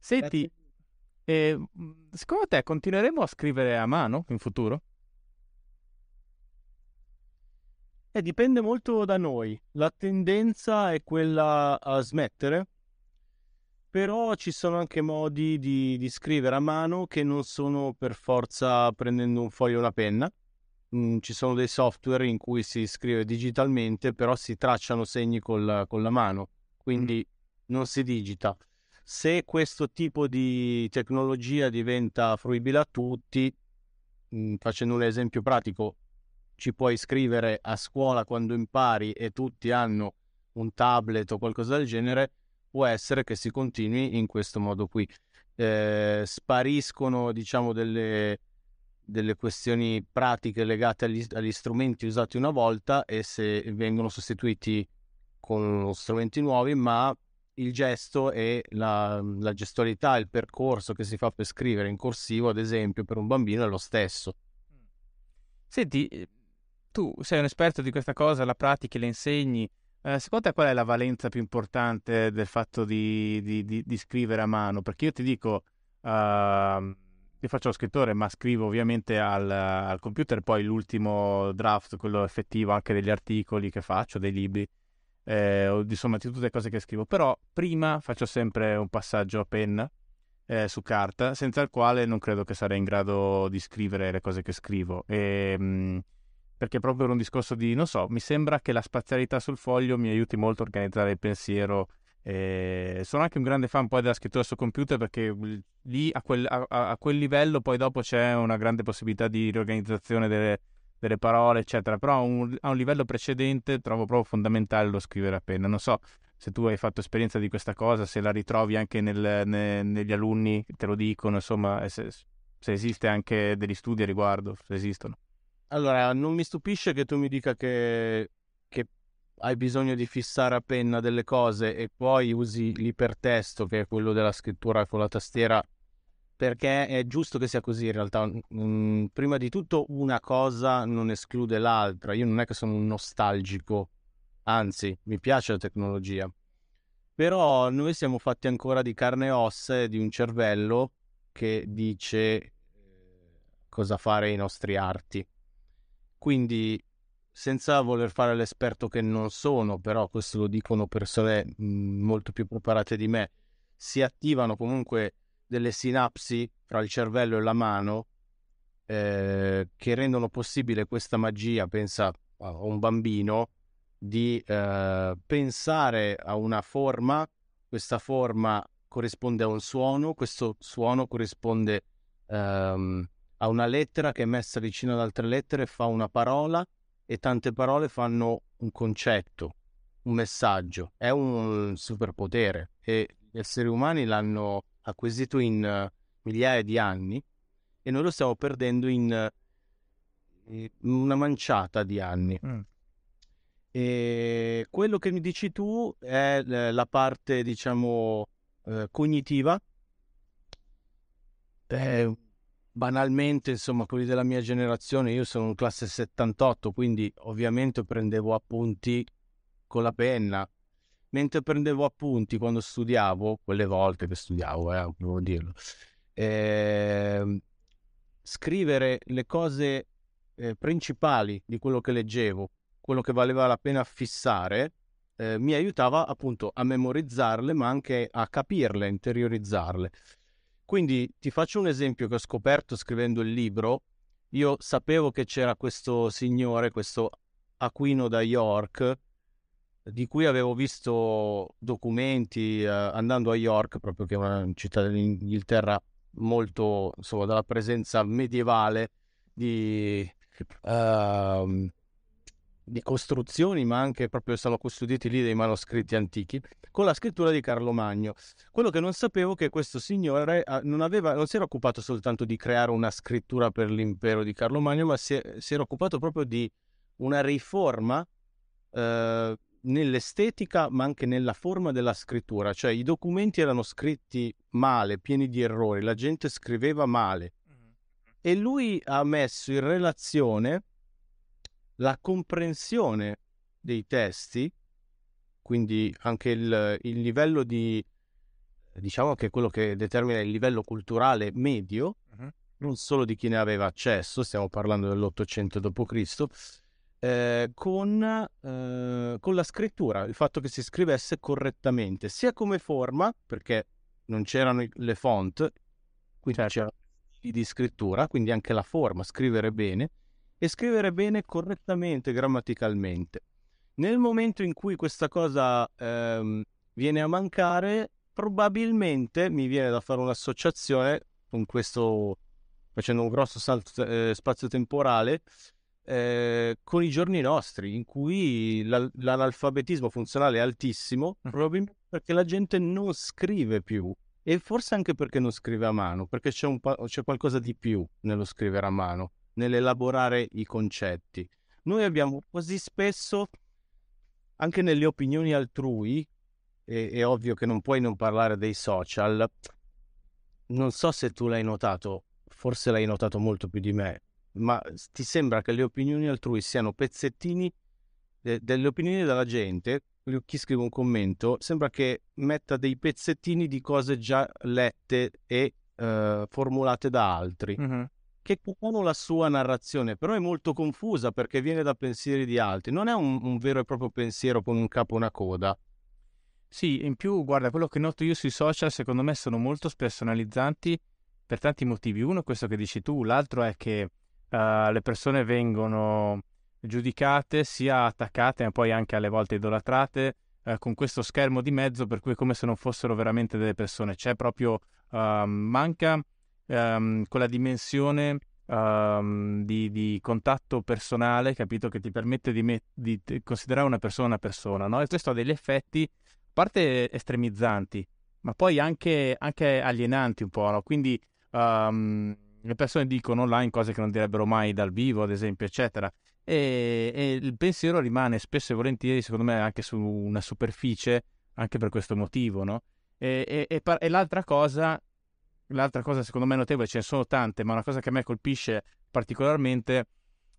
Senti, eh, secondo te continueremo a scrivere a mano in futuro? Eh, dipende molto da noi. La tendenza è quella a smettere, però ci sono anche modi di, di scrivere a mano che non sono per forza prendendo un foglio e una penna. Mm, ci sono dei software in cui si scrive digitalmente, però si tracciano segni col, con la mano, quindi mm. non si digita. Se questo tipo di tecnologia diventa fruibile a tutti, mh, facendo un esempio pratico, ci puoi scrivere a scuola quando impari e tutti hanno un tablet o qualcosa del genere, può essere che si continui in questo modo qui. Eh, spariscono, diciamo, delle, delle questioni pratiche legate agli, agli, strumenti usati una volta e se vengono sostituiti con strumenti nuovi, ma il gesto e la, la, gestualità, il percorso che si fa per scrivere in corsivo, ad esempio, per un bambino è lo stesso. Senti, eh, tu sei un esperto di questa cosa, la pratichi, le insegni. Eh, secondo te qual è la valenza più importante del fatto di, di, di, di scrivere a mano? Perché io ti dico, uh, io faccio lo scrittore, ma scrivo ovviamente al, al computer, poi l'ultimo draft, quello effettivo anche degli articoli che faccio, dei libri eh, o insomma di tutte le cose che scrivo, però prima faccio sempre un passaggio a penna eh, su carta, senza il quale non credo che sarei in grado di scrivere le cose che scrivo. E, ehm, mh, perché proprio per un discorso di, non so, mi sembra che la spazialità sul foglio mi aiuti molto a organizzare il pensiero. Eh, sono anche un grande fan poi della scrittura su computer perché lì a quel, a, a quel livello poi dopo c'è una grande possibilità di riorganizzazione delle, delle parole, eccetera. Però a un, a un, livello precedente trovo proprio fondamentale lo scrivere a penna. Non so se tu hai fatto esperienza di questa cosa, se la ritrovi anche nel, ne, negli alunni, te lo dicono, insomma, se, se esiste anche degli studi a riguardo, se esistono. Allora, non mi stupisce che tu mi dica che, che hai bisogno di fissare a penna delle cose e poi usi l'ipertesto, che è quello della scrittura con la tastiera perché è giusto che sia così in realtà. Mm, prima di tutto una cosa non esclude l'altra. Io non è che sono un nostalgico, anzi, mi piace la tecnologia. Però noi siamo fatti ancora di carne e ossa e di un cervello che dice eh, cosa fare i nostri arti. Quindi, senza voler fare l'esperto che non sono, però questo lo dicono persone mm, molto più preparate di me, si attivano comunque delle sinapsi tra il cervello e la mano eh, che rendono possibile questa magia, pensa a un bambino, di eh, pensare a una forma, questa forma corrisponde a un suono, questo suono corrisponde ehm, a una lettera che è messa vicino ad altre lettere, fa una parola e tante parole fanno un concetto, un messaggio, è un superpotere e gli esseri umani l'hanno acquisito in uh, migliaia di anni e noi lo stiamo perdendo in uh, una manciata di anni. Mm. E quello che mi dici tu è la parte, diciamo, uh, cognitiva. Beh, banalmente, insomma, quelli della mia generazione, io sono in classe 78, quindi ovviamente prendevo appunti con la penna, mentre prendevo appunti quando studiavo, quelle volte che studiavo, eh, devo dirlo, eh, scrivere le cose eh, principali di quello che leggevo, quello che valeva la pena fissare, eh, mi aiutava appunto a memorizzarle, ma anche a capirle, a interiorizzarle. Quindi ti faccio un esempio che ho scoperto scrivendo il libro. Io sapevo che c'era questo signore, questo Aquino da York, di cui avevo visto documenti eh, andando a York, proprio che è una città dell'Inghilterra molto, insomma, dalla presenza medievale di, uh, di costruzioni, ma anche proprio sono custoditi lì dei manoscritti antichi, con la scrittura di Carlo Magno. Quello che non sapevo è che questo signore ah, non, aveva, non si era occupato soltanto di creare una scrittura per l'impero di Carlo Magno, ma si, si era occupato proprio di una riforma eh, nell'estetica, ma anche nella forma della scrittura. Cioè i documenti erano scritti male, pieni di errori, la gente scriveva male. Mm-hmm. E lui ha messo in relazione la comprensione dei testi, quindi anche il, il livello di, diciamo che quello che determina il livello culturale medio, uh-huh. non solo di chi ne aveva accesso, stiamo parlando dell'Ottocento d.C., eh, con, eh, con, la scrittura, il fatto che si scrivesse correttamente, sia come forma, perché non c'erano le font, quindi certo. c'erano di scrittura, quindi anche la forma, scrivere bene, e scrivere bene correttamente, grammaticalmente. Nel momento in cui questa cosa ehm, viene a mancare, probabilmente mi viene da fare un'associazione con questo, facendo un grosso salto eh, spazio-temporale, eh, con i giorni nostri, in cui la, l'analfabetismo funzionale è altissimo, mm. probabilmente perché la gente non scrive più. E forse anche perché non scrive a mano, perché c'è, un, c'è qualcosa di più nello scrivere a mano nell'elaborare i concetti. Noi abbiamo quasi spesso, anche nelle opinioni altrui, e, è ovvio che non puoi non parlare dei social, non so se tu l'hai notato, forse l'hai notato molto più di me, ma ti sembra che le opinioni altrui siano pezzettini de- delle opinioni della gente, chi scrive un commento, sembra che metta dei pezzettini di cose già lette e uh, formulate da altri. Mm-hmm che hanno la sua narrazione, però è molto confusa perché viene da pensieri di altri, non è un, un vero e proprio pensiero con un capo e una coda. Sì, in più, guarda, quello che noto io sui social, secondo me, sono molto spersonalizzanti per tanti motivi. Uno, questo che dici tu, l'altro è che uh, le persone vengono giudicate, sia attaccate, ma poi anche alle volte idolatrate, uh, con questo schermo di mezzo, per cui è come se non fossero veramente delle persone. C'è proprio, uh, manca um, quella dimensione um, di, di, contatto personale, capito, che ti permette di, met- di considerare una persona una persona, no? E questo ha degli effetti, a parte estremizzanti, ma poi anche, anche alienanti un po', no? Quindi um, le persone dicono online cose che non direbbero mai dal vivo, ad esempio, eccetera. E, e, il pensiero rimane spesso e volentieri, secondo me, anche su una superficie, anche per questo motivo, no? E, e, e l'altra cosa l'altra cosa secondo me notevole, ce ne sono tante, ma una cosa che a me colpisce particolarmente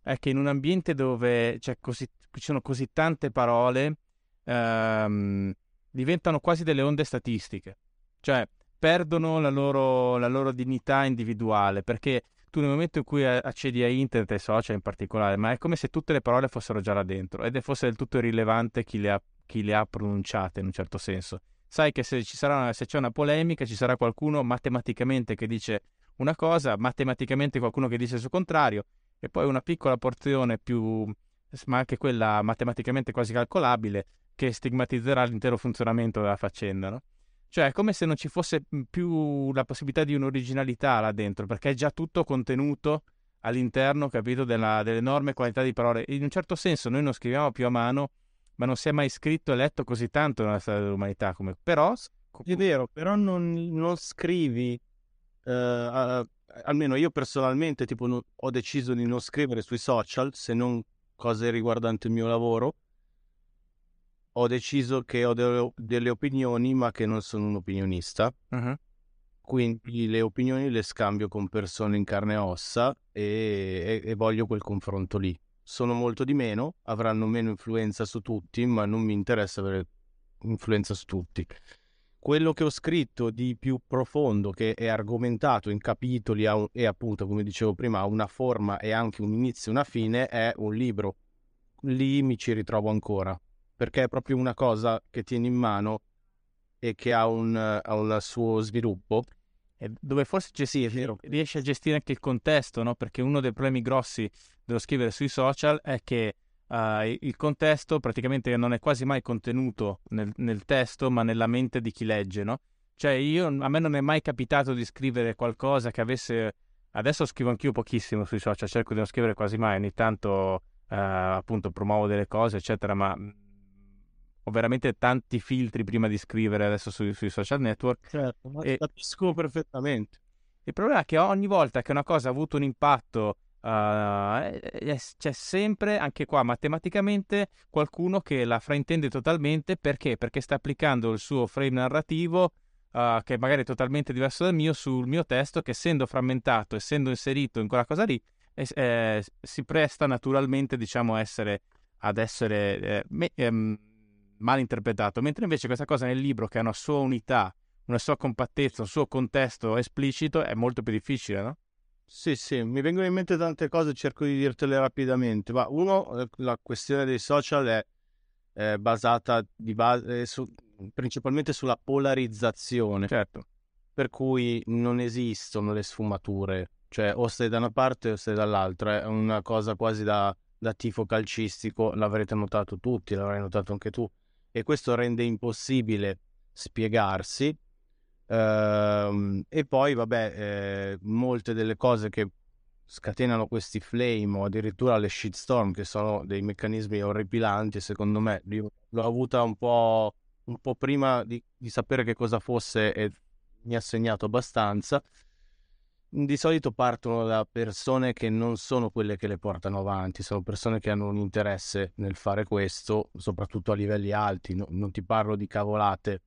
è che in un ambiente dove così, ci sono così tante parole, ehm, diventano quasi delle onde statistiche, cioè perdono la loro, la loro dignità individuale, perché tu nel momento in cui accedi a internet e social in particolare, ma è come se tutte le parole fossero già là dentro ed è fosse del tutto irrilevante chi le ha, chi le ha pronunciate in un certo senso sai che se, sarà, se c'è una polemica ci sarà qualcuno matematicamente che dice una cosa, matematicamente qualcuno che dice il suo contrario, e poi una piccola porzione più, ma anche quella matematicamente quasi calcolabile, che stigmatizzerà l'intero funzionamento della faccenda, no? Cioè è come se non ci fosse più la possibilità di un'originalità là dentro, perché è già tutto contenuto all'interno, capito, della, dell'enorme qualità di parole. In un certo senso noi non scriviamo più a mano ma non si è mai scritto e letto così tanto nella storia dell'umanità come... Però... È vero, però non, non scrivi... Uh, uh, almeno io personalmente tipo, no, ho deciso di non scrivere sui social se non cose riguardanti il mio lavoro. Ho deciso che ho delle, delle opinioni, ma che non sono un opinionista. Uh-huh. Quindi le opinioni le scambio con persone in carne e ossa e, e, e voglio quel confronto lì sono molto di meno, avranno meno influenza su tutti, ma non mi interessa avere influenza su tutti. Quello che ho scritto di più profondo, che è argomentato in capitoli e appunto, come dicevo prima, ha una forma e anche un inizio e una fine, è un libro. Lì mi ci ritrovo ancora, perché è proprio una cosa che tieni in mano e che ha un, ha un suo sviluppo dove forse sì, riesci a gestire anche il contesto, no? Perché uno dei problemi grossi dello scrivere sui social è che uh, il contesto praticamente non è quasi mai contenuto nel, nel, testo, ma nella mente di chi legge, no? Cioè io, a me non è mai capitato di scrivere qualcosa che avesse... Adesso scrivo anch'io pochissimo sui social, cerco di non scrivere quasi mai, ogni tanto uh, appunto promuovo delle cose, eccetera, ma ho veramente tanti filtri prima di scrivere adesso sui, sui social network. Certo, ma e... capisco perfettamente. Il problema è che ogni volta che una cosa ha avuto un impatto Uh, c'è sempre, anche qua matematicamente, qualcuno che la fraintende totalmente perché? Perché sta applicando il suo frame narrativo, uh, che magari è totalmente diverso dal mio, sul mio testo, che essendo frammentato, essendo inserito in quella cosa lì, eh, si presta naturalmente, diciamo, essere, ad essere eh, me, ehm, mal interpretato. Mentre invece questa cosa nel libro, che ha una sua unità, una sua compattezza, un suo contesto esplicito, è molto più difficile, no? Sì, sì, mi vengono in mente tante cose, cerco di dirtele rapidamente. Ma uno, eh, la questione dei social è, è basata di base, su, principalmente sulla polarizzazione. Certo. Per cui non esistono le sfumature, cioè o stai da una parte o stai dall'altra. È una cosa quasi da, da tifo calcistico, l'avrete notato tutti, l'avrai notato anche tu. E questo rende impossibile spiegarsi Ehm, e poi, vabbè, eh, molte delle cose che scatenano questi flame o addirittura le shitstorm, che sono dei meccanismi orripilanti, secondo me, io l'ho avuta un po', un po prima di, di sapere che cosa fosse e mi ha segnato abbastanza. Di solito partono da persone che non sono quelle che le portano avanti, sono persone che hanno un interesse nel fare questo, soprattutto a livelli alti. No, non ti parlo di cavolate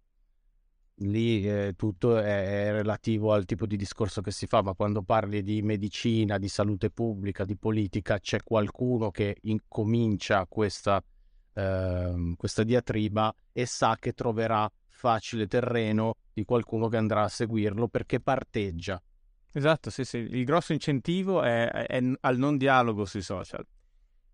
lì eh, tutto è, è, relativo al tipo di discorso che si fa, ma quando parli di medicina, di salute pubblica, di politica, c'è qualcuno che incomincia questa, eh, questa diatriba e sa che troverà facile terreno di qualcuno che andrà a seguirlo perché parteggia. Esatto, sì, sì. Il grosso incentivo è, è, è al non dialogo sui social.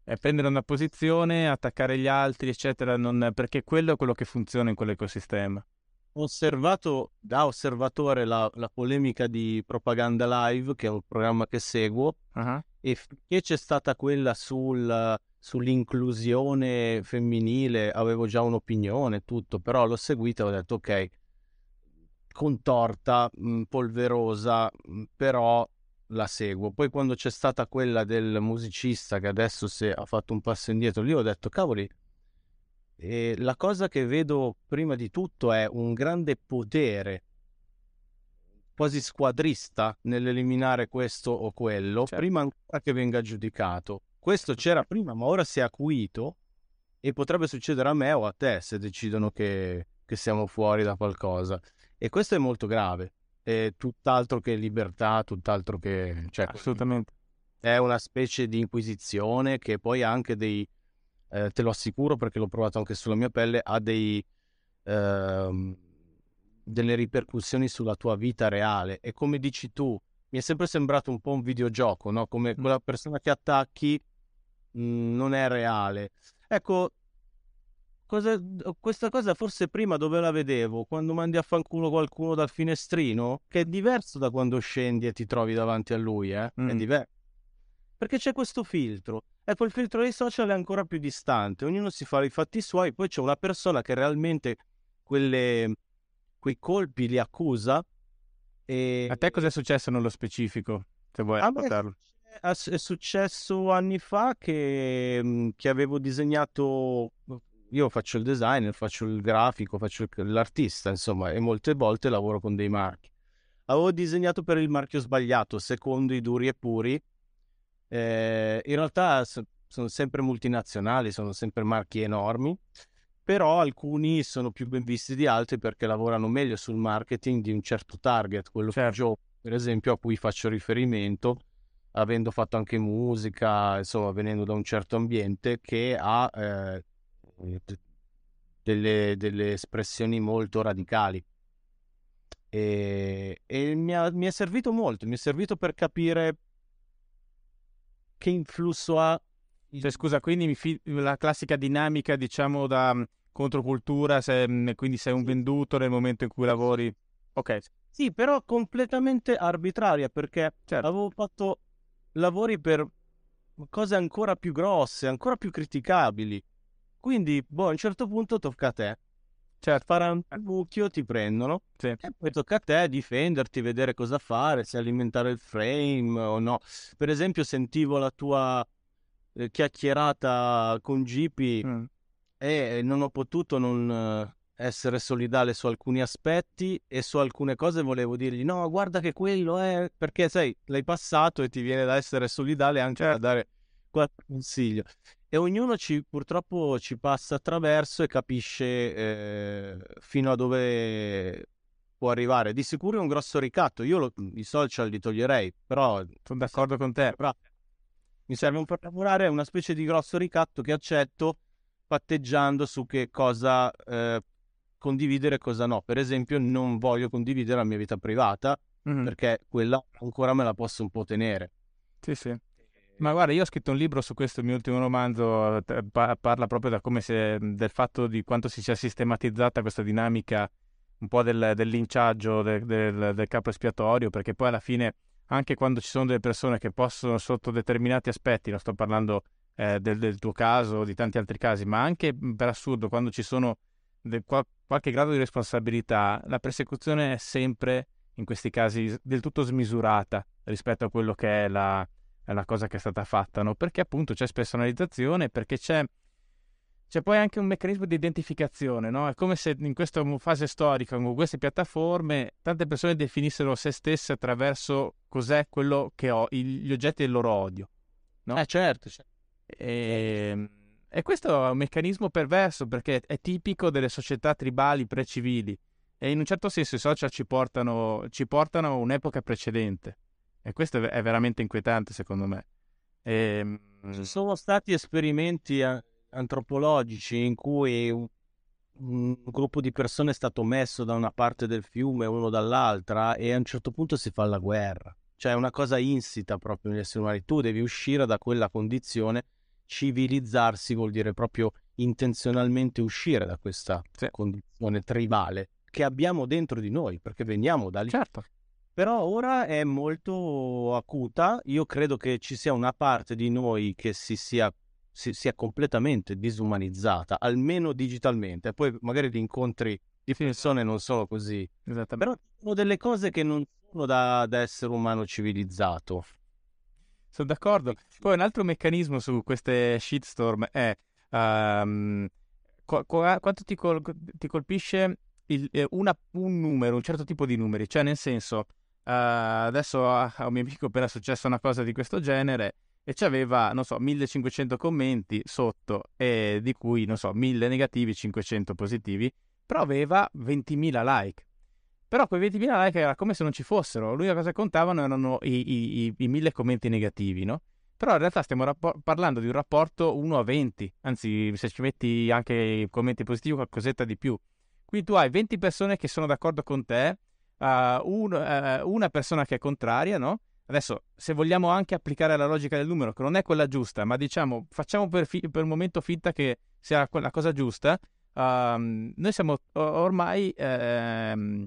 È prendere una posizione, attaccare gli altri, eccetera, non, perché quello è quello che funziona in quell'ecosistema osservato da osservatore la, la, polemica di Propaganda Live, che è un programma che seguo, uh-huh. e finché c'è stata quella sul, sull'inclusione femminile, avevo già un'opinione, tutto, però l'ho seguita e ho detto ok, contorta, mh, polverosa, mh, però la seguo. Poi quando c'è stata quella del musicista che adesso si ha fatto un passo indietro, lì ho detto cavoli, e la cosa che vedo prima di tutto è un grande potere quasi squadrista nell'eliminare questo o quello, certo. prima ancora che venga giudicato. Questo c'era prima, ma ora si è acuito e potrebbe succedere a me o a te se decidono che, che siamo fuori da qualcosa. E questo è molto grave. È tutt'altro che libertà, tutt'altro che... Cioè, Assolutamente. È una specie di inquisizione che poi ha anche dei eh, te lo assicuro perché l'ho provato anche sulla mia pelle, ha dei, ehm, delle ripercussioni sulla tua vita reale. E come dici tu, mi è sempre sembrato un po' un videogioco, no? Come mm. quella persona che attacchi mh, mm, non è reale. Ecco, cosa, questa cosa forse prima dove la vedevo? Quando mandi a fanculo qualcuno dal finestrino, che è diverso da quando scendi e ti trovi davanti a lui, eh? Mm. È diverso. Perché c'è questo filtro. Ecco, il filtro dei social è ancora più distante, ognuno si fa i fatti suoi, poi c'è una persona che realmente quelle, quei colpi li accusa. E... A te cosa è successo nello specifico? Se vuoi raccontarlo. È successo anni fa che, mhmm, che, avevo disegnato. Io faccio il designer, faccio il grafico, faccio l'artista, insomma, e molte volte lavoro con dei marchi. Avevo disegnato per il marchio sbagliato, secondo i duri e puri, eh, in realtà sono sempre multinazionali, sono sempre marchi enormi, però alcuni sono più ben visti di altri perché lavorano meglio sul marketing di un certo target, quello certo. Joe, per esempio, a cui faccio riferimento, avendo fatto anche musica, insomma, venendo da un certo ambiente che ha eh, delle, delle espressioni molto radicali. E, e mi, ha, mi, è servito molto, mi è servito per capire che influsso ha? Cioè, scusa, quindi la classica dinamica, diciamo, da um, controcultura, se, mm, quindi sei un venduto nel momento in cui lavori. Ok. Sì, però completamente arbitraria perché Certo. avevo fatto lavori per cose ancora più grosse, ancora più criticabili. Quindi, boh, a un certo punto tocca a te. Certo. Fare un buchio, ti prendono Sì. e poi tocca a te difenderti, vedere cosa fare, se alimentare il frame o no. Per esempio, sentivo la tua eh, chiacchierata con GP Mm. e non ho potuto non eh, essere solidale su alcuni aspetti e su alcune cose volevo dirgli no, guarda che quello è perché sai, l'hai passato e ti viene da essere solidale anche Certo. a dare qualche consiglio. E ognuno ci, purtroppo ci passa attraverso e capisce eh, fino a dove può arrivare. Di sicuro è un grosso ricatto. Io lo- i social li toglierei, però Sono d'accordo con te. Bravo. Mi serve un per lavorare, è una specie di grosso ricatto che accetto patteggiando su che cosa eh, condividere e cosa no. Per esempio, non voglio condividere la mia vita privata Mhm. perché quella ancora me la posso un po' tenere. Sì, sì. Ma guarda, io ho scritto un libro su questo, il mio ultimo romanzo pa- parla proprio è- del fatto di quanto si sia sistematizzata questa dinamica un po' del, del linciaggio del, del- del capo espiatorio, perché poi alla fine anche quando ci sono delle persone che possono sotto determinati aspetti, non sto parlando eh, del, del tuo caso o di tanti altri casi, ma anche per assurdo quando ci sono de- qual- qualche grado di responsabilità, la persecuzione è sempre in questi casi del tutto smisurata rispetto a quello che è la, è la cosa che è stata fatta, no? Perché appunto c'è spersonalizzazione, perché c'è, c'è poi anche un meccanismo di identificazione, no? È come se in questa fase storica, con queste piattaforme, tante persone definissero se stesse attraverso cos'è quello che ho, gli oggetti del loro odio. No? Eh certo, certo. E, e questo è un meccanismo perverso perché è tipico delle società tribali pre-civili e in un certo senso i social ci portano, ci portano a un'epoca precedente e questo è, veramente inquietante secondo me. E, Ci sono stati esperimenti eh, antropologici in cui un, un gruppo di persone è stato messo da una parte del fiume uno dall'altra e a un certo punto si fa la guerra. Cioè è una cosa insita proprio negli esseri umani. Tu devi uscire da quella condizione. Civilizzarsi vuol dire proprio intenzionalmente uscire da questa Sì. condizione tribale che abbiamo dentro di noi, perché veniamo da lì. certo, Però ora è molto acuta. Io credo che ci sia una parte di noi che si sia, si sia completamente disumanizzata, almeno digitalmente. Poi magari gli incontri di persone non sono così. Però sono delle cose che non sono da, da essere umano civilizzato. Sono d'accordo. Poi un altro meccanismo su queste shitstorm è ehm, qu- qu- quanto ti, col- ti colpisce il- eh, una- un numero, un certo tipo di numeri. Cioè, nel senso, eh, adesso a, a un mio amico appena successa una cosa di questo genere e c'aveva, non so, 1500 commenti sotto, e di cui, non so, 1000 negativi, 500 positivi, però aveva 20.000 like. Però quei 20.000 like era come se non ci fossero. L'unica cosa che contavano erano i, i, i, i 1000 commenti negativi, no? Però in realtà stiamo rappo- parlando di un rapporto 1 a 20. Anzi, se ci metti anche commenti positivi, qualcosetta di più. Quindi tu hai 20 persone che sono d'accordo con te, uh, un, uh, una persona che è contraria, no? Adesso, se vogliamo anche applicare la logica del numero, che non è quella giusta, ma diciamo, facciamo per, fi- per un momento finta che sia quella cosa giusta, um, noi siamo ormai... Ehm,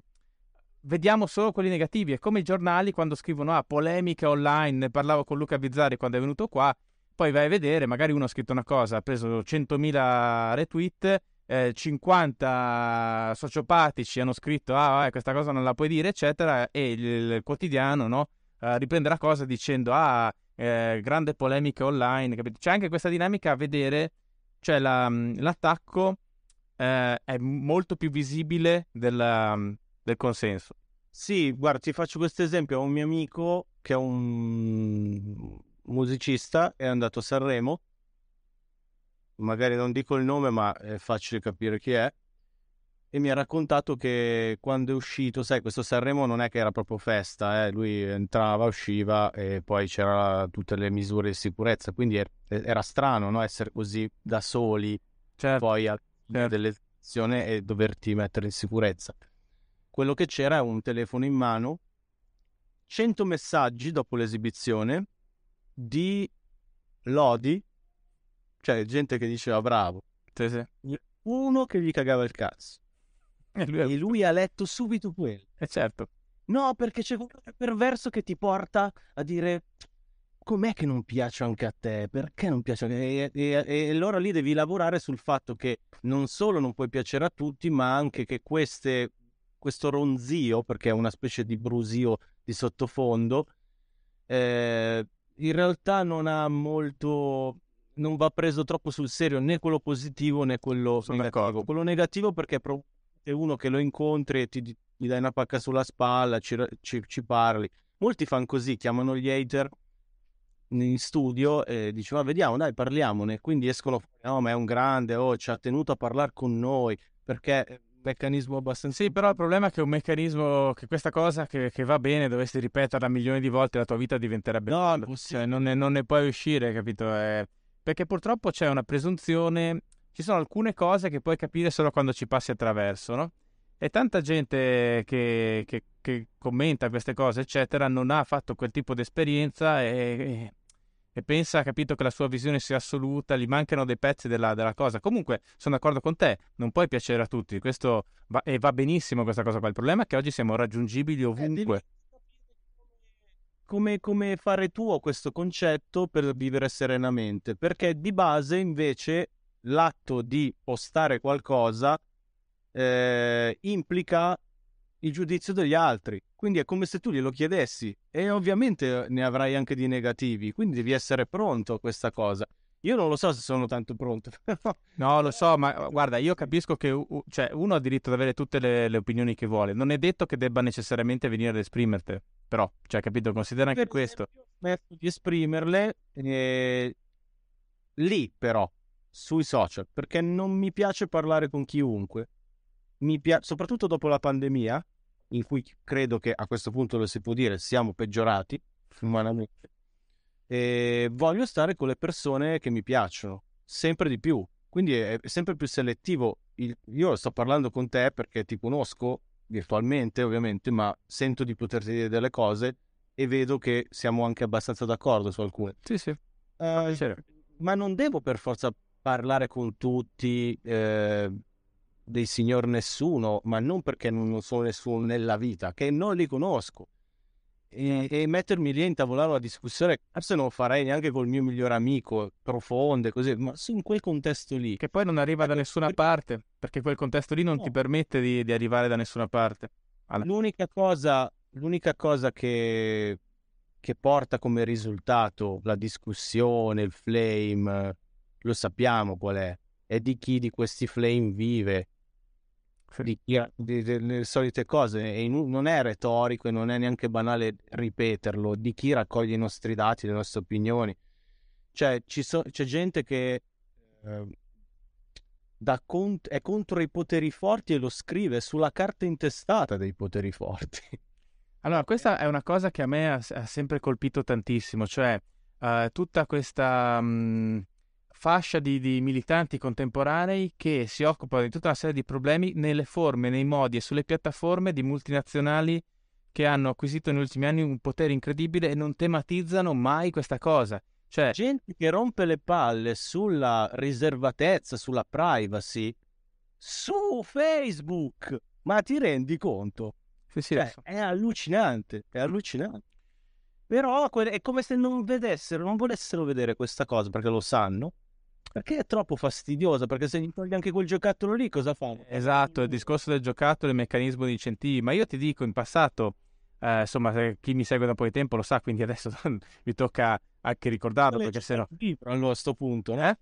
vediamo solo quelli negativi. È come i giornali quando scrivono ah, polemiche online. Ne parlavo con Luca Bizzarri quando è venuto qua. Poi vai a vedere, magari uno ha scritto una cosa, ha preso 100.000 retweet, eh, 50 sociopatici hanno scritto ah, eh, questa cosa non la puoi dire, eccetera, e il, quotidiano no, eh, riprende la cosa dicendo ah, eh, grande polemica online. Capito? C'è anche questa dinamica a vedere, cioè la, l'attacco eh, è molto più visibile della, del consenso. Sì, guarda, ti faccio questo esempio. Ho un mio amico che è un musicista, è andato a Sanremo. Magari non dico il nome, ma è facile capire chi è. E mi ha raccontato che quando è uscito, sai, questo Sanremo non è che era proprio festa, eh? lui entrava, usciva e poi c'erano tutte le misure di sicurezza. Quindi era strano no? essere così da soli, certo. poi fine certo. dell'elezione e doverti mettere in sicurezza quello che c'era è un telefono in mano, 100 messaggi dopo l'esibizione di lodi, cioè gente che diceva bravo, sì, sì. uno che gli cagava il cazzo. E lui, e lui ha letto subito quello. E certo. No, perché c'è qualcosa di perverso che ti porta a dire com'è che non piace anche a te? Perché non piace anche a te? E, e, e allora lì devi lavorare sul fatto che non solo non puoi piacere a tutti, ma anche che queste, questo ronzio, perché è una specie di brusio di sottofondo, eh, in realtà non ha molto non va preso troppo sul serio né quello positivo né quello Sono negativo. D'accordo. Quello negativo perché è uno che lo incontri e ti, gli dai una pacca sulla spalla, ci, ci, ci, parli. Molti fanno così, chiamano gli hater in studio e dicono ah, vediamo, dai, parliamone. Quindi escono no, ma è un grande, oh, ci ha tenuto a parlare con noi, perché è un meccanismo abbastanza... Sì, però il problema è che è un meccanismo, che questa cosa che, che va bene, dovessi ripeterla milioni di volte, la tua vita diventerebbe... No, cioè, non, ne, non ne puoi uscire, capito? È perché purtroppo c'è una presunzione, ci sono alcune cose che puoi capire solo quando ci passi attraverso, no? E tanta gente che, che, che commenta queste cose, eccetera, non ha fatto quel tipo di esperienza e, e, pensa, capito, che la sua visione sia assoluta, gli mancano dei pezzi della, della cosa. Comunque, sono d'accordo con te, non puoi piacere a tutti, questo va, e va benissimo questa cosa qua. Il problema è che oggi siamo raggiungibili eh, ovunque. Eh, come, come fare tuo questo concetto per vivere serenamente, perché di base invece l'atto di postare qualcosa eh, implica il giudizio degli altri. Quindi è come se tu glielo chiedessi e ovviamente ne avrai anche di negativi, quindi devi essere pronto a questa cosa. Io non lo so se sono tanto pronto. no, lo so, ma guarda, io capisco che cioè, uno ha diritto ad avere tutte le, le, opinioni che vuole. Non è detto che debba necessariamente venire ad esprimerti. Però, cioè, capito, considera anche per questo. Smetto di esprimerle eh, lì, però, sui social, perché non mi piace parlare con chiunque. Mi pia- soprattutto dopo la pandemia, in cui credo che a questo punto lo si può dire siamo peggiorati umanamente e voglio stare con le persone che mi piacciono, sempre di più. Quindi è, sempre più selettivo. io sto parlando con te perché ti conosco virtualmente, ovviamente, ma sento di poterti dire delle cose e vedo che siamo anche abbastanza d'accordo su alcune. Sì, sì. Uh, ma non devo per forza parlare con tutti eh, dei signor nessuno, ma non perché non sono nessuno nella vita, che non li conosco e, e, mettermi lì a intavolare una discussione, forse non farei neanche col mio migliore amico, profonde, così, ma in quel contesto lì. Che poi non arriva da nessuna parte, perché quel contesto lì non no. ti permette di, di, arrivare da nessuna parte. Alla... L'unica cosa, l'unica cosa che, che porta come risultato la discussione, il flame, lo sappiamo qual è, è di chi di questi flame vive di, di, delle solite cose e in, non è retorico e non è neanche banale ripeterlo di chi raccoglie i nostri dati, le nostre opinioni. Cioè, so, c'è gente che eh, cont- è contro i poteri forti e lo scrive sulla carta intestata dei poteri forti. Allora, questa è una cosa che a me ha, ha sempre colpito tantissimo, cioè uh, tutta questa... Mh, fascia di, di, militanti contemporanei che si occupano di tutta una serie di problemi nelle forme, nei modi e sulle piattaforme di multinazionali che hanno acquisito negli ultimi anni un potere incredibile e non tematizzano mai questa cosa. Cioè, gente che rompe le palle sulla riservatezza, sulla privacy su Facebook. Ma ti rendi conto? Sì, sì, cioè, è allucinante, è allucinante. Però è come se non vedessero, non volessero vedere questa cosa perché lo sanno perché è troppo fastidiosa, perché se gli togli anche quel giocattolo lì cosa fanno? Esatto, il discorso del giocattolo e il meccanismo di incentivi, ma io ti dico in passato, eh, insomma, chi mi segue da un po' di tempo lo sa, quindi adesso mi tocca anche ricordarlo, perché se no... libro allora a questo punto, eh?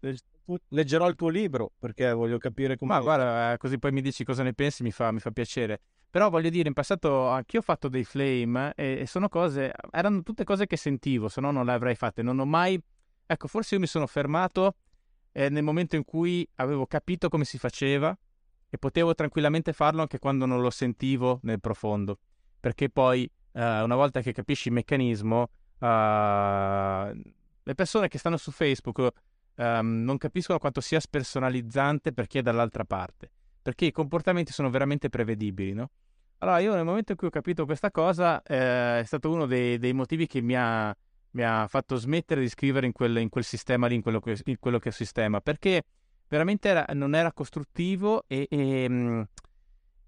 Leggerò il tuo libro, perché voglio capire come... Ma guarda, eh, così poi mi dici cosa ne pensi, mi fa, mi fa piacere. Però voglio dire, in passato anch'io ho fatto dei flame e, e sono cose, erano tutte cose che sentivo, se no non le avrei fatte. Non ho mai... Ecco, forse io mi sono fermato eh, nel momento in cui avevo capito come si faceva e potevo tranquillamente farlo anche quando non lo sentivo nel profondo. Perché poi, eh, una volta che capisci il meccanismo, eh, le persone che stanno su Facebook ehm, non capiscono quanto sia spersonalizzante per chi è dall'altra parte. Perché i comportamenti sono veramente prevedibili, no? Allora, io nel momento in cui ho capito questa cosa, eh, è stato uno dei, dei motivi che mi ha mi ha fatto smettere di scrivere in quel, in quel sistema lì, in quello, che, in quello, che, è sistema, perché veramente era, non era costruttivo e, e, mm,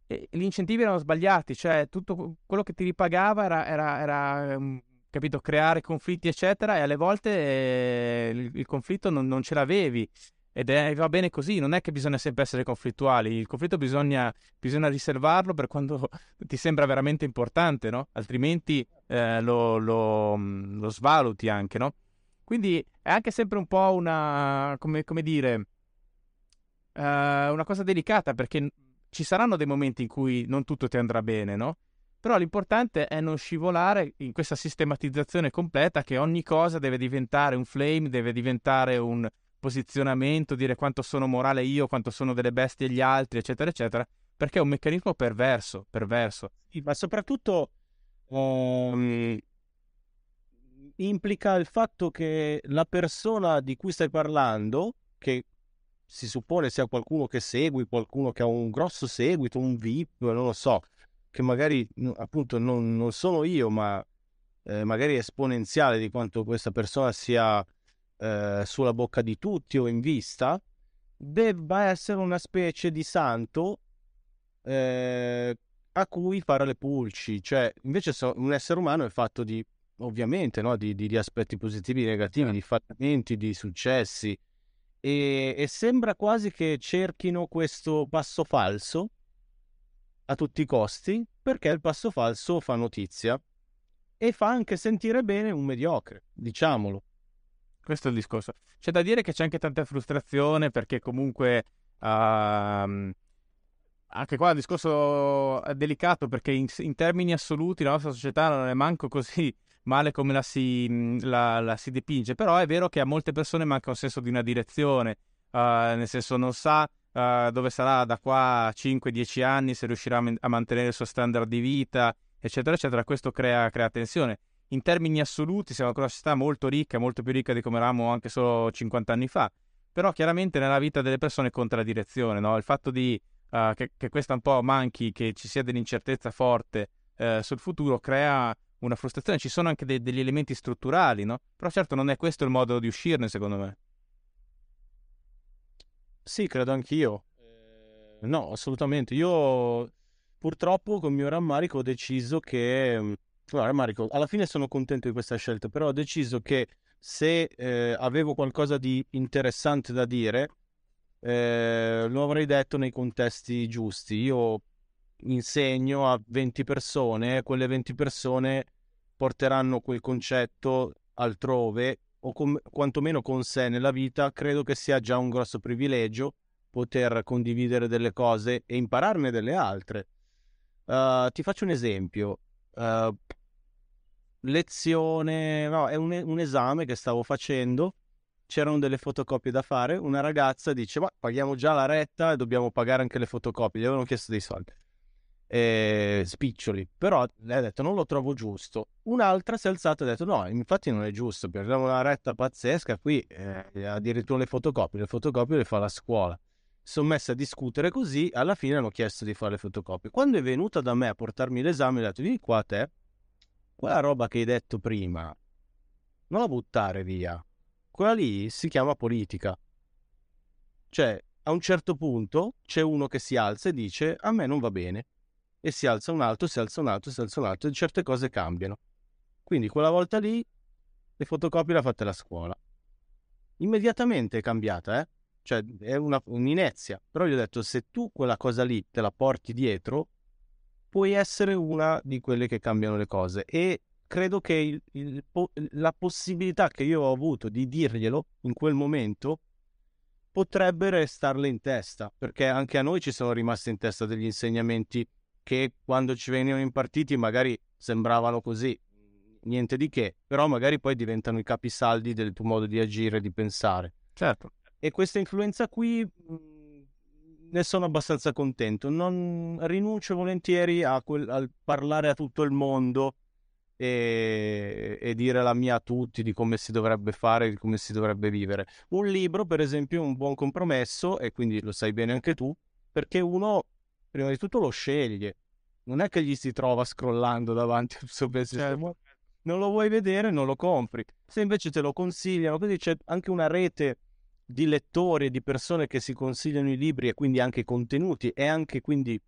gli incentivi erano sbagliati, cioè tutto quello che ti ripagava era, era, era um, capito, creare conflitti, eccetera, e alle volte eh, il, il, conflitto non, non ce l'avevi. Ed è, va bene così, non è che bisogna sempre essere conflittuali, il conflitto bisogna, bisogna riservarlo per quando ti sembra veramente importante, no? Altrimenti eh, lo, lo, lo, svaluti anche, no? Quindi è anche sempre un po' una, come, come dire, uh, una cosa delicata perché ci saranno dei momenti in cui non tutto ti andrà bene, no? Però l'importante è non scivolare in questa sistematizzazione completa che ogni cosa deve diventare un flame, deve diventare un, posizionamento, dire quanto sono morale io, quanto sono delle bestie gli altri, eccetera, eccetera, perché è un meccanismo perverso, perverso. Ma soprattutto um, implica il fatto che la persona di cui stai parlando, che si suppone sia qualcuno che segui, qualcuno che ha un grosso seguito, un VIP, non lo so, che magari appunto non, non sono io, ma eh, magari esponenziale di quanto questa persona sia eh, sulla bocca di tutti o in vista, debba essere una specie di santo eh, a cui fare le pulci. Cioè, invece so, un essere umano è fatto di, ovviamente, no? di, di, di, aspetti positivi e negativi, di fallimenti, di successi. E, e sembra quasi che cerchino questo passo falso a tutti i costi perché il passo falso fa notizia e fa anche sentire bene un mediocre, diciamolo. Questo è il discorso. C'è da dire che c'è anche tanta frustrazione perché comunque uh, anche qua il discorso è delicato perché in, in, termini assoluti la nostra società non è manco così male come la si, la, la si dipinge, però è vero che a molte persone manca un senso di una direzione, uh, nel senso non sa uh, dove sarà da qua a 5-10 anni, se riuscirà a mantenere il suo standard di vita, eccetera, eccetera. Questo crea, crea tensione in termini assoluti siamo una società molto ricca, molto più ricca di come eravamo anche solo 50 anni fa, però chiaramente nella vita delle persone conta la direzione, no? il fatto di, uh, che, che questa un po' manchi, che ci sia dell'incertezza forte uh, sul futuro crea una frustrazione, ci sono anche de- degli elementi strutturali, no? però certo non è questo il modo di uscirne secondo me. Sì, credo anch'io. No, assolutamente. Io purtroppo con mio rammarico ho deciso che Guarda, Marico, alla fine sono contento di questa scelta, però ho deciso che se eh, avevo qualcosa di interessante da dire, eh, lo avrei detto nei contesti giusti. Io insegno a 20 persone, quelle 20 persone porteranno quel concetto altrove o com- quantomeno con sé nella vita. Credo che sia già un grosso privilegio poter condividere delle cose e impararne delle altre. Uh, ti faccio un esempio. Uh, lezione, no, è un, un, esame che stavo facendo, c'erano delle fotocopie da fare, una ragazza dice ma paghiamo già la retta e dobbiamo pagare anche le fotocopie, gli avevano chiesto dei soldi. E, spiccioli, però lei ha detto non lo trovo giusto. Un'altra si è alzata e ha detto no, infatti non è giusto, perdiamo una retta pazzesca, qui eh, addirittura le fotocopie, le fotocopie le fa la scuola. Sono messe a discutere così, alla fine hanno chiesto di fare le fotocopie. Quando è venuta da me a portarmi l'esame, ha detto vieni qua a te, quella roba che hai detto prima, non la buttare via. Quella lì si chiama politica. Cioè, a un certo punto c'è uno che si alza e dice a me non va bene. E si alza un altro, si alza un altro, si alza un altro e certe cose cambiano. Quindi quella volta lì le fotocopie le ha fatte la scuola. Immediatamente è cambiata, eh? Cioè è una, un'inezia. Però gli ho detto se tu quella cosa lì te la porti dietro, puoi essere una di quelle che cambiano le cose e credo che il, il, la possibilità che io ho avuto di dirglielo in quel momento potrebbe restarle in testa, perché anche a noi ci sono rimasti in testa degli insegnamenti che quando ci venivano impartiti magari sembravano così, niente di che, però magari poi diventano i capisaldi del tuo modo di agire, di pensare. Certo. E questa influenza qui ne sono abbastanza contento. Non rinuncio volentieri a, quel, a parlare a tutto il mondo e, e, dire la mia a tutti di come si dovrebbe fare, di come si dovrebbe vivere. Un libro, per esempio, è un buon compromesso, e quindi lo sai bene anche tu, perché uno, prima di tutto, lo sceglie. Non è che gli si trova scrollando davanti al suo pensiero. Certo. Non lo vuoi vedere, non lo compri. Se invece te lo consigliano, così c'è anche una rete di lettori e di persone che si consigliano i libri e quindi anche i contenuti e anche quindi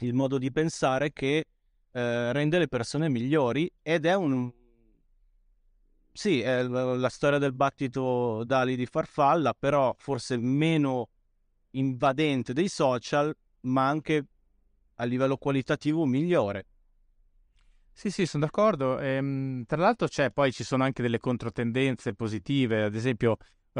il modo di pensare che eh, rende le persone migliori ed è un... Sì, è la storia del battito d'ali di farfalla, però forse meno invadente dei social, ma anche a livello qualitativo migliore. Sì, sì, sono d'accordo. Ehm, tra l'altro c'è, poi ci sono anche delle controtendenze positive, ad esempio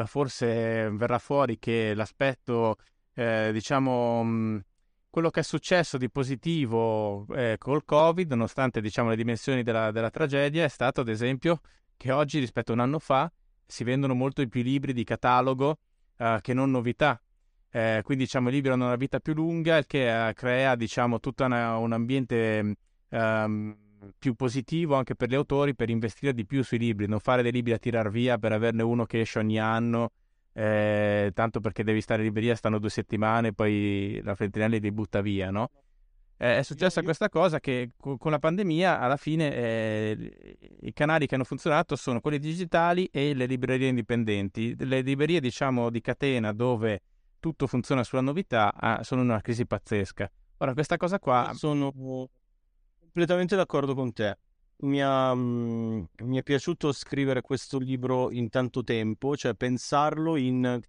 forse verrà fuori che l'aspetto, eh, diciamo, mh, quello che è successo di positivo eh, col Covid, nonostante diciamo, le dimensioni della, della tragedia, è stato ad esempio che oggi rispetto a un anno fa si vendono molto più libri di catalogo eh, che non novità. Eh, quindi diciamo i libri hanno una vita più lunga, il che eh, crea diciamo tutto un ambiente um, più positivo anche per gli autori per investire di più sui libri, non fare dei libri a tirar via per averne uno che esce ogni anno, eh, tanto perché devi stare in libreria, stanno due settimane, poi la Feltrinelli li butta via, no? Eh, è successa questa cosa che con la pandemia alla fine eh, i canali che hanno funzionato sono quelli digitali e le librerie indipendenti. Le librerie diciamo di catena dove tutto funziona sulla novità ah, sono in una crisi pazzesca. Ora questa cosa qua... Sono completamente d'accordo con te. Mi, ha, mm, mi è piaciuto scrivere questo libro in tanto tempo, cioè pensarlo in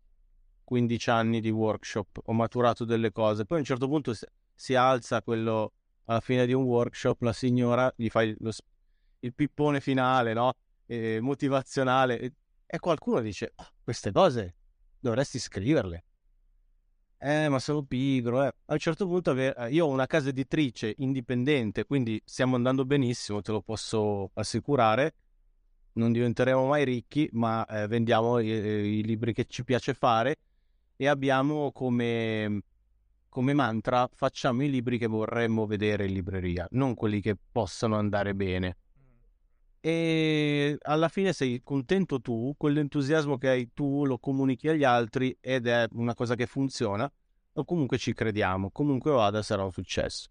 15 anni di workshop. Ho maturato delle cose. Poi a un certo punto si, alza quello alla fine di un workshop, la signora gli fa il, lo, il pippone finale, no? E, motivazionale. E qualcuno dice: oh, Queste cose dovresti scriverle eh, ma sono pigro. Eh. A un certo punto eh, io ho una casa editrice indipendente, quindi stiamo andando benissimo, te lo posso assicurare. Non diventeremo mai ricchi, ma eh, vendiamo i, i, libri che ci piace fare e abbiamo come, come mantra facciamo i libri che vorremmo vedere in libreria, non quelli che possano andare bene e alla fine sei contento tu, quell'entusiasmo che hai tu lo comunichi agli altri ed è una cosa che funziona, o comunque ci crediamo, comunque vada sarà un successo.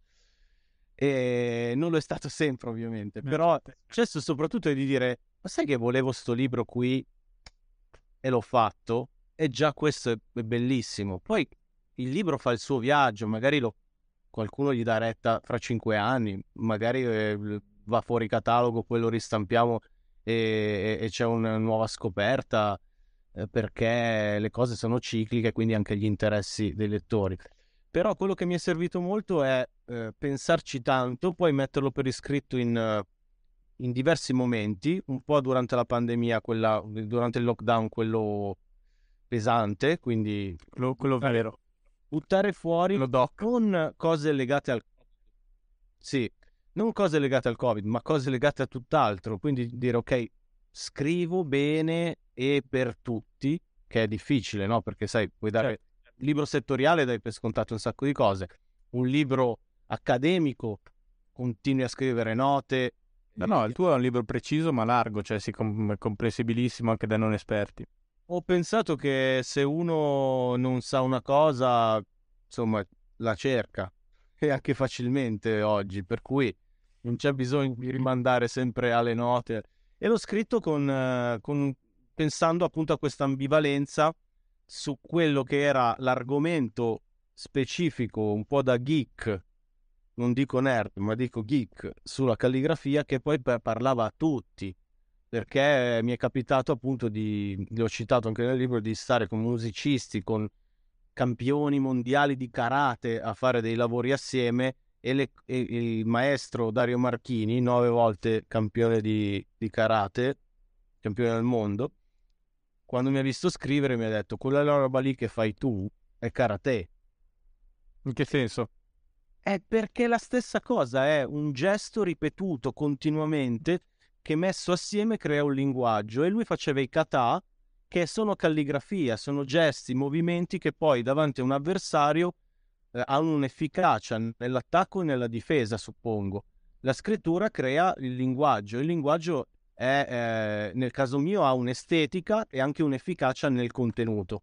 E non lo è stato sempre ovviamente, però il successo soprattutto è di dire, ma sai che volevo sto libro qui e l'ho fatto? E già questo è bellissimo. Poi il libro fa il suo viaggio, magari lo, qualcuno gli dà retta fra cinque anni, magari eh, va fuori catalogo, poi lo ristampiamo e, e c'è una nuova scoperta eh, perché le cose sono cicliche, quindi anche gli interessi dei lettori. Però quello che mi è servito molto è eh, pensarci tanto, poi metterlo per iscritto in, in, diversi momenti, un po' durante la pandemia, quella, durante il lockdown, quello pesante, quindi quello, quello vero. Buttare fuori con cose legate al... Sì, non cose legate al Covid, ma cose legate a tutt'altro. Quindi dire ok, scrivo bene e per tutti, che è difficile, no? Perché sai, puoi dare certo. libro settoriale, dai per scontato un sacco di cose. Un libro accademico, continui a scrivere note. No, no, il tuo è un libro preciso ma largo, cioè sì, com- comprensibilissimo anche da non esperti. Ho pensato che se uno non sa una cosa, insomma, la cerca e anche facilmente oggi, per cui non c'è bisogno di rimandare sempre alle note. E l'ho scritto con, eh, con, pensando appunto a questa ambivalenza su quello che era l'argomento specifico, un po' da geek, non dico nerd, ma dico geek, sulla calligrafia che poi parlava a tutti. Perché mi è capitato appunto di, l'ho citato anche nel libro, di stare con musicisti, con campioni mondiali di karate a fare dei lavori assieme e, le, e il maestro Dario Marchini, nove volte campione di, di karate, campione del mondo, quando mi ha visto scrivere mi ha detto quella roba lì che fai tu è karate. In che senso? È perché la stessa cosa è un gesto ripetuto continuamente che messo assieme crea un linguaggio e lui faceva i kata che sono calligrafia, sono gesti, movimenti che poi davanti a un avversario eh, hanno un'efficacia nell'attacco e nella difesa, suppongo. La scrittura crea il linguaggio, il linguaggio è, eh, nel caso mio ha un'estetica e anche un'efficacia nel contenuto.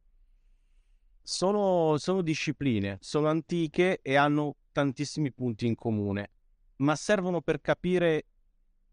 Sono, sono discipline, sono antiche e hanno tantissimi punti in comune, ma servono per capire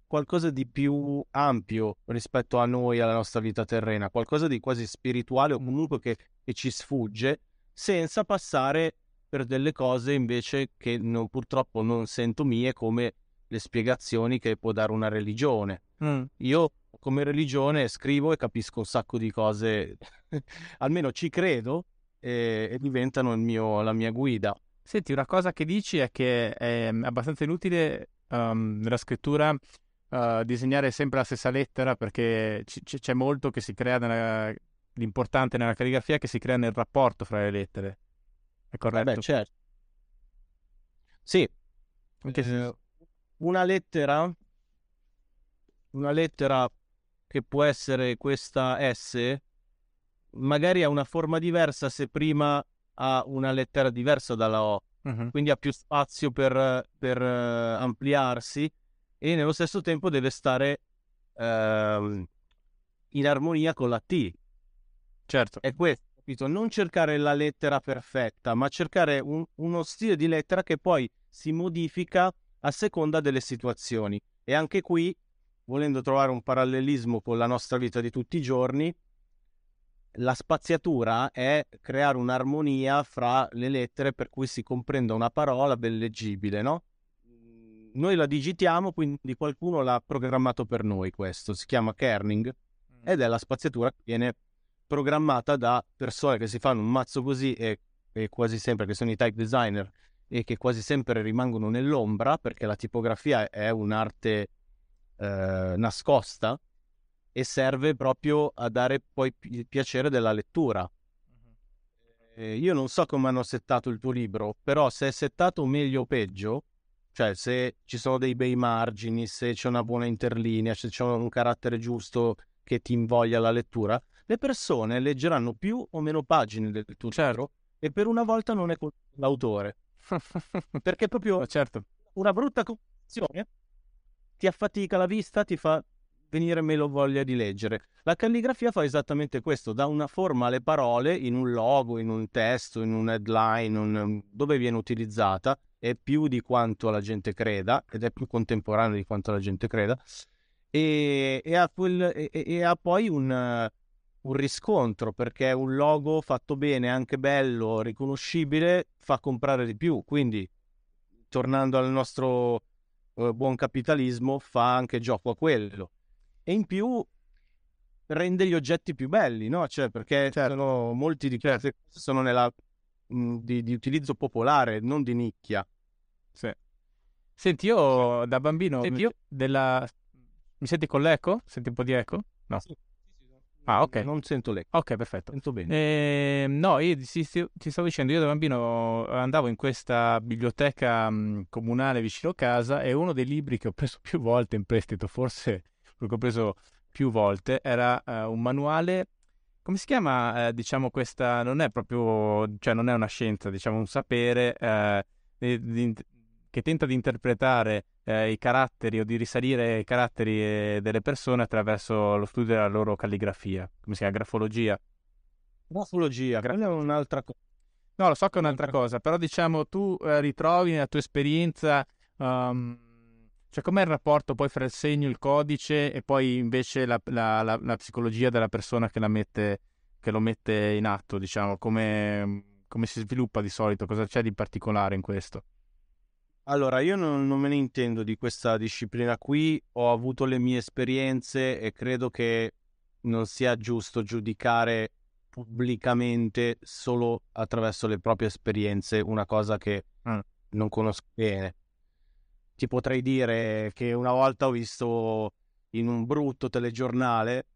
qualcosa di più ampio rispetto a noi, alla nostra vita terrena, qualcosa di quasi spirituale o comunque che, che ci sfugge, senza passare per delle cose invece che non, purtroppo non sento mie come le spiegazioni che può dare una religione. Mm. Io come religione scrivo e capisco un sacco di cose, almeno ci credo e, e diventano mio, la mia guida. Senti, una cosa che dici è che è abbastanza inutile um, nella scrittura uh, disegnare sempre la stessa lettera perché c- c'è molto che si crea nella... l'importante nella calligrafia che si crea nel rapporto fra le lettere. È corretto? Beh, certo. Sì. Eh, una lettera una lettera che può essere questa S magari ha una forma diversa se prima ha una lettera diversa dalla O, uh-huh. quindi ha più spazio per, per uh, ampliarsi e nello stesso tempo deve stare uh, in armonia con la T. Certo. È questo, capito? Non cercare la lettera perfetta, ma cercare un, uno stile di lettera che poi si modifica a seconda delle situazioni. E anche qui, volendo trovare un parallelismo con la nostra vita di tutti i giorni, la spaziatura è creare un'armonia fra le lettere per cui si comprenda una parola ben leggibile, no? Noi la digitiamo, quindi qualcuno l'ha programmato per noi questo, si chiama kerning mm. ed è la spaziatura che viene programmata da persone che si fanno un mazzo così e, e quasi sempre che sono i type designer e che quasi sempre rimangono nell'ombra perché la tipografia è un'arte eh, nascosta e serve proprio a dare poi il piacere della lettura. Eh, io non so come hanno settato il tuo libro, però se è settato meglio o peggio, cioè se ci sono dei bei margini, se c'è una buona interlinea, se c'è un carattere giusto che ti invoglia la lettura, le persone leggeranno più o meno pagine del tuo certo. libro e per una volta non è l'autore. Perché proprio certo. una brutta composizione ti affatica la vista, ti fa venire meno voglia di leggere. La calligrafia fa esattamente questo, dà una forma alle parole in un logo, in un testo, in un headline, un, dove viene utilizzata, è più di quanto la gente creda, ed è più contemporanea di quanto la gente creda, e, e, ha, quel, e, e ha, poi un, un riscontro, perché un logo fatto bene, anche bello, riconoscibile, fa comprare di più. Quindi, tornando al nostro eh, buon capitalismo, fa anche gioco a quello e in più rende gli oggetti più belli, no? Cioè, perché certo. sono, molti di queste certo. cose sono nella, mh, di, di, utilizzo popolare, non di nicchia. Sì. Senti, io da bambino Senti, io... Della... mi senti con l'eco? Senti un po' di eco? No. Sì. Ah, ok. Non sento l'eco. Ok, perfetto. Sento bene. Eh, no, io ti, ti, stavo dicendo, io da bambino andavo in questa biblioteca mh, mm, comunale vicino casa e uno dei libri che ho preso più volte in prestito, forse quello che ho preso più volte, era uh, un manuale, come si chiama, uh, diciamo questa, non è proprio, cioè non è una scienza, diciamo un sapere uh, di, di, che tenta di interpretare i caratteri o di risalire i caratteri delle persone attraverso lo studio della loro calligrafia, come si chiama, grafologia. Grafologia, Gra- quella è un'altra cosa. No, lo so che è un'altra cosa, però diciamo tu ritrovi nella tua esperienza... Um, cioè, com'è il rapporto poi fra il segno, il codice e poi invece la, la, la, la psicologia della persona che, mette, che, lo mette in atto, diciamo? Come, come, si sviluppa di solito? Cosa c'è di particolare in questo? Allora, io non, non me ne intendo di questa disciplina qui, ho avuto le mie esperienze e credo che non sia giusto giudicare pubblicamente solo attraverso le proprie esperienze una cosa che mm. non conosco bene ti potrei dire che una volta ho visto in un brutto telegiornale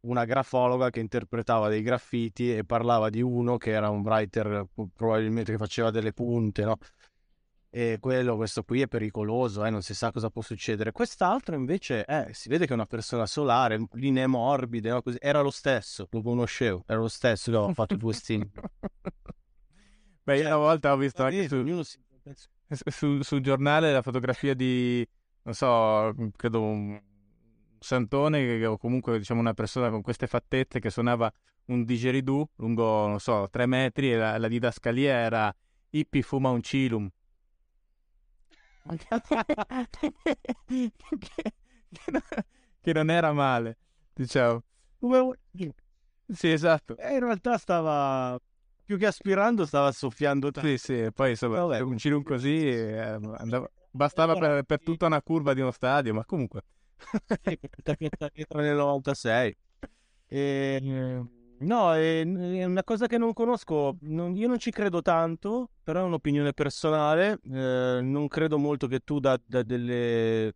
una grafologa che interpretava dei graffiti e parlava di uno che era un writer probabilmente che faceva delle punte, no? E quello, questo qui è pericoloso, eh? non si sa cosa può succedere. Quest'altro invece eh, si vede che è una persona solare, linee morbide, no? Era lo stesso, lo conoscevo, era lo stesso che aveva fatto i postini. Beh, io una volta ho visto anche su... Su, sul giornale la fotografia di, non so, credo un santone o comunque diciamo una persona con queste fattezze che suonava un digeridoo lungo, non so, tre metri e la, la didascalia era Ippi fuma un cilum. Che, non era male, diciamo. Sì, esatto. E in realtà stava più che aspirando stava soffiando tanto. Sì, sì, poi insomma, Vabbè, un cilum così eh, andava, bastava per, per, tutta una curva di uno stadio, ma comunque... sì, dietro nel 96. E, no, è, è, una cosa che non conosco, non, io non ci credo tanto, però è un'opinione personale, eh, non credo molto che tu da, da delle...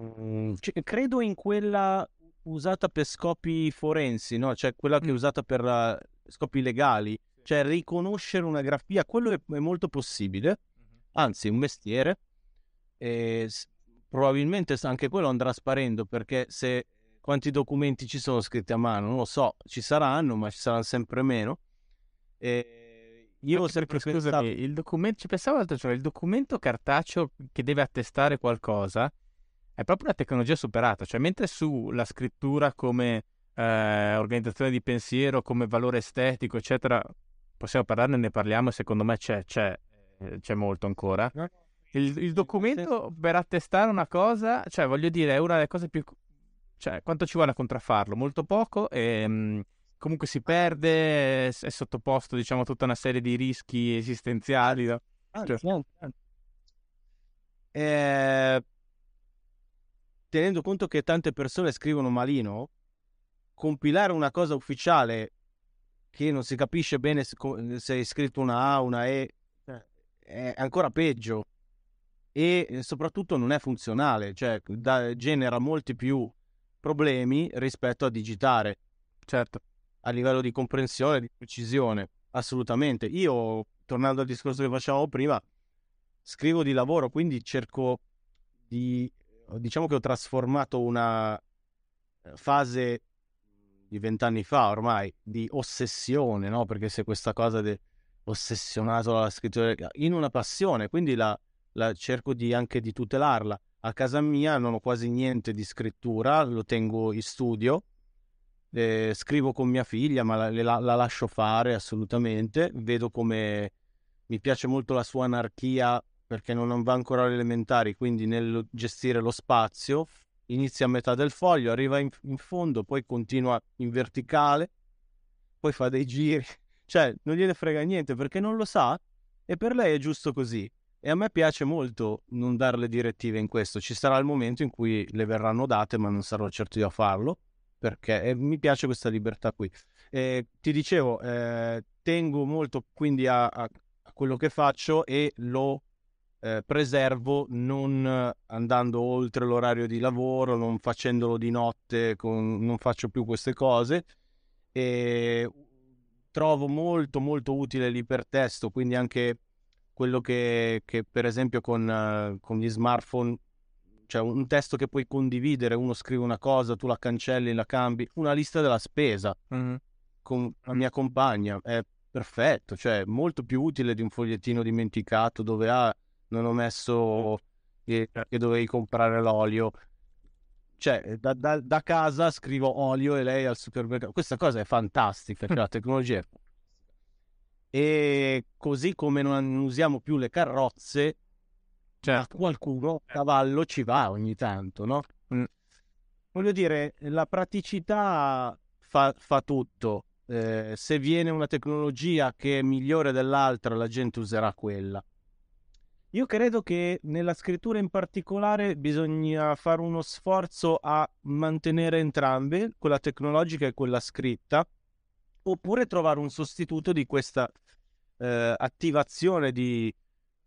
Mm, cioè, credo in quella usata per scopi forensi, no? Cioè quella che è mm. usata per uh, scopi legali, cioè riconoscere una grafia, quello è, è molto possibile, anzi un mestiere, e probabilmente anche quello andrà sparendo perché se quanti documenti ci sono scritti a mano, non lo so, ci saranno, ma ci saranno sempre meno. E io ho sempre scusami, pensato... il documento, ci pensavo l'altro giorno, il documento cartaceo che deve attestare qualcosa è proprio una tecnologia superata, cioè mentre sulla scrittura come eh, organizzazione di pensiero, come valore estetico, eccetera, possiamo parlarne, ne parliamo, secondo me c'è, c'è, eh, c'è molto ancora. Il, il, documento per attestare una cosa, cioè voglio dire, è una delle cose più... Cioè, quanto ci vuole a contraffarlo? Molto poco e mm, comunque si perde, è, sottoposto, diciamo, a tutta una serie di rischi esistenziali. No? Cioè... Eh, tenendo conto che tante persone scrivono malino, compilare una cosa ufficiale che non si capisce bene se, è scritto una A, una E, cioè, è ancora peggio e soprattutto non è funzionale, cioè da, genera molti più problemi rispetto a digitare. Certo. A livello di comprensione, di precisione, assolutamente. Io, tornando al discorso che facevamo prima, scrivo di lavoro, quindi cerco di diciamo che ho trasformato una eh, fase di vent'anni fa ormai di ossessione, no? Perché se questa cosa di ossessionato dalla scrittura in una passione, quindi la, la cerco di, anche di tutelarla. A casa mia non ho quasi niente di scrittura, lo tengo in studio, eh, scrivo con mia figlia, ma la, la, la lascio fare assolutamente. Vedo come mi piace molto la sua anarchia perché non va ancora alle elementari, quindi nel gestire lo spazio inizia a metà del foglio, arriva in, in fondo, poi continua in verticale, poi fa dei giri, cioè non gliene frega niente perché non lo sa e per lei è giusto così. E a me piace molto non dare le direttive in questo, ci sarà il momento in cui le verranno date, ma non sarò certo io a farlo, perché mi piace questa libertà qui. E ti dicevo, eh, tengo molto quindi a, a, quello che faccio e lo eh, preservo non andando oltre l'orario di lavoro, non facendolo di notte, con, non faccio più queste cose e trovo molto molto utile l'ipertesto, quindi anche quello che, che per esempio con, uh, con gli smartphone cioè un testo che puoi condividere, uno scrive una cosa, tu la cancelli, la cambi, una lista della spesa mm-hmm. con la mia compagna, è perfetto, cioè molto più utile di un fogliettino dimenticato dove ah, non ho messo che, che dovevi comprare l'olio. Cioè, da, da, da, casa scrivo olio e lei al supermercato. Questa cosa è fantastica, cioè la tecnologia. E così come non usiamo più le carrozze, certo. qualcuno a cavallo ci va ogni tanto, no? Mm. Voglio dire, la praticità fa, fa tutto. Eh, se viene una tecnologia che è migliore dell'altra, la gente userà quella. Io credo che nella scrittura in particolare bisogna fare uno sforzo a mantenere entrambe, quella tecnologica e quella scritta, oppure trovare un sostituto di questa eh, attivazione di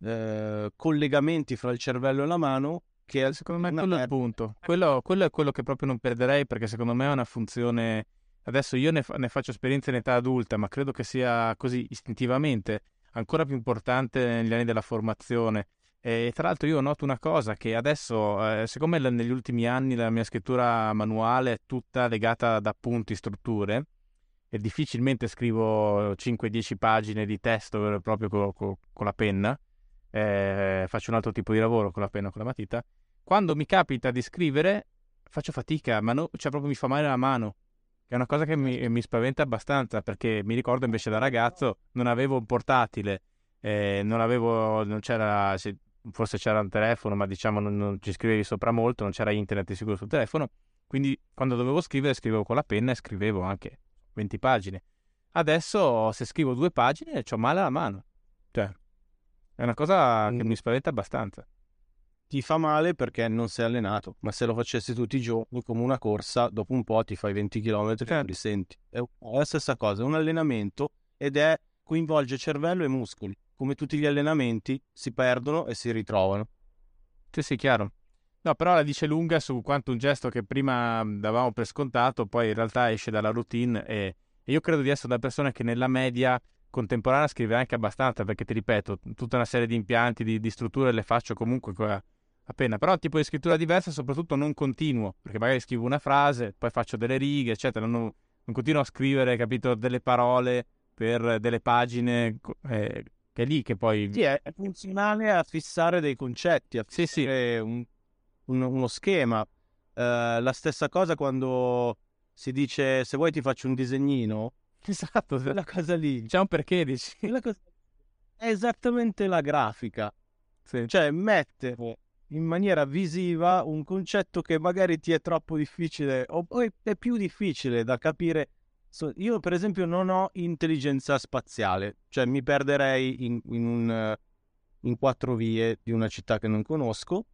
eh, collegamenti fra il cervello e la mano. Che è secondo me quello è il punto. Quello, quello, è quello che proprio non perderei perché secondo me è una funzione... Adesso io ne, fa, ne faccio esperienza in età adulta, ma credo che sia così istintivamente ancora più importante negli anni della formazione. E tra l'altro io noto una cosa che adesso, eh, secondo me negli ultimi anni la mia scrittura manuale è tutta legata ad appunti, strutture, e difficilmente scrivo 5-10 pagine di testo proprio con, con, con la penna, eh, faccio un altro tipo di lavoro con la penna o con la matita. Quando mi capita di scrivere faccio fatica, ma no, cioè proprio mi fa male la mano è una cosa che mi, mi, spaventa abbastanza perché mi ricordo invece da ragazzo non avevo un portatile, eh, non avevo, non c'era, forse c'era un telefono, ma diciamo non, non, ci scrivevi sopra molto, non c'era internet di sicuro sul telefono, quindi quando dovevo scrivere scrivevo con la penna e scrivevo anche 20 pagine. Adesso se scrivo due pagine ho male alla mano. Cioè, è una cosa che mm. mi spaventa abbastanza. Ti fa male perché non sei allenato, ma se lo facessi tutti i giorni come una corsa, dopo un po' ti fai 20 km e certo. li senti. È la stessa cosa, è un allenamento ed è coinvolge cervello e muscoli. Come tutti gli allenamenti, si perdono e si ritrovano. Sì, sì, chiaro. No, però la dice lunga su quanto un gesto che prima davamo per scontato, poi in realtà esce dalla routine e, e io credo di essere una persona che nella media contemporanea scrive anche abbastanza, perché ti ripeto, tutta una serie di impianti, di, di strutture le faccio comunque appena, però tipo di scrittura diversa, soprattutto non continuo, perché magari scrivo una frase, poi faccio delle righe, eccetera, non, non continuo a scrivere, capito, delle parole per delle pagine, eh, che è lì che poi... Sì, è funzionale a fissare dei concetti, a fissare sì, sì. Un, un, uno schema. Uh, la stessa cosa quando si dice se vuoi ti faccio un disegnino, Esatto, quella cosa lì. C'è un perché, dici. Cosa... È esattamente la grafica. Sì. Cioè, mettere in maniera visiva un concetto che magari ti è troppo difficile o è più difficile da capire. Io, per esempio, non ho intelligenza spaziale, cioè mi perderei in, in, un, in quattro vie di una città che non conosco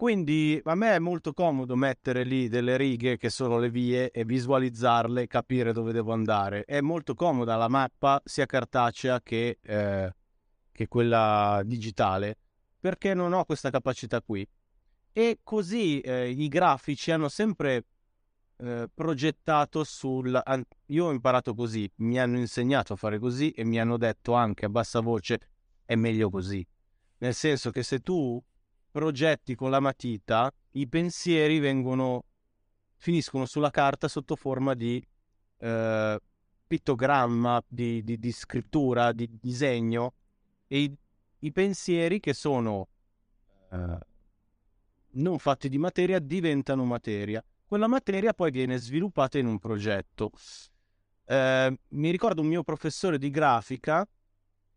quindi a me è molto comodo mettere lì delle righe che sono le vie e visualizzarle, capire dove devo andare. È molto comoda la mappa sia cartacea che, eh, che quella digitale perché non ho questa capacità qui. E così eh, i grafici hanno sempre eh, progettato sul... Io ho imparato così, mi hanno insegnato a fare così e mi hanno detto anche a bassa voce è meglio così. Nel senso che se tu progetti con la matita, i pensieri vengono, finiscono sulla carta sotto forma di eh, pittogramma, di, di, di, scrittura, di disegno e i, i pensieri che sono eh, non fatti di materia diventano materia. Quella materia poi viene sviluppata in un progetto. Eh, mi ricordo un mio professore di grafica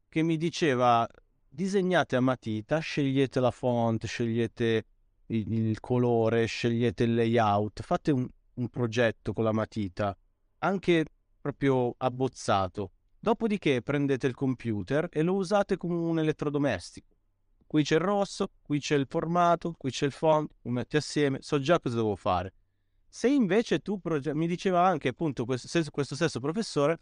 che mi diceva disegnate a matita, scegliete la font, scegliete il, colore, scegliete il layout, fate un, un progetto con la matita, anche proprio abbozzato. Dopodiché prendete il computer e lo usate come un elettrodomestico. Qui c'è il rosso, qui c'è il formato, qui c'è il font, lo metti assieme, so già cosa devo fare. Se invece tu proge- mi diceva anche appunto questo, questo stesso professore,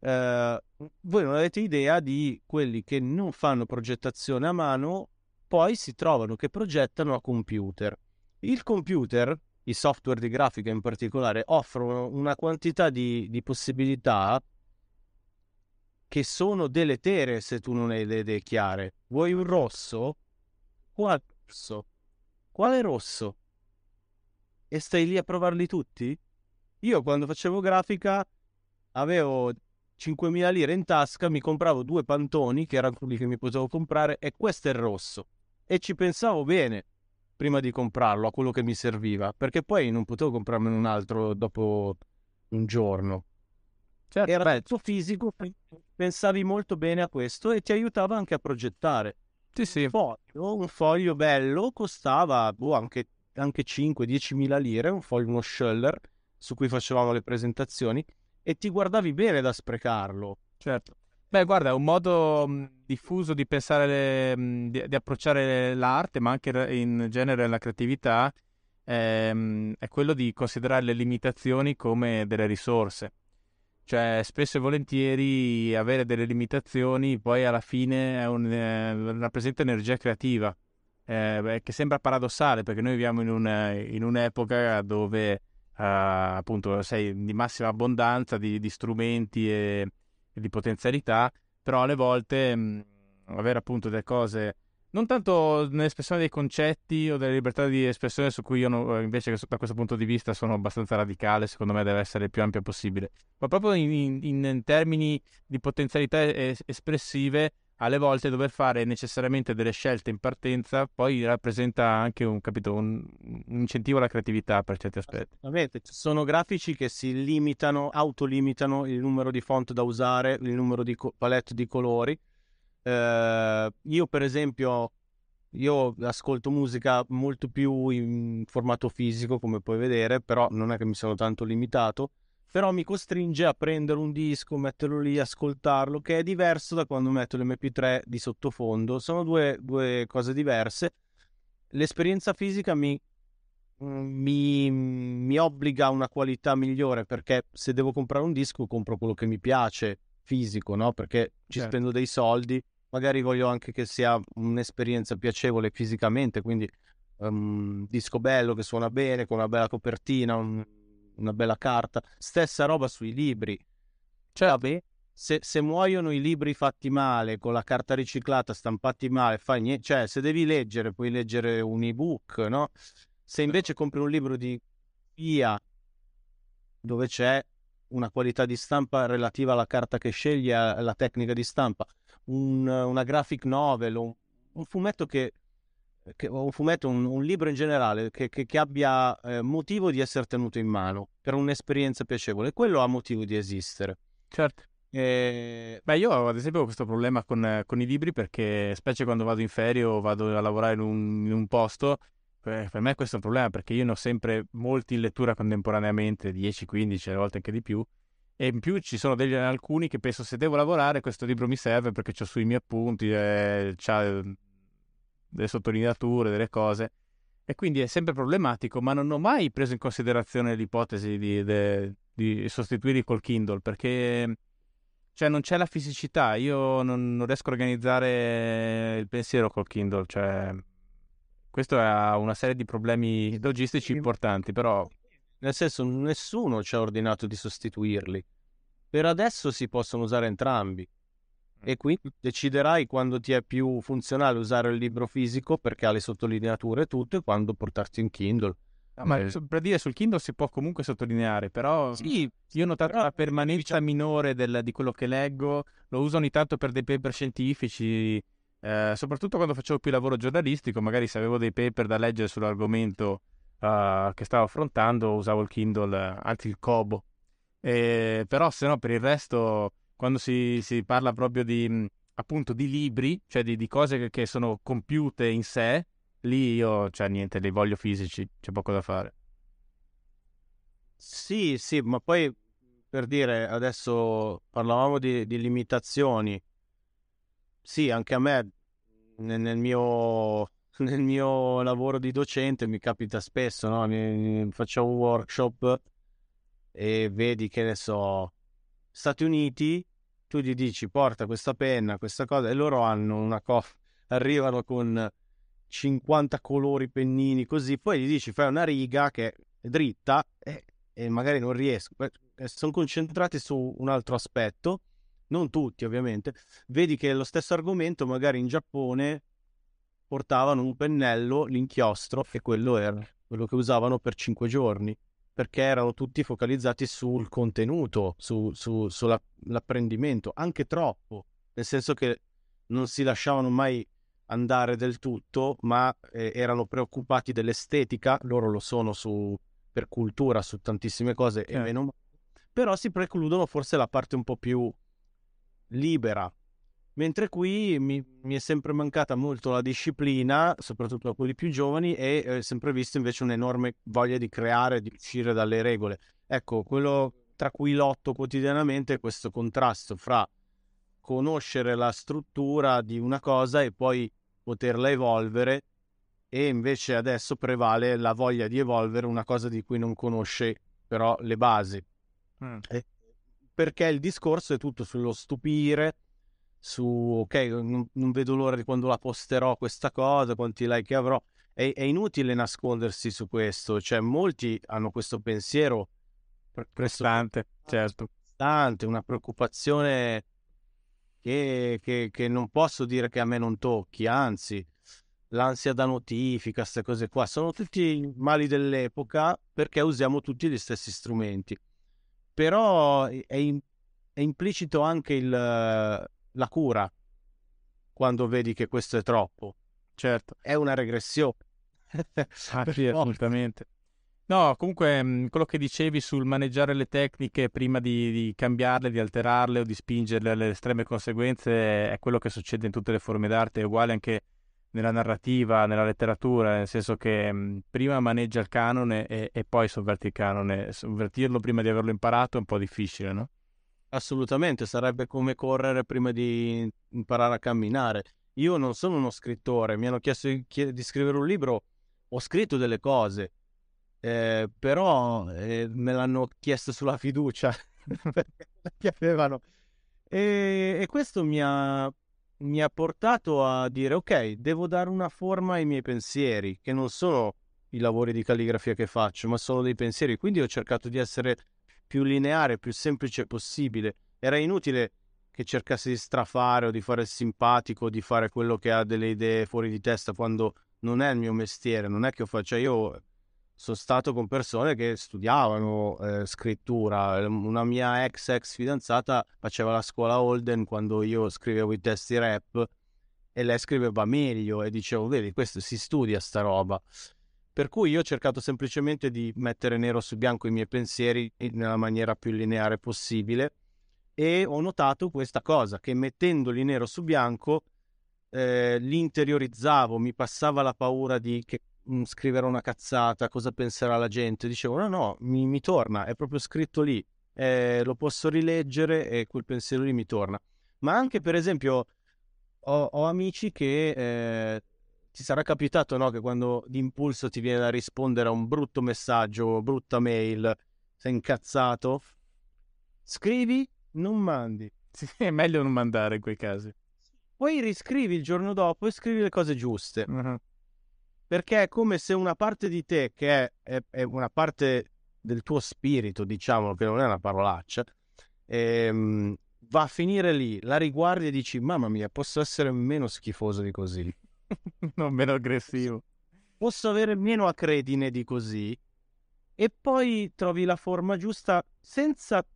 eh, voi non avete idea di quelli che non fanno progettazione a mano, poi si trovano che progettano a computer. Il computer, i software di grafica in particolare, offrono una quantità di, di possibilità che sono deletere se tu non hai le idee chiare. Vuoi un rosso? Quale rosso? Quale rosso? E stai lì a provarli tutti? Io quando facevo grafica avevo 5.000 lire in tasca, mi compravo due pantoni, che erano quelli che mi potevo comprare, e questo è il rosso. E ci pensavo bene prima di comprarlo, a quello che mi serviva, perché poi non potevo comprarmene un altro dopo un giorno. Certo, Era beh. tutto fisico, pensavi molto bene a questo e ti aiutava anche a progettare. Sì, sì. Un foglio, un foglio bello costava boh, anche, anche 5-10 mila lire, un foglio, uno Scheller, su cui facevamo le presentazioni e ti guardavi bene da sprecarlo. Certo. Beh, guarda, è un modo mh, diffuso di pensare, mh, di, di, approcciare l'arte, ma anche in genere la creatività, ehm, è quello di considerare le limitazioni come delle risorse. Cioè, spesso e volentieri avere delle limitazioni poi alla fine un, eh, rappresenta energia creativa, eh, che sembra paradossale perché noi viviamo in, un, in un'epoca dove appunto sei di massima abbondanza di, di strumenti e, e, di potenzialità, però alle volte mh, avere appunto delle cose non tanto nell'espressione dei concetti o delle libertà di espressione su cui io no, invece da questo punto di vista sono abbastanza radicale, secondo me deve essere il più ampia possibile, ma proprio in, in, in termini di potenzialità es- espressive alle volte dover fare necessariamente delle scelte in partenza poi rappresenta anche un, capito, un, un incentivo alla creatività per certi aspetti. Ci sono grafici che si limitano, autolimitano il numero di font da usare, il numero di co- palette di colori. Eh, io per esempio, io ascolto musica molto più in formato fisico come puoi vedere, però non è che mi sono tanto limitato però mi costringe a prendere un disco, metterlo lì, ascoltarlo, che è diverso da quando metto l'MP3 di sottofondo. Sono due, due cose diverse. L'esperienza fisica mi, mi, mi, obbliga a una qualità migliore perché se devo comprare un disco compro quello che mi piace fisico, no? Perché ci certo. spendo dei soldi, magari voglio anche che sia un'esperienza piacevole fisicamente, quindi um, disco bello che suona bene, con una bella copertina, un, una bella carta. Stessa roba sui libri. Cioè, vabbè, se, se, muoiono i libri fatti male, con la carta riciclata, stampati male, fai niente. Cioè, se devi leggere, puoi leggere un ebook, no? Se invece compri un libro di via dove c'è una qualità di stampa relativa alla carta che scegli, alla tecnica di stampa, un, una graphic novel, un, un fumetto che che, un fumetto, un, un, libro in generale che, che, che abbia eh, motivo di essere tenuto in mano per un'esperienza piacevole, quello ha motivo di esistere. Certo. E... Beh, io ad esempio ho questo problema con, con, i libri perché, specie quando vado in ferie o vado a lavorare in un, in un posto, eh, per me questo è un problema perché io ne ho sempre molti in lettura contemporaneamente, 10, 15, a volte anche di più. E in più ci sono degli, alcuni che penso se devo lavorare questo libro mi serve perché ho sui miei appunti, eh, delle sottolineature, delle cose. E quindi è sempre problematico, ma non ho mai preso in considerazione l'ipotesi di, de, di sostituirli col Kindle perché cioè, non c'è la fisicità. Io non, non, riesco a organizzare il pensiero col Kindle. Cioè, questo ha una serie di problemi logistici importanti, però. Nel senso, nessuno ci ha ordinato di sostituirli. Per adesso si possono usare entrambi e quindi deciderai quando ti è più funzionale usare il libro fisico perché ha le sottolineature e tutto e quando portarti in Kindle. No, ma eh. per dire sul Kindle si può comunque sottolineare, però sì, io ho notato la permanenza minore del, di quello che leggo, lo uso ogni tanto per dei paper scientifici, eh, soprattutto quando facevo più lavoro giornalistico, magari se avevo dei paper da leggere sull'argomento uh, che stavo affrontando usavo il Kindle, anzi il Kobo. Eh, però se no per il resto quando si, si parla proprio di, appunto, di libri, cioè di, di cose che, che, sono compiute in sé, lì io, cioè niente, li voglio fisici, c'è poco da fare. Sì, sì, ma poi per dire, adesso parlavamo di, di limitazioni. Sì, anche a me nel, nel, mio, nel mio lavoro di docente mi capita spesso, no? Mi, faccio un workshop e vedi che ne so, Stati Uniti, tu gli dici porta questa penna, questa cosa, e loro hanno una cosa, arrivano con 50 colori pennini così, poi gli dici fai una riga che è dritta e, e magari non riesco. Sono concentrati su un altro aspetto, non tutti ovviamente. Vedi che lo stesso argomento magari in Giappone portavano un pennello, l'inchiostro, e quello era quello che usavano per 5 perché erano tutti focalizzati sul contenuto, su, su, sull'apprendimento, anche troppo, nel senso che non si lasciavano mai andare del tutto, ma eh, erano preoccupati dell'estetica, loro lo sono su, per cultura su tantissime cose eh. e meno, però si precludono forse la parte un po' più libera, Mentre qui mi, mi, è sempre mancata molto la disciplina, soprattutto a quelli più giovani, e ho sempre visto invece un'enorme voglia di creare, di uscire dalle regole. Ecco, quello tra cui lotto quotidianamente è questo contrasto fra conoscere la struttura di una cosa e poi poterla evolvere, e invece adesso prevale la voglia di evolvere una cosa di cui non conosce però le basi. Mm. perché il discorso è tutto sullo stupire su ok, non, non, vedo l'ora di quando la posterò questa cosa, quanti like avrò. È, è, inutile nascondersi su questo, cioè molti hanno questo pensiero prestante, certo. Prestante, una preoccupazione che, che, che non posso dire che a me non tocchi, anzi, l'ansia da notifica, queste cose qua, sono tutti mali dell'epoca perché usiamo tutti gli stessi strumenti. Però è, in, è implicito anche il la cura quando vedi che questo è troppo. Certo. È una regressione. ah, sì, assolutamente. No, comunque mm, quello che dicevi sul maneggiare le tecniche prima di, di, cambiarle, di alterarle o di spingerle alle estreme conseguenze è quello che succede in tutte le forme d'arte, è uguale anche nella narrativa, nella letteratura, nel senso che mh, prima maneggia il canone e, e, poi sovverti il canone. Sovvertirlo prima di averlo imparato è un po' difficile, no? Assolutamente, sarebbe come correre prima di imparare a camminare. Io non sono uno scrittore, mi hanno chiesto di, scrivere un libro, ho scritto delle cose, eh, però eh, me l'hanno chiesto sulla fiducia perché avevano. E, e questo mi ha, mi ha portato a dire ok, devo dare una forma ai miei pensieri, che non sono i lavori di calligrafia che faccio, ma sono dei pensieri. Quindi ho cercato di essere più lineare, più semplice possibile. Era inutile che cercassi di strafare o di fare il simpatico, di fare quello che ha delle idee fuori di testa quando non è il mio mestiere, non è che io faccia io sono stato con persone che studiavano eh, scrittura. Una mia ex ex fidanzata faceva la scuola Holden quando io scrivevo i testi rap e lei scriveva meglio e dicevo, vedi, questo si studia sta roba. Per cui io ho cercato semplicemente di mettere nero su bianco i miei pensieri nella maniera più lineare possibile e ho notato questa cosa, che mettendoli nero su bianco eh, li interiorizzavo, mi passava la paura di che mh, scrivere una cazzata, cosa penserà la gente. Dicevo, no, no, mi, mi torna, è proprio scritto lì, eh, lo posso rileggere e quel pensiero lì mi torna. Ma anche, per esempio, ho, ho amici che eh, ti sarà capitato, no, che quando d'impulso ti viene da rispondere a un brutto messaggio, brutta mail, sei incazzato, scrivi, non mandi. Sì, è meglio non mandare in quei casi. Poi riscrivi il giorno dopo e scrivi le cose giuste. Uh-huh perché è come se una parte di te, che è, è, è una parte del tuo spirito, diciamo, che non è una parolaccia, ehm, va a finire lì, la riguardi e dici, mamma mia, posso essere meno schifoso di così. non meno aggressivo. Posso avere meno acredine di così. E poi trovi la forma giusta senza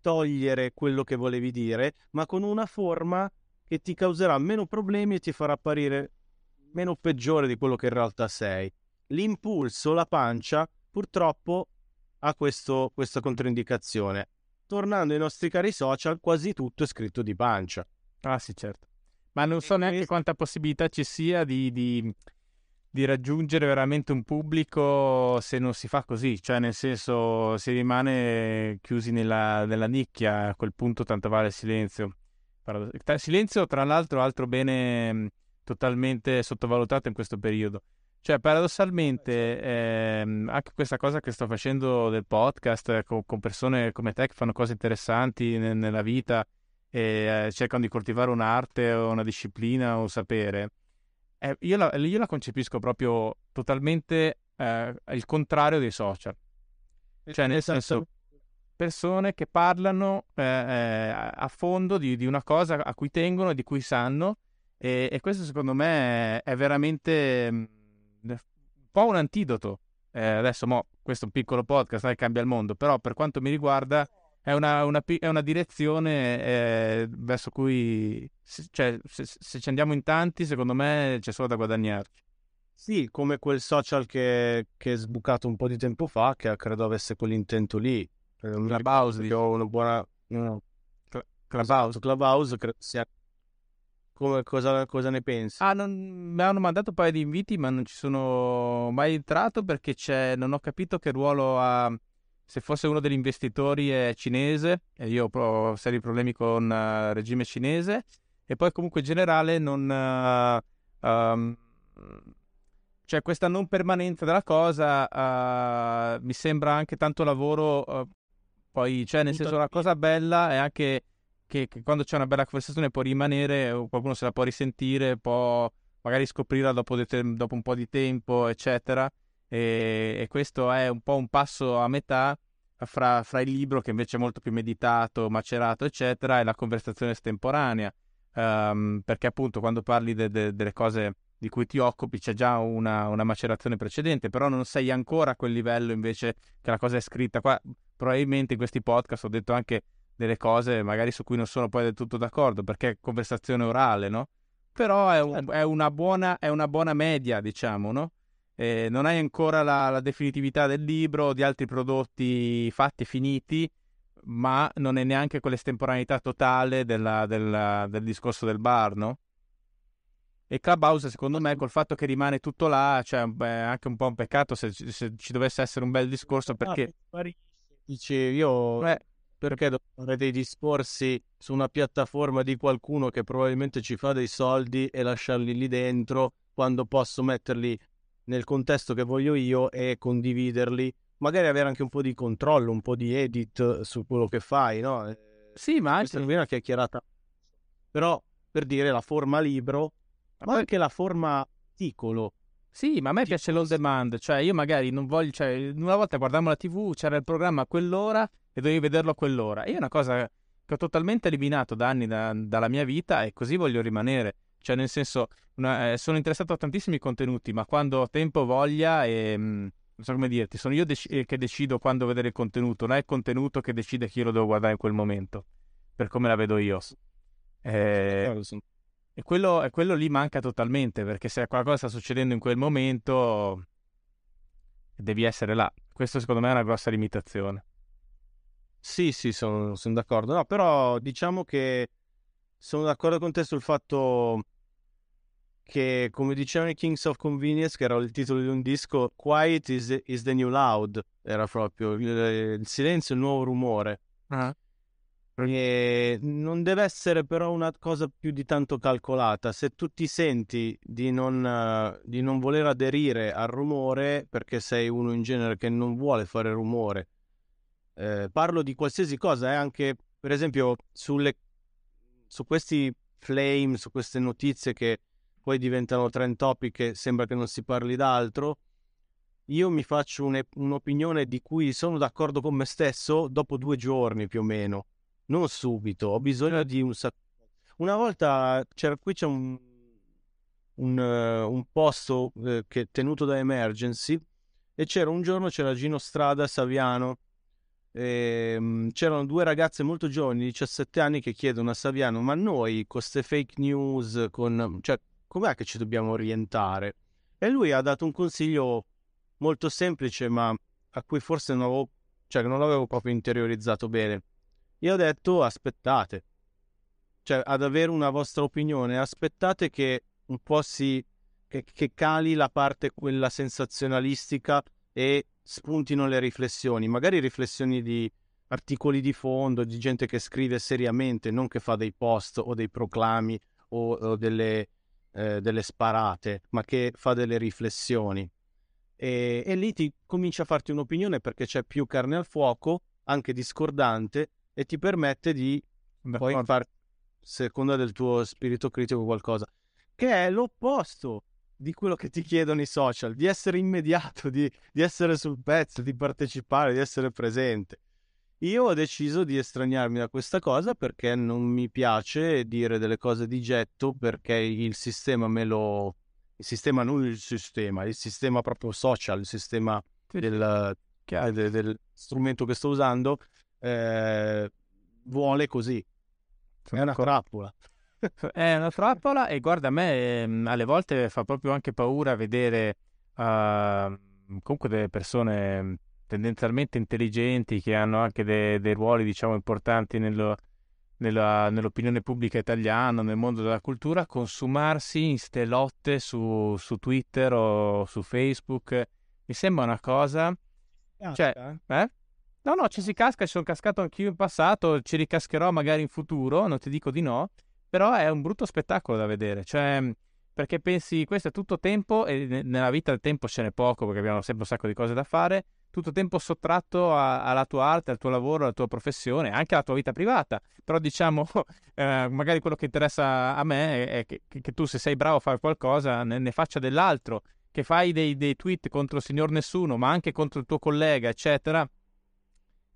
togliere quello che volevi dire, ma con una forma che ti causerà meno problemi e ti farà apparire meno peggiore di quello che in realtà sei. L'impulso, la pancia, purtroppo ha questo, questa controindicazione. Tornando ai nostri cari social, quasi tutto è scritto di pancia. Ah sì, certo. Ma non so neanche quanta possibilità ci sia di, di, di, raggiungere veramente un pubblico se non si fa così. Cioè, nel senso, si rimane chiusi nella, nella nicchia, a quel punto tanto vale il silenzio. Silenzio, tra l'altro, altro bene totalmente sottovalutato in questo periodo. Cioè, paradossalmente, ehm, anche questa cosa che sto facendo del podcast eh, con, con persone come te che fanno cose interessanti ne, nella vita e eh, cercano di coltivare un'arte o una disciplina o un sapere, eh, io, la, io, la, concepisco proprio totalmente eh, il contrario dei social. Cioè, nel senso, persone che parlano eh, eh, a fondo di, di una cosa a cui tengono e di cui sanno e, e questo secondo me è veramente mm, un po' un antidoto. Adesso, mo, questo è un piccolo podcast, non cambia il mondo, però per quanto mi riguarda è una, una, è una direzione eh, verso cui, cioè, se, se, ci andiamo in tanti, secondo me c'è solo da guadagnarci. Sì, come quel social che, che è sbucato un po' di tempo fa, che credo avesse quell'intento lì. Clubhouse, ho una buona... No. Clubhouse, Clubhouse credo sia come, cosa, cosa, ne pensi? Ah, non, mi hanno mandato un paio di inviti, ma non ci sono mai entrato perché c'è, non ho capito che ruolo ha. Se fosse uno degli investitori è cinese, e io ho seri problemi con il uh, regime cinese, e poi comunque in generale non. Uh, um, cioè questa non permanenza della cosa uh, mi sembra anche tanto lavoro. Poi, cioè, nel senso, una cosa bella è anche che, che, quando c'è una bella conversazione può rimanere, qualcuno se la può risentire, può magari scoprirla dopo, dopo un po' di tempo, eccetera. E, e, questo è un po' un passo a metà fra, fra, il libro, che invece è molto più meditato, macerato, eccetera, e la conversazione estemporanea. Um, perché appunto quando parli de- de- delle cose di cui ti occupi c'è già una, una, macerazione precedente, però non sei ancora a quel livello invece che la cosa è scritta. Qua probabilmente in questi podcast ho detto anche delle cose magari su cui non sono poi del tutto d'accordo, perché è conversazione orale, no? Però è, un, certo. è, una, buona, è una, buona, media, diciamo, no? Eh, non hai ancora la, la, definitività del libro o di altri prodotti fatti, finiti, ma non è neanche quell'estemporaneità totale della, della, del discorso del bar, no? E Clubhouse, secondo me, col fatto che rimane tutto là, cioè è anche un po' un peccato se, se ci dovesse essere un bel discorso perché... Dici, io... Eh, perché devo fare dei discorsi su una piattaforma di qualcuno che probabilmente ci fa dei soldi e lasciarli lì dentro quando posso metterli nel contesto che voglio io e condividerli, magari avere anche un po' di controllo, un po' di edit su quello che fai, no? Eh, sì, ma anche... Questa è una chiacchierata. Però, per dire, la forma libro, ma anche la forma articolo. Sì, ma a me piace l'on demand, cioè io magari non voglio, cioè una volta guardavo la tv, c'era il programma a quell'ora e dovevi vederlo a quell'ora. Io è una cosa che ho totalmente eliminato da anni da, dalla mia vita e così voglio rimanere. Cioè, nel senso, una, eh, sono interessato a tantissimi contenuti, ma quando ho tempo, voglia e... Mh, mm, non so come dirti, sono io dec- eh, che decido quando vedere il contenuto, non è il contenuto che decide chi lo devo guardare in quel momento, per come la vedo io. Eh, e quello, e quello lì manca totalmente, perché se qualcosa sta succedendo in quel momento, devi essere là. Questo secondo me è una grossa limitazione. Sì, sì, sono, sono d'accordo. No, però diciamo che sono d'accordo con te sul fatto che, come dicevano i Kings of Convenience, che era il titolo di un disco, Quiet is, is the new loud, era proprio il, il silenzio, il nuovo rumore. Uh-huh. E non deve essere però una cosa più di tanto calcolata. Se tu ti senti di non, di non voler aderire al rumore, perché sei uno in genere che non vuole fare rumore, eh, parlo di qualsiasi cosa, eh, anche per esempio sulle, su questi flame, su queste notizie che poi diventano trend topic e sembra che non si parli d'altro. Io mi faccio un, un'opinione di cui sono d'accordo con me stesso dopo due giorni più o meno non subito, ho bisogno di un sacco. Una volta c'era qui c'è un, un, un posto uh, che, tenuto da Emergency e c'era un giorno c'era Gino Strada Saviano e, um, c'erano due ragazze molto giovani, 17 anni, che chiedono a Saviano: Ma noi con queste fake news, con, cioè, com'è che ci dobbiamo orientare? E lui ha dato un consiglio molto semplice, ma a cui forse non avevo, cioè, non l'avevo proprio interiorizzato bene. Io ho detto aspettate, cioè ad avere una vostra opinione, aspettate che un po' si che, che cali la parte quella sensazionalistica e spuntino le riflessioni, magari riflessioni di articoli di fondo, di gente che scrive seriamente, non che fa dei post o dei proclami o, o delle, eh, delle, sparate, ma che fa delle riflessioni. E, e lì ti comincia a farti un'opinione perché c'è più carne al fuoco, anche discordante, e ti permette di D'accordo. poi fare, seconda del tuo spirito critico, qualcosa che è l'opposto di quello che ti chiedono i social, di essere immediato, di, di essere sul pezzo, di partecipare, di essere presente. Io ho deciso di estraniarmi da questa cosa perché non mi piace dire delle cose di getto perché il sistema me lo... Il sistema, non il sistema, il sistema proprio social, il sistema del, del, del strumento che sto usando eh, vuole così. È una trappola. È una trappola e guarda, a me ehm, alle volte fa proprio anche paura vedere uh, comunque delle persone tendenzialmente intelligenti che hanno anche de- dei ruoli, diciamo, importanti nello, nella, nell'opinione pubblica italiana, nel mondo della cultura, consumarsi in ste lotte su, su Twitter o su Facebook. Mi sembra una cosa... Cioè, eh? No, no, ci si casca, ci sono cascato anch'io in passato, ci ricascherò magari in futuro, non ti dico di no, però è un brutto spettacolo da vedere, cioè perché pensi questo è tutto tempo e nella vita il tempo ce n'è poco perché abbiamo sempre un sacco di cose da fare, tutto tempo sottratto a, alla tua arte, al tuo lavoro, alla tua professione, anche alla tua vita privata, però diciamo eh, magari quello che interessa a me è che, che, tu se sei bravo a fare qualcosa ne, ne faccia dell'altro, che fai dei, dei tweet contro il signor nessuno, ma anche contro il tuo collega, eccetera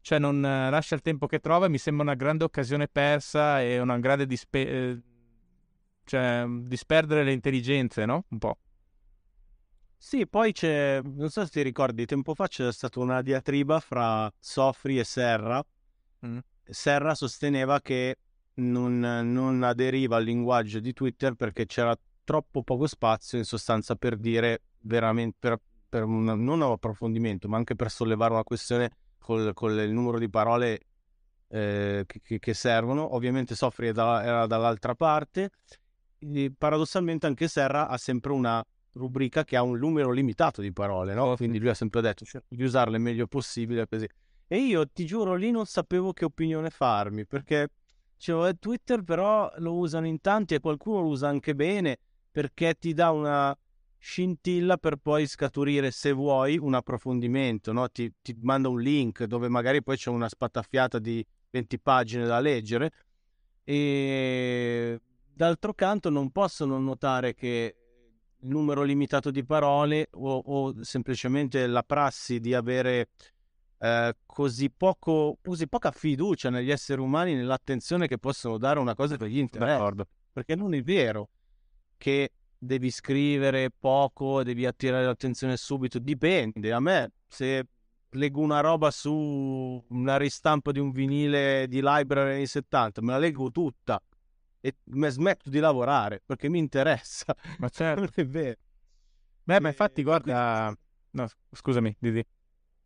cioè non eh, lascia il tempo che trova, mi sembra una grande occasione persa e una grande dispe- eh, cioè, disperdere le intelligenze, no? Un po'. Sì, poi c'è, non so se ti ricordi, tempo fa c'è stata una diatriba fra Sofri e Serra. Mm. Serra sosteneva che non, non, aderiva al linguaggio di Twitter perché c'era troppo poco spazio in sostanza per dire veramente, per, per un, non un approfondimento, ma anche per sollevare una questione col, col il numero di parole eh, che, che, servono. Ovviamente Soffri era dall'altra parte paradossalmente anche Serra ha sempre una rubrica che ha un numero limitato di parole, no? Quindi lui ha sempre detto cerco di usarle il meglio possibile così. E io ti giuro lì non sapevo che opinione farmi, perché cioè, Twitter però lo usano in tanti e qualcuno lo usa anche bene perché ti dà una scintilla per poi scaturire, se vuoi, un approfondimento, no? ti, ti manda un link dove magari poi c'è una spattaffiata di 20 pagine da leggere e d'altro canto non posso non notare che numero limitato di parole o, o semplicemente la prassi di avere eh, così poco, così poca fiducia negli esseri umani, nell'attenzione che possono dare una cosa per gli interessi. Perché non è vero che devi scrivere poco, devi attirare l'attenzione subito. Dipende. A me, se leggo una roba su una ristampa di un vinile di library anni 70, me la leggo tutta e me smetto di lavorare perché mi interessa. Ma certo. non è vero. Beh, ma infatti, guarda. No, scusami, Didi.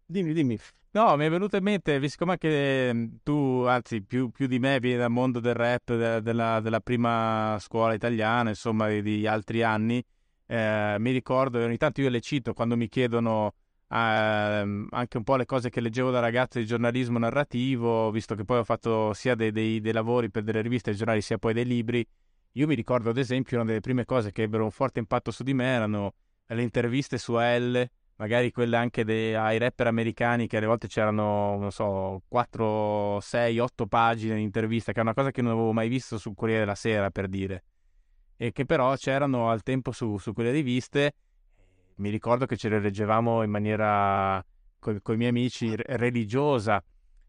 Dimmi, dimmi. No, mi è venuto in mente, visto anche mm, tu, anzi più, più, di me, vieni dal mondo del rap, de, della, della, prima scuola italiana, insomma, di, di altri anni, eh, mi ricordo, ogni tanto io le cito quando mi chiedono anche un po' le cose che leggevo da ragazzo di giornalismo narrativo, visto che poi ho fatto sia dei, dei, dei lavori per delle riviste e giornali, sia poi dei libri. Io mi ricordo, ad esempio, una delle prime cose che ebbero un forte impatto su di me erano le interviste su L magari quelle anche dei, ai rapper americani che alle volte c'erano, non so, 4, 6, 8 pagine di intervista, che è una cosa che non avevo mai visto sul Corriere della Sera, per dire, e che però c'erano al tempo su, su quelle riviste. Mi ricordo che ce le leggevamo in maniera, con i miei amici, religiosa.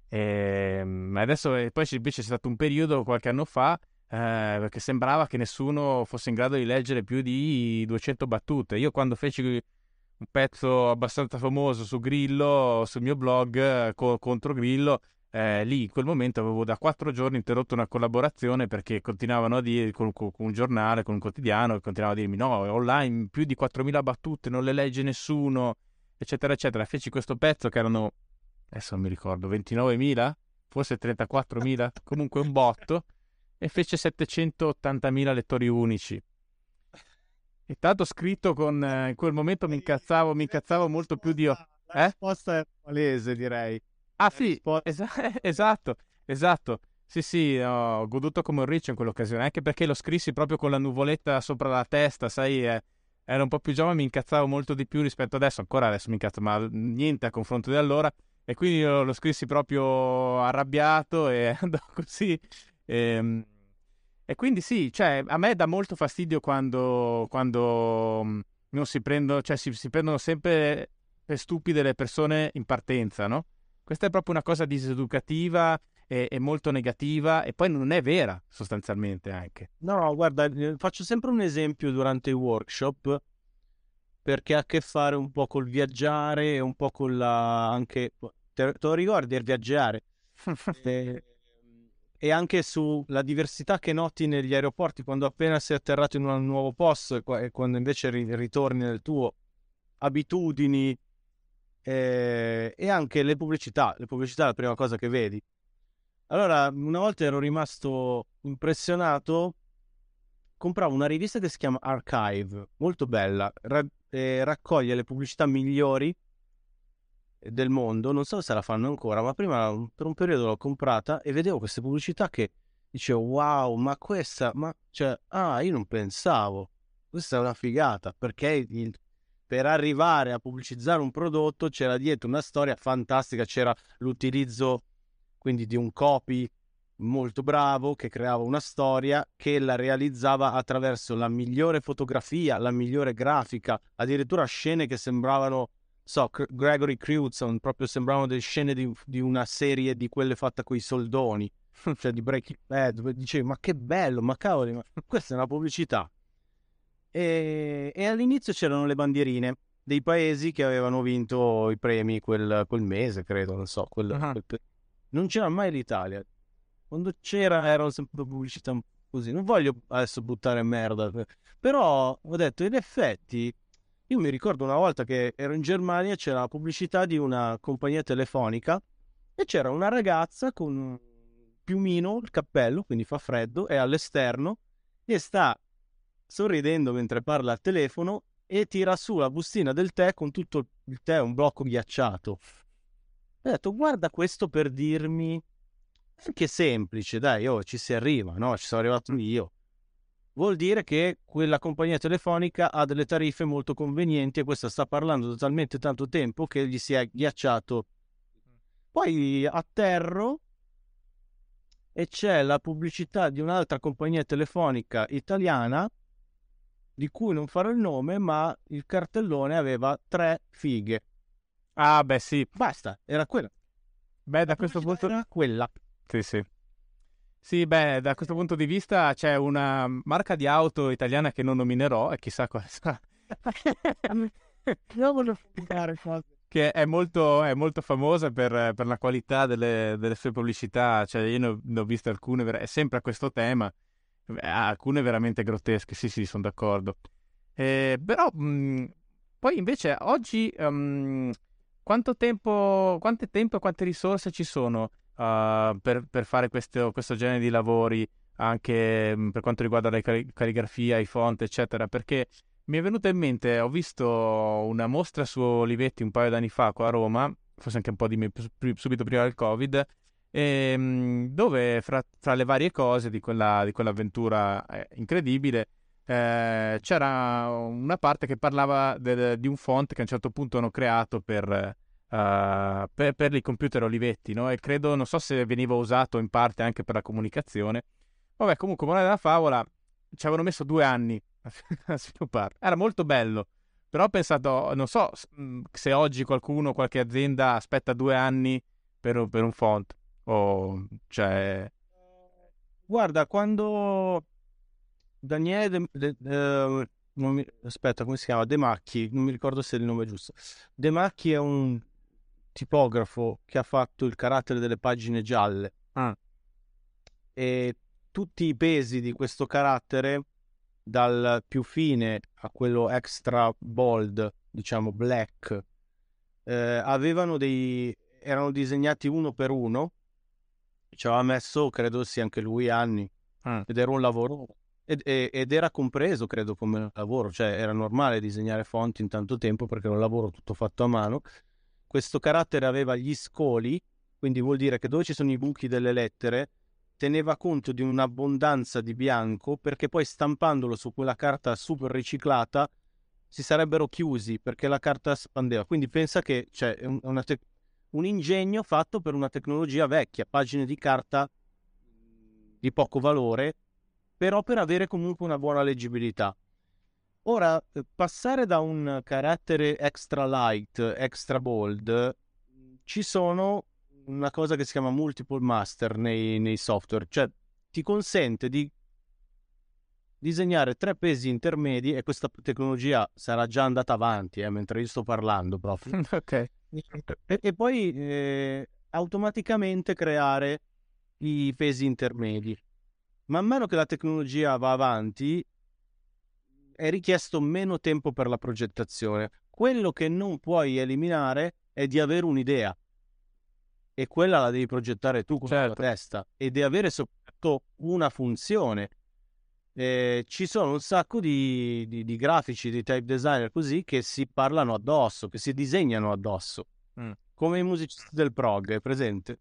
E, ma adesso poi invece c'è stato un periodo, qualche anno fa, eh, che sembrava che nessuno fosse in grado di leggere più di 200 battute. Io quando feci un pezzo abbastanza famoso su Grillo, sul mio blog co- contro Grillo. Eh, lì in quel momento avevo da quattro giorni interrotto una collaborazione perché continuavano a dire con, con, un giornale, con un quotidiano, continuavano a dirmi no, online più di 4.000 battute, non le legge nessuno, eccetera, eccetera. Feci questo pezzo che erano, adesso non mi ricordo, 29.000, forse 34.000, comunque un botto, e fece 780.000 lettori unici. Intanto scritto con... Eh, in quel momento mi incazzavo, mi incazzavo molto più di... Eh? La risposta è palese, direi. Ah sì, es- esatto, esatto. Sì, sì, ho goduto come un riccio in quell'occasione, anche perché lo scrissi proprio con la nuvoletta sopra la testa, sai, eh, ero un po' più giovane, mi incazzavo molto di più rispetto adesso, ancora adesso mi incazzo, ma niente a confronto di allora, e quindi lo, lo scrissi proprio arrabbiato e andò così. E, ehm, e quindi sì, cioè, a me dà molto fastidio quando, quando mm, non si prendono, cioè si, si, prendono sempre per stupide le persone in partenza, no? Questa è proprio una cosa diseducativa e, e molto negativa e poi non è vera sostanzialmente anche. No, guarda, eh, faccio sempre un esempio durante i workshop perché ha a che fare un po' col viaggiare e un po' con la... anche... Te, te lo ricordi il viaggiare? eh, e anche sulla diversità che noti negli aeroporti quando appena sei atterrato in un nuovo posto e quando invece ritorni nel tuo abitudini eh, e anche le pubblicità. Le pubblicità è la prima cosa che vedi. Allora, una volta ero rimasto impressionato, compravo una rivista che si chiama Archive, molto bella, ra- eh, raccoglie le pubblicità migliori del mondo, non so se la fanno ancora, ma prima per un periodo l'ho comprata e vedevo queste pubblicità che dicevo wow, ma questa, ma cioè, ah, io non pensavo, questa è una figata, perché il, per arrivare a pubblicizzare un prodotto c'era dietro una storia fantastica, c'era l'utilizzo quindi di un copy molto bravo che creava una storia che la realizzava attraverso la migliore fotografia, la migliore grafica, addirittura scene che sembravano so, Gregory Crewdson, proprio sembravano delle scene di, di una serie di quelle fatte con i soldoni, cioè di Breaking Bad, dove dicevi ma che bello, ma cavoli, ma questa è una pubblicità. E, e all'inizio c'erano le bandierine dei paesi che avevano vinto i premi quel, quel mese, credo, non so, quel, uh-huh. quel... non c'era mai l'Italia. Quando c'era erano sempre pubblicità così. Non voglio adesso buttare merda, però ho detto in effetti io mi ricordo una volta che ero in Germania, c'era la pubblicità di una compagnia telefonica e c'era una ragazza con un piumino, il cappello, quindi fa freddo, è all'esterno e sta sorridendo mentre parla al telefono e tira su la bustina del tè con tutto il tè, un blocco ghiacciato. Ho detto, guarda questo per dirmi, anche semplice, dai, oh, ci si arriva, no? Ci sono arrivato io. Vuol dire che quella compagnia telefonica ha delle tariffe molto convenienti e questa sta parlando da talmente tanto tempo che gli si è ghiacciato. Poi atterro e c'è la pubblicità di un'altra compagnia telefonica italiana di cui non farò il nome, ma il cartellone aveva tre fighe. Ah, beh, sì. Basta, era quella. Beh, da questo punto... Era quella. Sì, sì. Sì, beh, da questo punto di vista c'è una marca di auto italiana che non nominerò e chissà quale sarà. Io voglio fare cose. Che è molto, è molto famosa per, per la qualità delle, delle, sue pubblicità. Cioè, io ne ho, ne ho viste alcune, è sempre a questo tema. Alcune veramente grottesche, sì, sì, sono d'accordo. Eh, però, mh, poi invece, oggi, um, quanto tempo, quanto tempo e quante risorse ci sono uh, per, per, fare questo, questo, genere di lavori, anche mh, per quanto riguarda la calligrafia, i font, eccetera? Perché mi è venuto in mente, ho visto una mostra su Olivetti un paio d'anni fa qua a Roma, forse anche un po' di me, subito prima del Covid, e, ehm, dove fra, fra, le varie cose di, quella, di quell'avventura eh, incredibile eh, c'era una parte che parlava de, di un font che a un certo punto hanno creato per, uh, per, per i computer Olivetti, no? e credo, non so se veniva usato in parte anche per la comunicazione. Vabbè, comunque, moneta della favola, ci avevano messo due anni a sviluppare. Era molto bello. Però ho pensato, non so se oggi qualcuno, qualche azienda aspetta due anni per, per un font. O cioè... Guarda, quando Daniele De, De, uh, mi, aspetta, come si chiama? De Macchi, non mi ricordo se è il nome giusto. De Macchi è un tipografo che ha fatto il carattere delle pagine gialle. Ah. E tutti i pesi di questo carattere, dal più fine a quello extra bold, diciamo black, eh, avevano dei erano disegnati uno per uno ci aveva messo, credo sia anche lui, anni. Ah. Ed era un lavoro. Ed, ed, era compreso, credo, come lavoro. Cioè, era normale disegnare fonti in tanto tempo perché era un lavoro tutto fatto a mano. Questo carattere aveva gli scoli, quindi vuol dire che dove ci sono i buchi delle lettere, teneva conto di un'abbondanza di bianco perché poi stampandolo su quella carta super riciclata si sarebbero chiusi perché la carta spandeva. Quindi pensa che c'è cioè, una, te- un ingegno fatto per una tecnologia vecchia, pagine di carta di poco valore, però per avere comunque una buona leggibilità. Ora, eh, passare da un carattere extra light, extra bold, ci sono una cosa che si chiama multiple master nei, nei software, cioè ti consente di disegnare tre pesi intermedi e questa tecnologia sarà già andata avanti eh, mentre io sto parlando proprio. ok. E, e poi eh, automaticamente creare i pesi intermedi. Man mano che la tecnologia va avanti, è richiesto meno tempo per la progettazione. Quello che non puoi eliminare è di avere un'idea. E quella la devi progettare tu con certo. la tua testa. E di avere soprattutto una funzione. Eh, ci sono un sacco di, di, di, grafici, di type designer così che si parlano addosso, che si disegnano addosso, mm. come i musicisti del prog, è presente?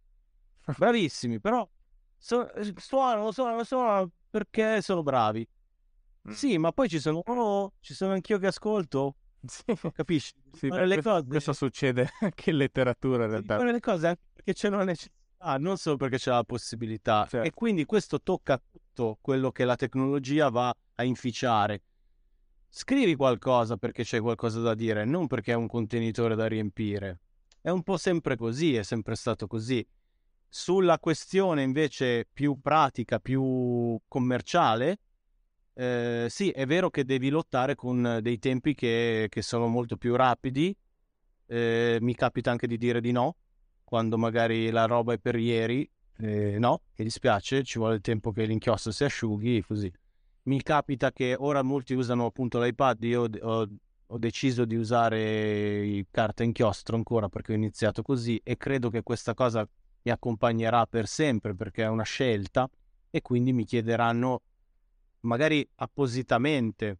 Bravissimi, però so, suonano, suonano, suonano perché sono bravi. Mm. Sì, ma poi ci sono, oh, ci sono anch'io che ascolto. Sì. Capisci? Sì, questo, cose... questo, succede anche in letteratura in realtà. Fare le cose anche perché c'è una necessità, non solo perché c'è la possibilità. Certo. E quindi questo tocca tutto quello che la tecnologia va a inficiare. Scrivi qualcosa perché c'è qualcosa da dire, non perché è un contenitore da riempire. È un po' sempre così, è sempre stato così. Sulla questione invece più pratica, più commerciale, eh, sì, è vero che devi lottare con dei tempi che, che sono molto più rapidi. Eh, mi capita anche di dire di no, quando magari la roba è per ieri eh, no, mi dispiace, ci vuole il tempo che l'inchiostro si asciughi, così. Mi capita che ora molti usano appunto l'iPad, io ho, ho deciso di usare carta inchiostro ancora perché ho iniziato così e credo che questa cosa mi accompagnerà per sempre perché è una scelta e quindi mi chiederanno magari appositamente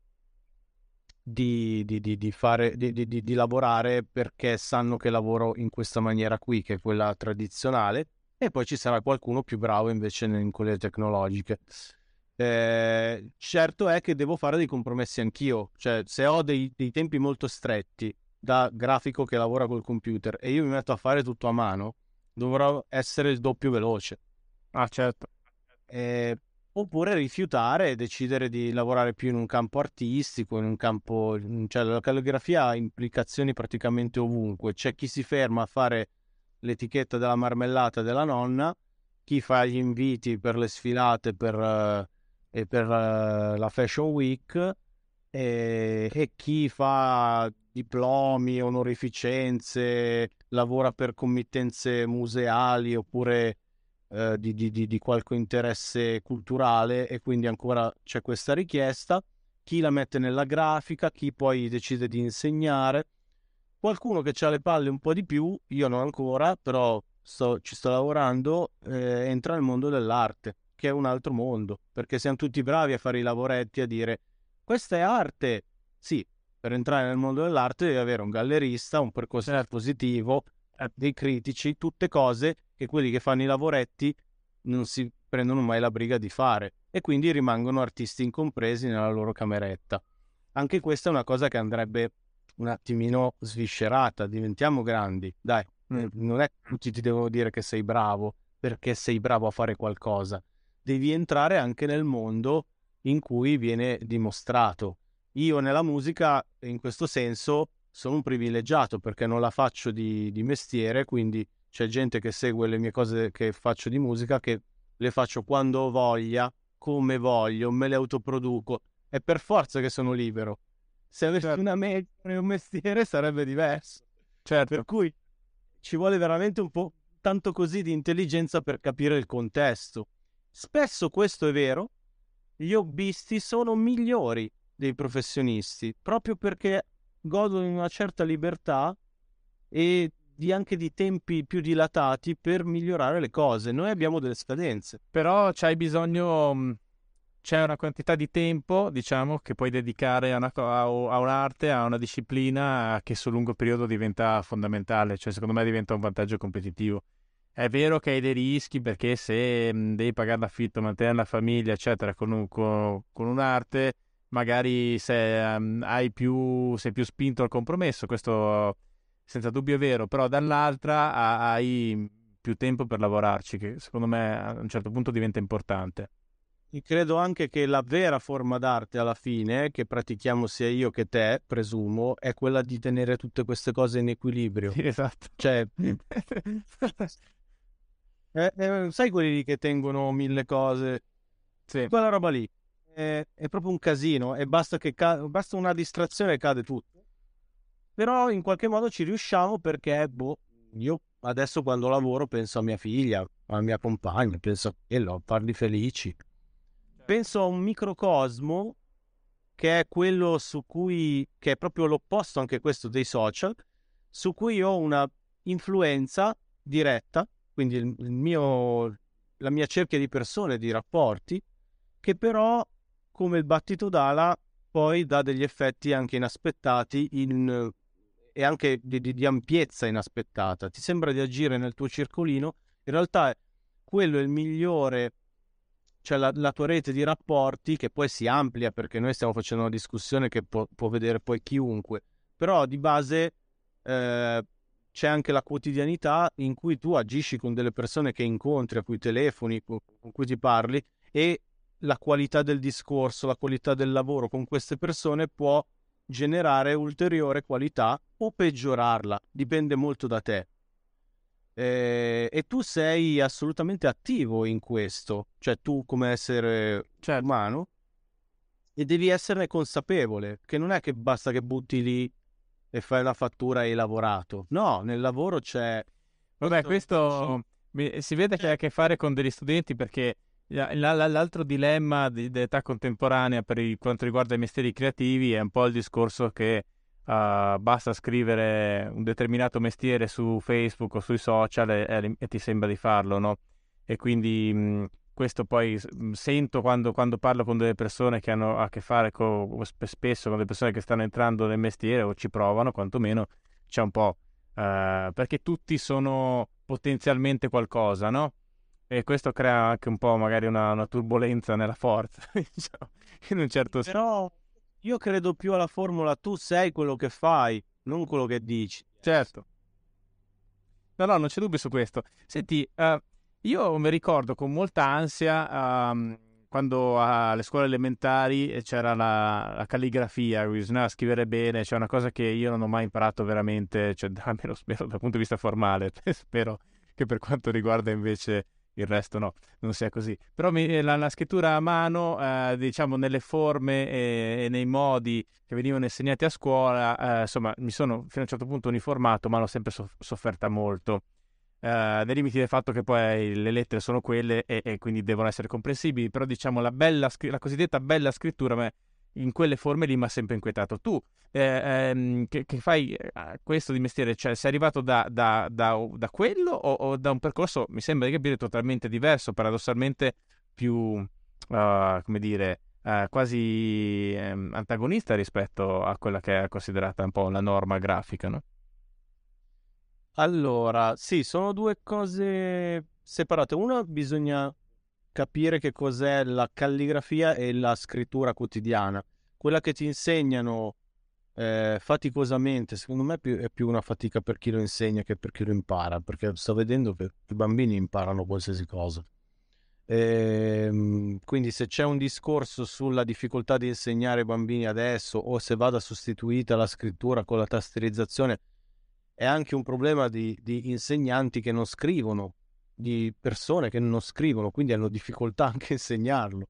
di, di, di, di fare, di, lavorare perché sanno che lavoro in questa maniera qui, che è quella tradizionale, e poi ci sarà qualcuno più bravo invece in quelle tecnologiche. Eh, certo è che devo fare dei compromessi anch'io, cioè se ho dei, dei, tempi molto stretti da grafico che lavora col computer e io mi metto a fare tutto a mano, dovrò essere il doppio veloce. Ah, certo. Eh, oppure rifiutare e decidere di lavorare più in un campo artistico, in un campo... cioè la calligrafia ha implicazioni praticamente ovunque. C'è chi si ferma a fare l'etichetta della marmellata della nonna, chi fa gli inviti per le sfilate per, uh, e per uh, la Fashion Week e, e, chi fa diplomi, onorificenze, lavora per committenze museali oppure uh, di, di, di, di qualche interesse culturale e quindi ancora c'è questa richiesta. Chi la mette nella grafica, chi poi decide di insegnare Qualcuno che ha le palle un po' di più, io non ancora, però sto, ci sto lavorando, eh, entra nel mondo dell'arte, che è un altro mondo, perché siamo tutti bravi a fare i lavoretti, a dire questa è arte. Sì, per entrare nel mondo dell'arte devi avere un gallerista, un percorso positivo, eh, dei critici, tutte cose che quelli che fanno i lavoretti non si prendono mai la briga di fare e quindi rimangono artisti incompresi nella loro cameretta. Anche questa è una cosa che andrebbe un attimino sviscerata, diventiamo grandi, dai, mm. non è che tutti ti devono dire che sei bravo perché sei bravo a fare qualcosa, devi entrare anche nel mondo in cui viene dimostrato. Io nella musica, in questo senso, sono un privilegiato perché non la faccio di, di mestiere, quindi c'è gente che segue le mie cose che faccio di musica che le faccio quando voglia, come voglio, me le autoproduco. È per forza che sono libero se avessi certo. una media e un mestiere sarebbe diverso. Certo. Per cui ci vuole veramente un po' tanto così di intelligenza per capire il contesto. Spesso questo è vero, gli hobbisti sono migliori dei professionisti, proprio perché godono di una certa libertà e di anche di tempi più dilatati per migliorare le cose. Noi abbiamo delle scadenze. Però c'hai bisogno c'è una quantità di tempo, diciamo, che puoi dedicare a, una, a, a, un'arte, a una disciplina che sul lungo periodo diventa fondamentale, cioè secondo me diventa un vantaggio competitivo. È vero che hai dei rischi perché se mh, devi pagare l'affitto, mantenere la famiglia, eccetera, con, un, con, con un'arte, magari se, um, più, sei più spinto al compromesso, questo senza dubbio è vero, però dall'altra hai più tempo per lavorarci, che secondo me a un certo punto diventa importante credo anche che la vera forma d'arte alla fine, che pratichiamo sia io che te, presumo, è quella di tenere tutte queste cose in equilibrio. Esatto. Cioè, eh, eh, sai quelli che tengono mille cose? Sì. Quella roba lì è, è proprio un casino e basta, che ca- basta una distrazione e cade tutto. Però in qualche modo ci riusciamo perché, boh, io adesso quando lavoro penso a mia figlia, alla mia compagna, penso a quello, a farli felici penso a un microcosmo che è quello su cui, che è proprio l'opposto anche questo dei social, su cui ho una influenza diretta, quindi il, il mio, la mia cerchia di persone, di rapporti, che però, come il battito d'ala, poi dà degli effetti anche inaspettati in, e anche di, di, di ampiezza inaspettata. Ti sembra di agire nel tuo circolino, in realtà quello è il migliore c'è la, la, tua rete di rapporti che poi si amplia perché noi stiamo facendo una discussione che può, può vedere poi chiunque, però di base eh, c'è anche la quotidianità in cui tu agisci con delle persone che incontri, a cui telefoni, con, con cui ti parli e la qualità del discorso, la qualità del lavoro con queste persone può generare ulteriore qualità o peggiorarla, dipende molto da te. Eh, e tu sei assolutamente attivo in questo, cioè tu come essere certo. umano, e devi esserne consapevole, che non è che basta che butti lì e fai la fattura e hai lavorato. No, nel lavoro c'è... Vabbè, questo si vede che ha a che fare con degli studenti perché l'altro dilemma dell'età contemporanea per quanto riguarda i mestieri creativi è un po' il discorso che Uh, basta scrivere un determinato mestiere su Facebook o sui social e, e, ti sembra di farlo, no? E quindi mh, questo poi sento quando, quando, parlo con delle persone che hanno a che fare con, spesso con delle persone che stanno entrando nel mestiere o ci provano, quantomeno c'è un po', uh, perché tutti sono potenzialmente qualcosa, no? E questo crea anche un po' magari una, una turbolenza nella forza, diciamo, in un certo senso. Però io credo più alla formula tu sei quello che fai, non quello che dici. Certo. No, no, non c'è dubbio su questo. Senti, uh, io mi ricordo con molta ansia um, quando alle scuole elementari c'era la, la, calligrafia, bisognava scrivere bene, c'è una cosa che io non ho mai imparato veramente, cioè, almeno spero dal punto di vista formale, spero che per quanto riguarda invece il resto no, non sia così. Però mi, la, la, scrittura a mano, eh, diciamo nelle forme e, e, nei modi che venivano insegnati a scuola, eh, insomma, mi sono fino a un certo punto uniformato, ma l'ho sempre so- sofferta molto. Eh, nei limiti del fatto che poi le lettere sono quelle e, e quindi devono essere comprensibili, però diciamo la, bella, la cosiddetta bella scrittura, ma in quelle forme lì mi ha sempre inquietato. Tu eh, ehm, che, che, fai eh, questo di mestiere, cioè sei arrivato da, da, da, da quello o, o, da un percorso, mi sembra di capire, totalmente diverso, paradossalmente più, uh, come dire, uh, quasi um, antagonista rispetto a quella che è considerata un po' la norma grafica, no? Allora, sì, sono due cose separate. Una bisogna capire che cos'è la calligrafia e la scrittura quotidiana. Quella che ti insegnano eh, faticosamente, secondo me è più, una fatica per chi lo insegna che per chi lo impara, perché sto vedendo che i bambini imparano qualsiasi cosa. E, ehm, quindi se c'è un discorso sulla difficoltà di insegnare ai bambini adesso o se vada sostituita la scrittura con la tasterizzazione, è anche un problema di, di insegnanti che non scrivono di persone che non scrivono, quindi hanno difficoltà anche a insegnarlo,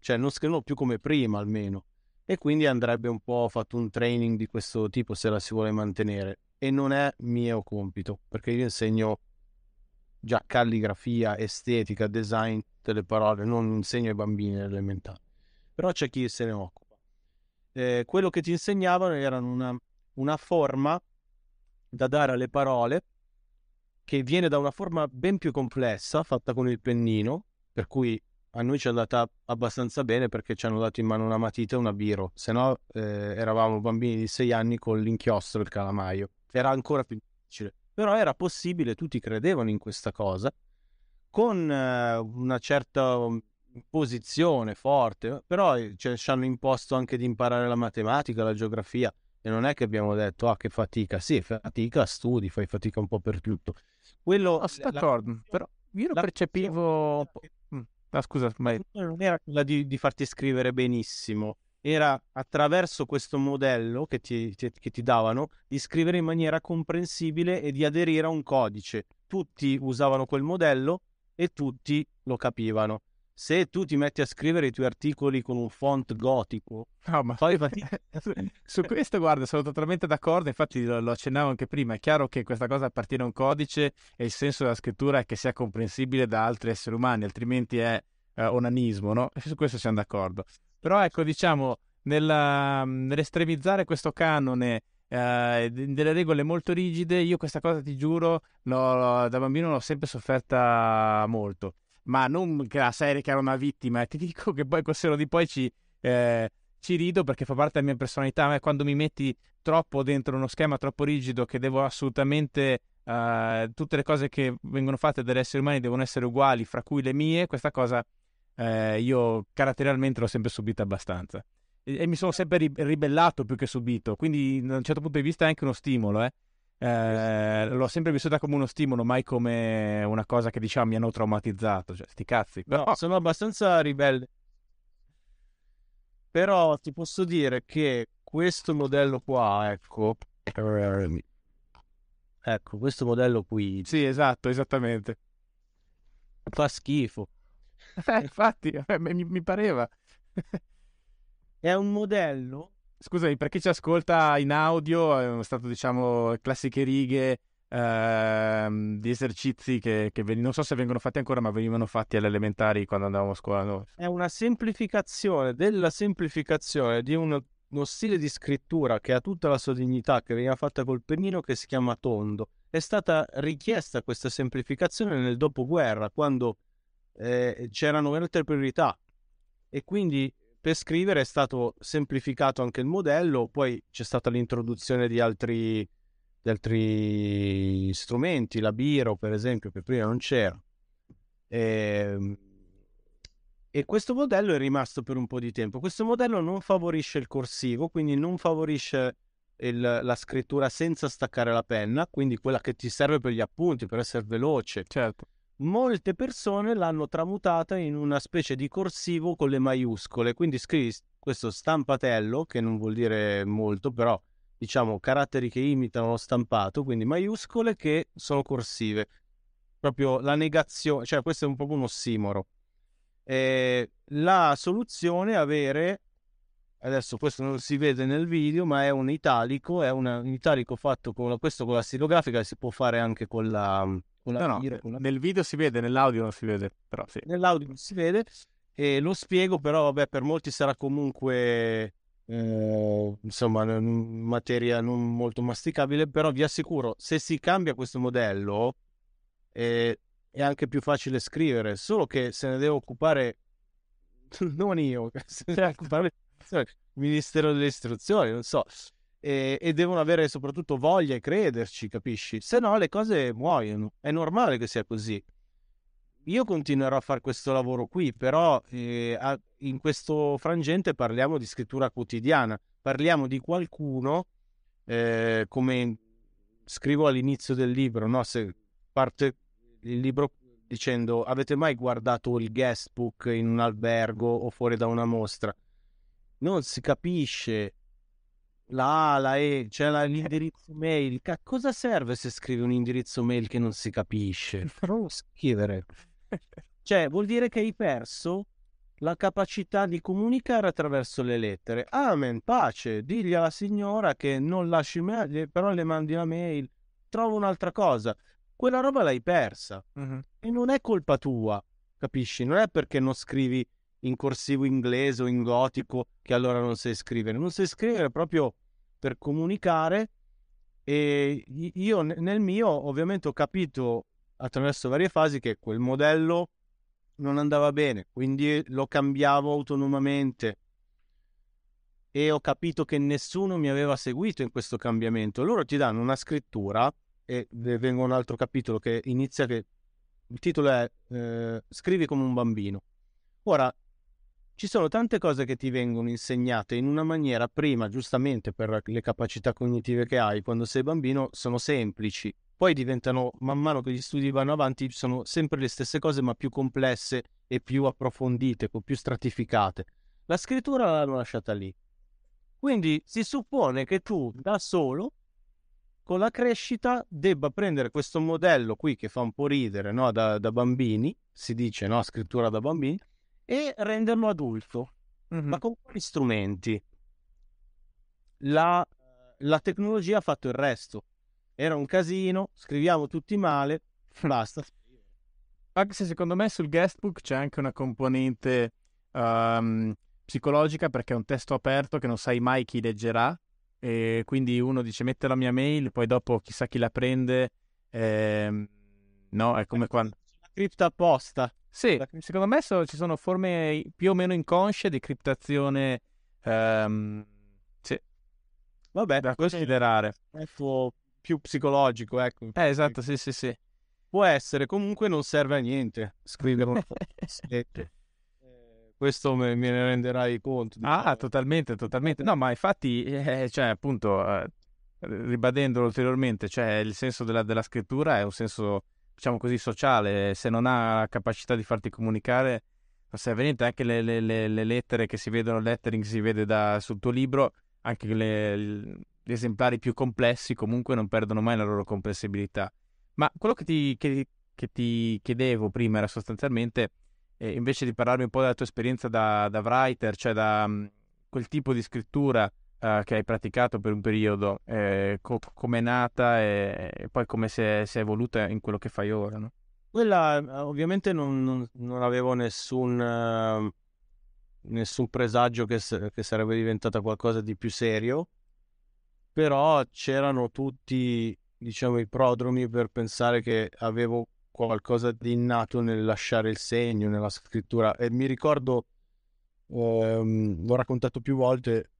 cioè non scrivono più come prima almeno. E quindi andrebbe un po' fatto un training di questo tipo se la si vuole mantenere. E non è mio compito, perché io insegno già calligrafia, estetica, design delle parole, non insegno ai bambini elementari. Però c'è chi se ne occupa. Eh, quello che ti insegnavano era una, una forma da dare alle parole che viene da una forma ben più complessa, fatta con il pennino, per cui a noi ci è andata abbastanza bene perché ci hanno dato in mano una matita e una biro, se no eh, eravamo bambini di sei anni con l'inchiostro e il calamaio. Era ancora più difficile. Però era possibile, tutti credevano in questa cosa, con eh, una certa mm, posizione forte, però eh, ci hanno imposto anche di imparare la matematica, la geografia, e non è che abbiamo detto, ah che fatica, sì, fatica, studi, fai fatica un po' per tutto. Quello... Oh, d'accordo, la... però io lo percepivo... Mm. Ah, scusa, ma... Non era quella di, di, farti scrivere benissimo, era attraverso questo modello che ti, ti, che ti davano di scrivere in maniera comprensibile e di aderire a un codice. Tutti usavano quel modello e tutti lo capivano se tu ti metti a scrivere i tuoi articoli con un font gotico, no, ma poi su questo guarda, sono totalmente d'accordo, infatti lo, lo, accennavo anche prima, è chiaro che questa cosa appartiene a un codice e il senso della scrittura è che sia comprensibile da altri esseri umani, altrimenti è eh, onanismo, no? E su questo siamo d'accordo. Però ecco, diciamo, nella, nell'estremizzare questo canone eh, delle regole molto rigide, io questa cosa ti giuro, no, da bambino l'ho sempre sofferta molto ma non che la serie che era una vittima. E ti dico che poi col seno di poi ci, eh, ci rido perché fa parte della mia personalità. Ma quando mi metti troppo dentro uno schema troppo rigido che devo assolutamente. Uh, tutte le cose che vengono fatte dagli esseri umani devono essere uguali, fra cui le mie, questa cosa eh, io caratterialmente l'ho sempre subita abbastanza. E, e mi sono sempre ri- ribellato più che subito, quindi da un certo punto di vista è anche uno stimolo, eh. Eh, l'ho sempre vissuta come uno stimolo, mai come una cosa che diciamo mi hanno traumatizzato. Cioè, sti cazzi. Però... No, sono abbastanza ribelle. Però ti posso dire che questo modello qua, ecco. Ecco, questo modello qui. Sì, esatto, esattamente. Fa schifo. Eh, infatti, eh, mi, mi pareva. È un modello Scusami, per chi ci ascolta in audio, è stato, diciamo, classiche righe ehm, di esercizi che, che ven- non so se vengono fatti ancora, ma venivano fatti alle elementari quando andavamo a scuola. No? È una semplificazione della semplificazione di uno, uno stile di scrittura che ha tutta la sua dignità, che veniva fatta col pennino che si chiama tondo. È stata richiesta questa semplificazione nel dopoguerra, quando eh, c'erano altre priorità e quindi per scrivere è stato semplificato anche il modello, poi c'è stata l'introduzione di altri, di altri strumenti, la Biro per esempio, che prima non c'era. E, ehm, e questo modello è rimasto per un po' di tempo. Questo modello non favorisce il corsivo, quindi non favorisce il, la scrittura senza staccare la penna, quindi quella che ti serve per gli appunti, per essere veloce. Certo. Molte persone l'hanno tramutata in una specie di corsivo con le maiuscole, quindi scrivi questo stampatello, che non vuol dire molto, però diciamo caratteri che imitano lo stampato, quindi maiuscole che sono corsive. Proprio la negazione, cioè questo è un po' un ossimoro. Eh, la soluzione è avere adesso questo non si vede nel video, ma è un italico, è una, un italico fatto con questo con la stilografica e si può fare anche con la... No, no, la... nel video si vede, nell'audio non si vede, però sì. Nell'audio non si vede e lo spiego, però vabbè, per molti sarà comunque... Eh, insomma, materia non molto masticabile, però vi assicuro, se si cambia questo modello eh, è anche più facile scrivere, solo che se ne deve occupare non io, se ne deve occupare Ministero delle Istruzioni, non so. E, e, devono avere soprattutto voglia e crederci, capisci? Se no le cose muoiono. È normale che sia così. Io continuerò a fare questo lavoro qui, però eh, a, in questo frangente parliamo di scrittura quotidiana, parliamo di qualcuno, eh, come scrivo all'inizio del libro, no? Se parte il libro dicendo avete mai guardato il guestbook in un albergo o fuori da una mostra? non si capisce la A, la E, c'è la, l'indirizzo mail. A cosa serve se scrivi un indirizzo mail che non si capisce? Non scrivere. Cioè, vuol dire che hai perso la capacità di comunicare attraverso le lettere. Amen, pace, digli alla signora che non lasci mail, però le mandi la mail. Trova un'altra cosa. Quella roba l'hai persa. Uh-huh. E non è colpa tua, capisci? Non è perché non scrivi in corsivo inglese o in gotico che allora non sai scrivere. Non sai scrivere proprio per comunicare e io nel mio ovviamente ho capito attraverso varie fasi che quel modello non andava bene, quindi lo cambiavo autonomamente e ho capito che nessuno mi aveva seguito in questo cambiamento. Loro ti danno una scrittura e vengo un altro capitolo che inizia che il titolo è eh, Scrivi come un bambino. Ora, ci sono tante cose che ti vengono insegnate in una maniera, prima giustamente per le capacità cognitive che hai quando sei bambino, sono semplici, poi diventano, man mano che gli studi vanno avanti, sono sempre le stesse cose ma più complesse e più approfondite, più stratificate. La scrittura l'hanno lasciata lì. Quindi si suppone che tu da solo, con la crescita, debba prendere questo modello qui che fa un po' ridere no? da, da bambini, si dice no? scrittura da bambini, e renderlo adulto. Mm-hmm. Ma con quali strumenti? La, la tecnologia ha fatto il resto. Era un casino, scriviamo tutti male, basta. Anche se secondo me sul guestbook c'è anche una componente um, psicologica perché è un testo aperto che non sai mai chi leggerà e quindi uno dice mette la mia mail, poi dopo chissà chi la prende. Ehm, no, è come quando... La cripta apposta. Sì, secondo me so, ci sono forme più o meno inconsce di criptazione. Um, sì. Vabbè, da considerare. Ecco, più psicologico, ecco. Eh, esatto, sì, sì, sì. Può essere, comunque non serve a niente scrivere eh, questo me, me, ne renderai conto. Diciamo. Ah, totalmente, totalmente. No, ma infatti, eh, cioè, appunto, eh, ribadendolo ulteriormente, cioè il senso della, della scrittura è un senso diciamo così, sociale, se non ha la capacità di farti comunicare, non serve niente. Anche le, le, le, le lettere che si vedono, il lettering si vede da, sul tuo libro, anche gli esemplari più complessi comunque non perdono mai la loro compressibilità. Ma quello che ti, che, che ti chiedevo prima era sostanzialmente, eh, invece di parlarmi un po' della tua esperienza da, da writer, cioè da um, quel tipo di scrittura uh, che hai praticato per un periodo, eh, co- come è nata e, e, poi come si è, evoluta in quello che fai ora, no? Quella eh, ovviamente non, non, non avevo nessun, uh, nessun presagio che, che sarebbe diventata qualcosa di più serio, però c'erano tutti, diciamo, i prodromi per pensare che avevo qualcosa di innato nel lasciare il segno nella scrittura. E mi ricordo, ehm, l'ho raccontato più volte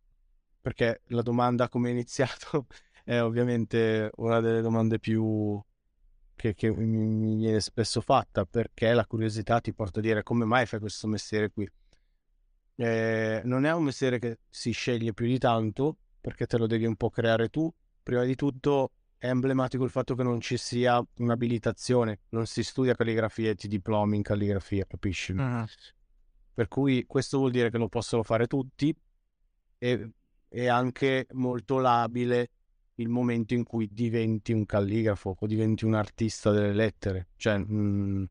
perché la domanda come è iniziato è ovviamente una delle domande più che, che mi viene spesso fatta perché la curiosità ti porta a dire come mai fai questo mestiere qui. Eh, non è un mestiere che si sceglie più di tanto perché te lo devi un po' creare tu. Prima di tutto è emblematico il fatto che non ci sia un'abilitazione, non si studia calligrafia e ti diplomi in calligrafia, capisci? Uh-huh. Per cui questo vuol dire che lo possono fare tutti e è anche molto labile il momento in cui diventi un calligrafo o diventi un artista delle lettere. Cioè, mh, mm,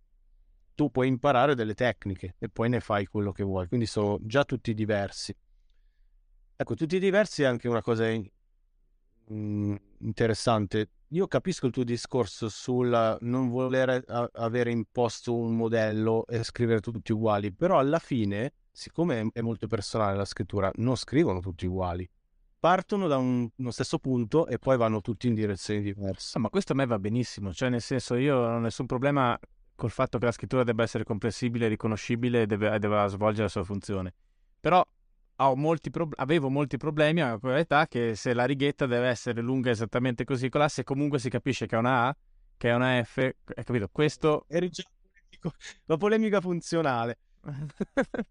tu puoi imparare delle tecniche e poi ne fai quello che vuoi. Quindi sono già tutti diversi. Ecco, tutti diversi è anche una cosa mh, mm, interessante. Io capisco il tuo discorso sul non voler a- avere imposto un modello e scrivere tutti uguali, però alla fine, siccome è molto personale la scrittura, non scrivono tutti uguali partono da un, uno stesso punto e poi vanno tutti in direzioni diverse. Ah, ma questo a me va benissimo, cioè nel senso io non ho nessun problema col fatto che la scrittura debba essere comprensibile, riconoscibile e deve, deve svolgere la sua funzione. Però molti pro- avevo molti problemi a quell'età che se la righetta deve essere lunga esattamente così con la, se comunque si capisce che è una A, che è una F, hai capito? Questo... Eri già la polemica funzionale.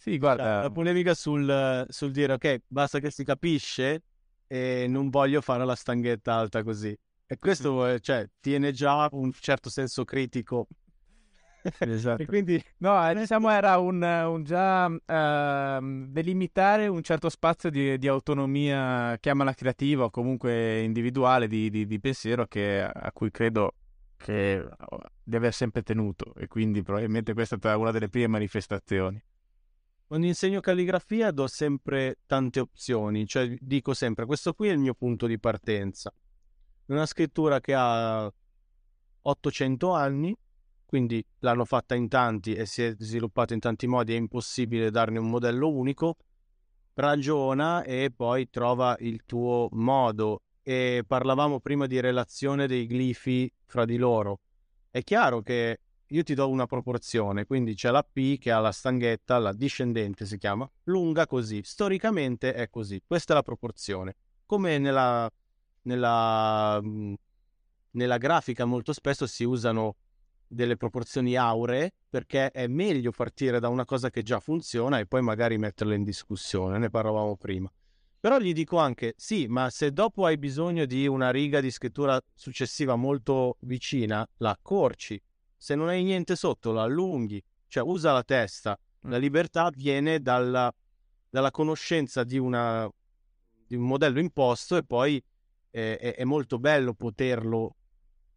Sì, guarda. Cioè, la polemica sul, sul, dire ok, basta che si capisce e non voglio fare la stanghetta alta così. E questo cioè, tiene già un certo senso critico. Esatto. quindi... No, eh, diciamo era un, un già uh, delimitare un certo spazio di, di, autonomia, chiamala creativa o comunque individuale di, di, di pensiero che, a cui credo che di aver sempre tenuto e quindi probabilmente questa è stata una delle prime manifestazioni. Quando insegno calligrafia do sempre tante opzioni, cioè dico sempre questo qui è il mio punto di partenza. Una scrittura che ha 800 anni, quindi l'hanno fatta in tanti e si è sviluppata in tanti modi, è impossibile darne un modello unico. Ragiona e poi trova il tuo modo. E parlavamo prima di relazione dei glifi fra di loro. È chiaro che io ti do una proporzione, quindi c'è la P che ha la stanghetta, la discendente si chiama, lunga così, storicamente è così, questa è la proporzione. Come nella, nella, nella grafica molto spesso si usano delle proporzioni auree perché è meglio partire da una cosa che già funziona e poi magari metterla in discussione, ne parlavamo prima. Però gli dico anche, sì, ma se dopo hai bisogno di una riga di scrittura successiva molto vicina, la accorci se non hai niente sotto lo allunghi, cioè usa la testa. La mm. libertà viene dalla, dalla conoscenza di, una, di, un modello imposto e poi eh, è, è molto bello poterlo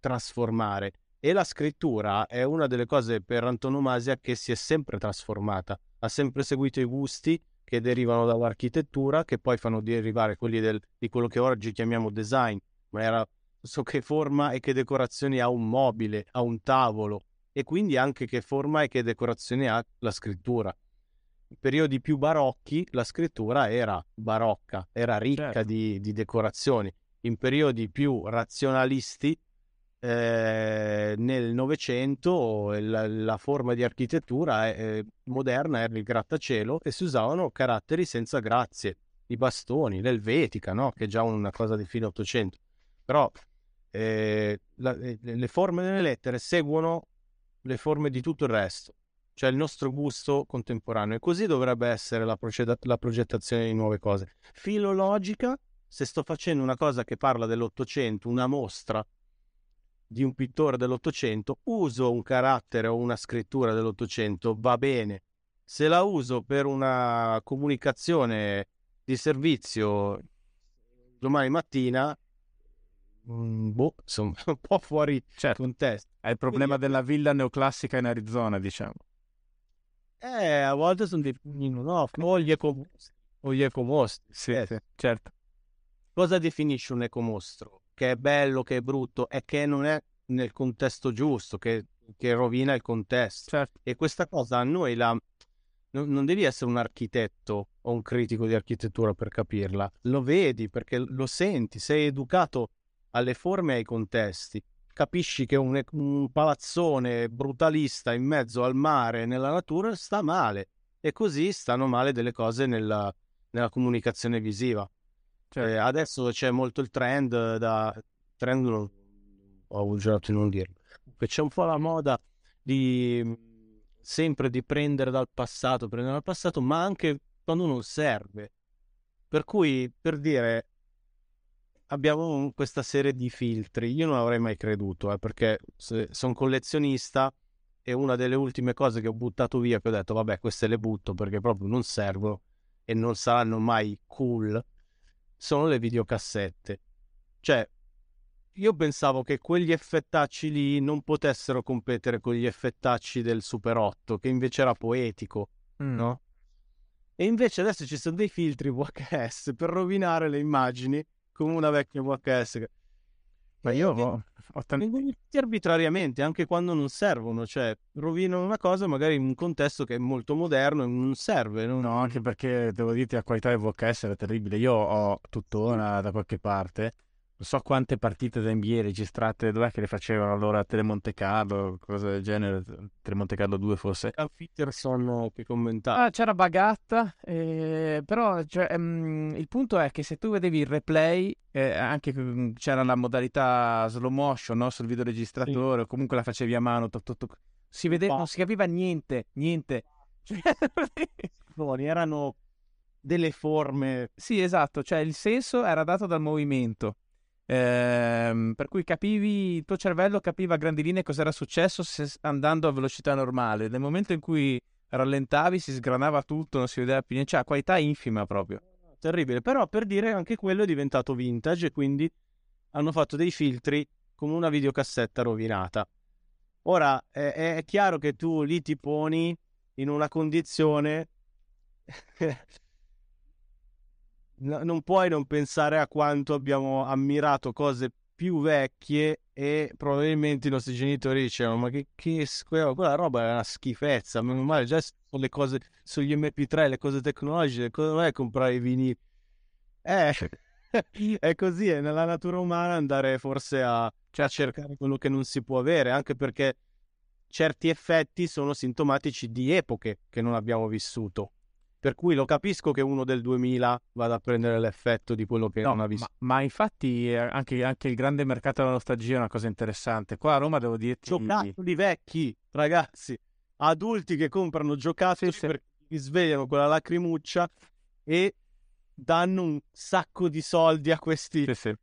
trasformare. E la scrittura è una delle cose per antonomasia che si è sempre trasformata, ha sempre seguito i gusti che derivano dall'architettura, che poi fanno derivare quelli del, di quello che oggi chiamiamo design, ma era so che forma e che decorazioni ha un mobile, ha un tavolo e quindi anche che forma e che decorazioni ha la scrittura. In periodi più barocchi la scrittura era barocca, era ricca certo. di, di, decorazioni. In periodi più razionalisti eh, nel Novecento la, la, forma di architettura eh, moderna era il grattacielo e si usavano caratteri senza grazie, i bastoni, l'elvetica, no? che è già una cosa di fine Ottocento. Però eh, la, eh, le forme delle lettere seguono le forme di tutto il resto, cioè il nostro gusto contemporaneo. E così dovrebbe essere la, proceda- la progettazione di nuove cose. Filologica, se sto facendo una cosa che parla dell'Ottocento, una mostra di un pittore dell'Ottocento, uso un carattere o una scrittura dell'Ottocento, va bene. Se la uso per una comunicazione di servizio domani mattina, Mm, boh, insomma, un po' fuori certo. contesto. È il problema Quindi... della villa neoclassica in Arizona, diciamo. Eh, a volte sono dei no? O gli ecomostri. O gli ecomostri. Sì, eh. sì, certo. Cosa definisce un ecomostro? Che è bello, che è brutto, e che non è nel contesto giusto, che, che rovina il contesto. Certo. E questa cosa a noi la... Non, non devi essere un architetto o un critico di architettura per capirla. Lo vedi perché lo senti, sei educato alle forme e ai contesti. capisci che un, un palazzone brutalista in mezzo al mare, nella natura, sta male. E così stanno male delle cose nella, nella comunicazione visiva. Cioè, eh, adesso c'è molto il trend da... Trend non... Ho avuto di non dirlo. C'è un po' la moda di sempre di prendere dal passato, prendere dal passato, ma anche quando non serve. Per cui, per dire, abbiamo questa serie di filtri. Io non avrei mai creduto, eh, perché sono collezionista e una delle ultime cose che ho buttato via, che ho detto, vabbè, queste le butto perché proprio non servono e non saranno mai cool, sono le videocassette. Cioè, io pensavo che quegli effettacci lì non potessero competere con gli effettacci del Super 8, che invece era poetico, mm. no? E invece adesso ci sono dei filtri VHS per rovinare le immagini come una vecchia VHS. Ma io ho, ho tanti... Arbitrariamente, anche quando non servono, cioè rovinano una cosa magari in un contesto che è molto moderno e non serve. Non... No, anche perché devo dirti la qualità del VHS era terribile. Io ho tuttora da qualche parte so quante partite da NBA registrate, dov'è che le facevano allora a Telemonte Carlo, cose del genere, Telemonte Carlo 2 forse. A Peterson che commentava. Ah, c'era Bagatta, eh, però cioè, ehm, il punto è che se tu vedevi il replay, eh, anche c'era la modalità slow motion no? sul videoregistratore, sì. o comunque la facevi a mano, toc, toc, toc. Si vedeva, non si capiva niente, niente. Cioè, erano delle forme. Sì, esatto, cioè il senso era dato dal movimento. Ehm, per cui capivi, il tuo cervello capiva a grandi linee cosa era successo andando a velocità normale. Nel momento in cui rallentavi si sgranava tutto, non si vedeva più niente, cioè qualità infima proprio. Terribile, però per dire anche quello è diventato vintage e quindi hanno fatto dei filtri come una videocassetta rovinata. Ora è, è chiaro che tu lì ti poni in una condizione no, non puoi non pensare a quanto abbiamo ammirato cose più vecchie e probabilmente i nostri genitori dicevano ma che, che quella roba è una schifezza meno male già sono le cose sugli mp3 le cose tecnologiche cosa vai a comprare i vinili? Eh è così è nella natura umana andare forse a, cioè, a cercare quello che non si può avere anche perché certi effetti sono sintomatici di epoche che non abbiamo vissuto per cui lo capisco che uno del 2000 vada a prendere l'effetto di quello che no, non ha visto. Ma, ma infatti eh, anche, anche, il grande mercato della nostalgia è una cosa interessante. Qua a Roma devo dirti... Giocattoli vecchi, ragazzi. Adulti che comprano giocattoli sì, sì. perché si svegliano con la lacrimuccia e danno un sacco di soldi a questi sì, sì.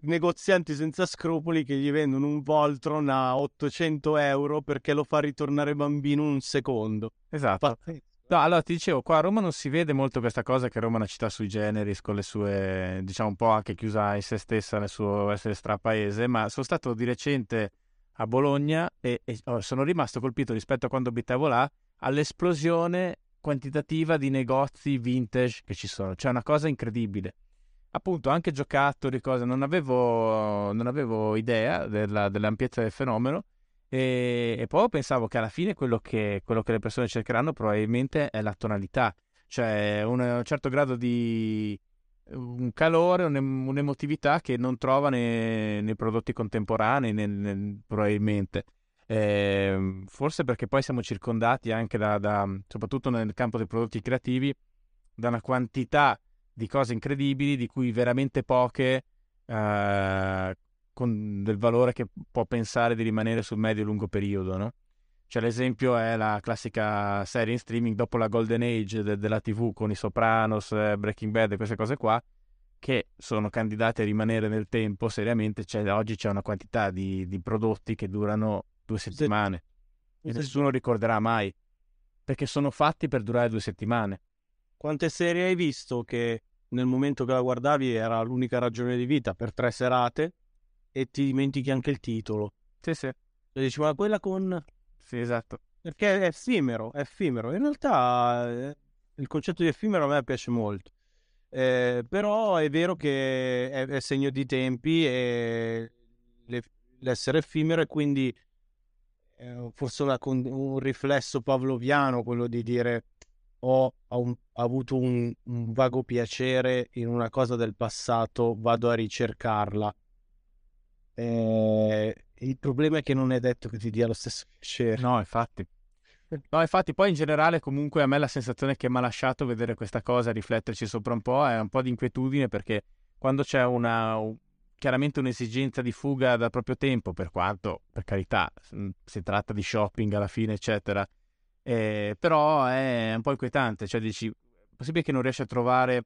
negozianti senza scrupoli che gli vendono un Voltron a 800 euro perché lo fa ritornare bambino un secondo. Esatto. Pazzesco. No, allora ti dicevo, qua a Roma non si vede molto questa cosa che Roma è una città sui generis, con le sue, diciamo un po' anche chiusa in se stessa nel suo essere strapaese, ma sono stato di recente a Bologna e, e oh, sono rimasto colpito rispetto a quando abitavo là all'esplosione quantitativa di negozi vintage che ci sono, cioè una cosa incredibile. Appunto, anche giocattoli, cose, non avevo, non avevo idea della, dell'ampiezza del fenomeno e, e, poi pensavo che alla fine quello che, quello che, le persone cercheranno probabilmente è la tonalità, cioè un, certo grado di un calore, un, un'emotività che non trova nei, nei prodotti contemporanei, nel, nel, probabilmente. Eh, forse perché poi siamo circondati anche da, da, soprattutto nel campo dei prodotti creativi, da una quantità di cose incredibili di cui veramente poche eh, con del valore che può pensare di rimanere sul medio-lungo periodo, no? Cioè l'esempio è la classica serie in streaming dopo la golden age de- della TV con i Sopranos, eh, Breaking Bad e queste cose qua, che sono candidate a rimanere nel tempo seriamente. Cioè, oggi c'è una quantità di, di prodotti che durano due settimane sì. e sì. nessuno ricorderà mai, perché sono fatti per durare due settimane. Quante serie hai visto che nel momento che la guardavi era l'unica ragione di vita per tre serate e ti dimentichi anche il titolo. Sì, sì. E dici, ma quella con... Sì, esatto. Perché è effimero, è effimero. In realtà eh, il concetto di effimero a me piace molto. Eh, però è vero che è, è segno di tempi e le, l'essere effimero e quindi eh, forse una, un riflesso pavloviano quello di dire ho, ho, un, ho avuto un, un vago piacere in una cosa del passato, vado a ricercarla Eh, il problema è che non è detto che ti dia lo stesso piacere. No, infatti. No, infatti, poi in generale, comunque, a me la sensazione che mi ha lasciato vedere questa cosa, rifletterci sopra un po', è un po' di inquietudine perché quando c'è una, chiaramente un'esigenza di fuga dal proprio tempo, per quanto, per carità, si tratta di shopping alla fine, eccetera, eh, però è un po' inquietante, cioè dici, è possibile che non riesci a trovare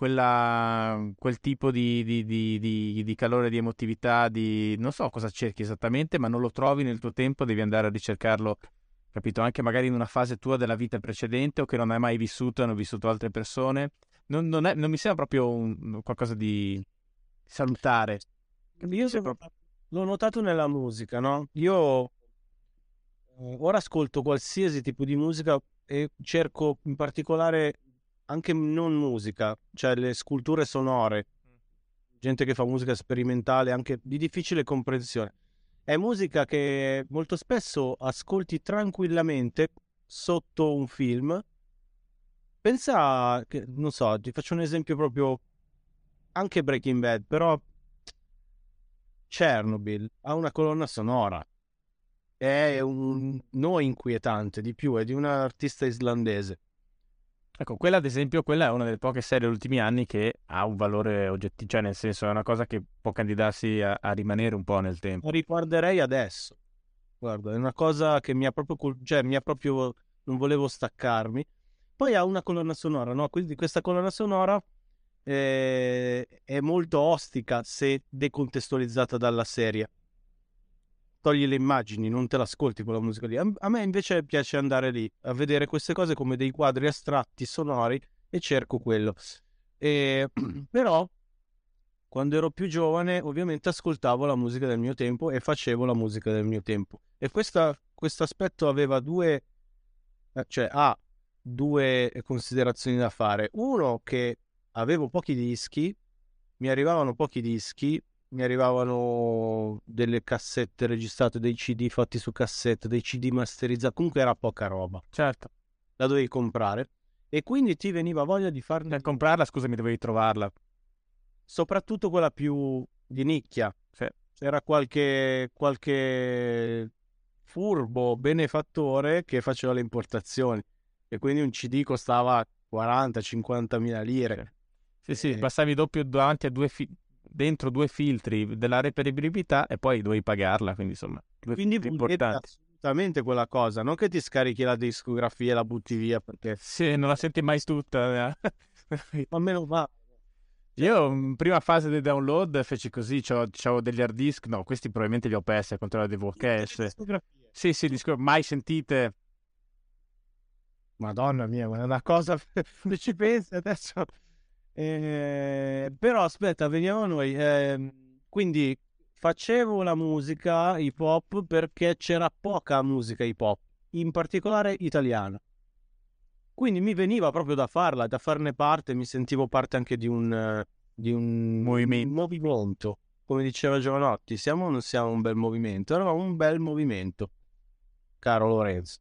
quella, quel tipo di, di, di, di, calore, di emotività, di non so cosa cerchi esattamente, ma non lo trovi nel tuo tempo, devi andare a ricercarlo capito? Anche magari in una fase tua della vita precedente o che non hai mai vissuto, hanno vissuto altre persone. Non, non, è, non mi sembra proprio un, qualcosa di salutare. Io so, l'ho notato nella musica, no? Io eh, ora ascolto qualsiasi tipo di musica e cerco in particolare anche non musica, cioè le sculture sonore, gente che fa musica sperimentale, anche di difficile comprensione è musica che molto spesso ascolti tranquillamente sotto un film. Pensa, che, non so, ti faccio un esempio proprio anche Breaking Bad, però Chernobyl ha una colonna sonora. È un non inquietante di più, è di un artista islandese. Ecco, quella ad esempio, quella è una delle poche serie degli ultimi anni che ha un valore oggettivo, cioè nel senso è una cosa che può candidarsi a, a rimanere un po' nel tempo. Lo ricorderei adesso. Guarda, è una cosa che mi ha proprio, cioè mi ha proprio, non volevo staccarmi. Poi ha una colonna sonora, no? Quindi questa colonna sonora eh, è molto ostica se decontestualizzata dalla serie togli le immagini, non te l'ascolti quella musica lì. A me invece piace andare lì a vedere queste cose come dei quadri astratti, sonori e cerco quello. E, però quando ero più giovane ovviamente ascoltavo la musica del mio tempo e facevo la musica del mio tempo. E questo aspetto aveva due, eh, cioè ha due considerazioni da fare. Uno che avevo pochi dischi, mi arrivavano pochi dischi mi arrivavano delle cassette registrate, dei CD fatti su cassette, dei CD masterizzati, comunque era poca roba. Certo. La dovevi comprare e quindi ti veniva voglia di farne... Per comprarla, scusami, dovevi trovarla. Soprattutto quella più di nicchia. Sì. C'era qualche, qualche furbo benefattore che faceva le importazioni e quindi un CD costava 40-50 mila lire. Sì, sì, passavi doppio davanti a due, fi- dentro due filtri della reperibilità e poi dovevi pagarla, quindi insomma, due quindi importanti. assolutamente quella cosa, non che ti scarichi la discografia e la butti via perché... Sì, non la senti mai tutta. Eh. Ma meno male. Io in prima fase del download feci così, avevo degli hard disk, no, questi probabilmente li ho persi a controllare dei VHS. Sì, sì, disco... mai sentite. Madonna mia, è una cosa, ci pensi adesso eh, però aspetta, veniamo a noi. Eh, quindi facevo la musica hip hop perché c'era poca musica hip hop, in particolare italiana. Quindi mi veniva proprio da farla, da farne parte, mi sentivo parte anche di un, di un movimento. movimento. Come diceva Giovanotti, siamo o non siamo un bel movimento? Eravamo un bel movimento, caro Lorenzo.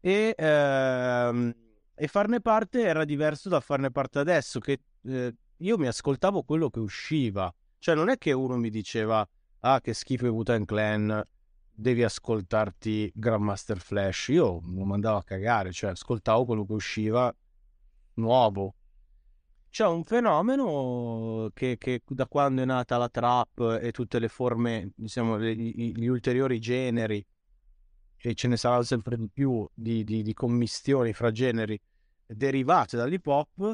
E, ehm, e farne parte era diverso da farne parte adesso, che eh, io mi ascoltavo quello che usciva. Cioè, non è che uno mi diceva, ah, che schifo i Wu-Tang Clan, devi ascoltarti Grandmaster Flash. Io mi mandavo a cagare, cioè, ascoltavo quello che usciva nuovo. C'è un fenomeno che, che, da quando è nata la trap e tutte le forme, diciamo, gli, gli ulteriori generi, e ce ne saranno sempre di più di, di, di commistioni fra generi derivate dall'hip hop,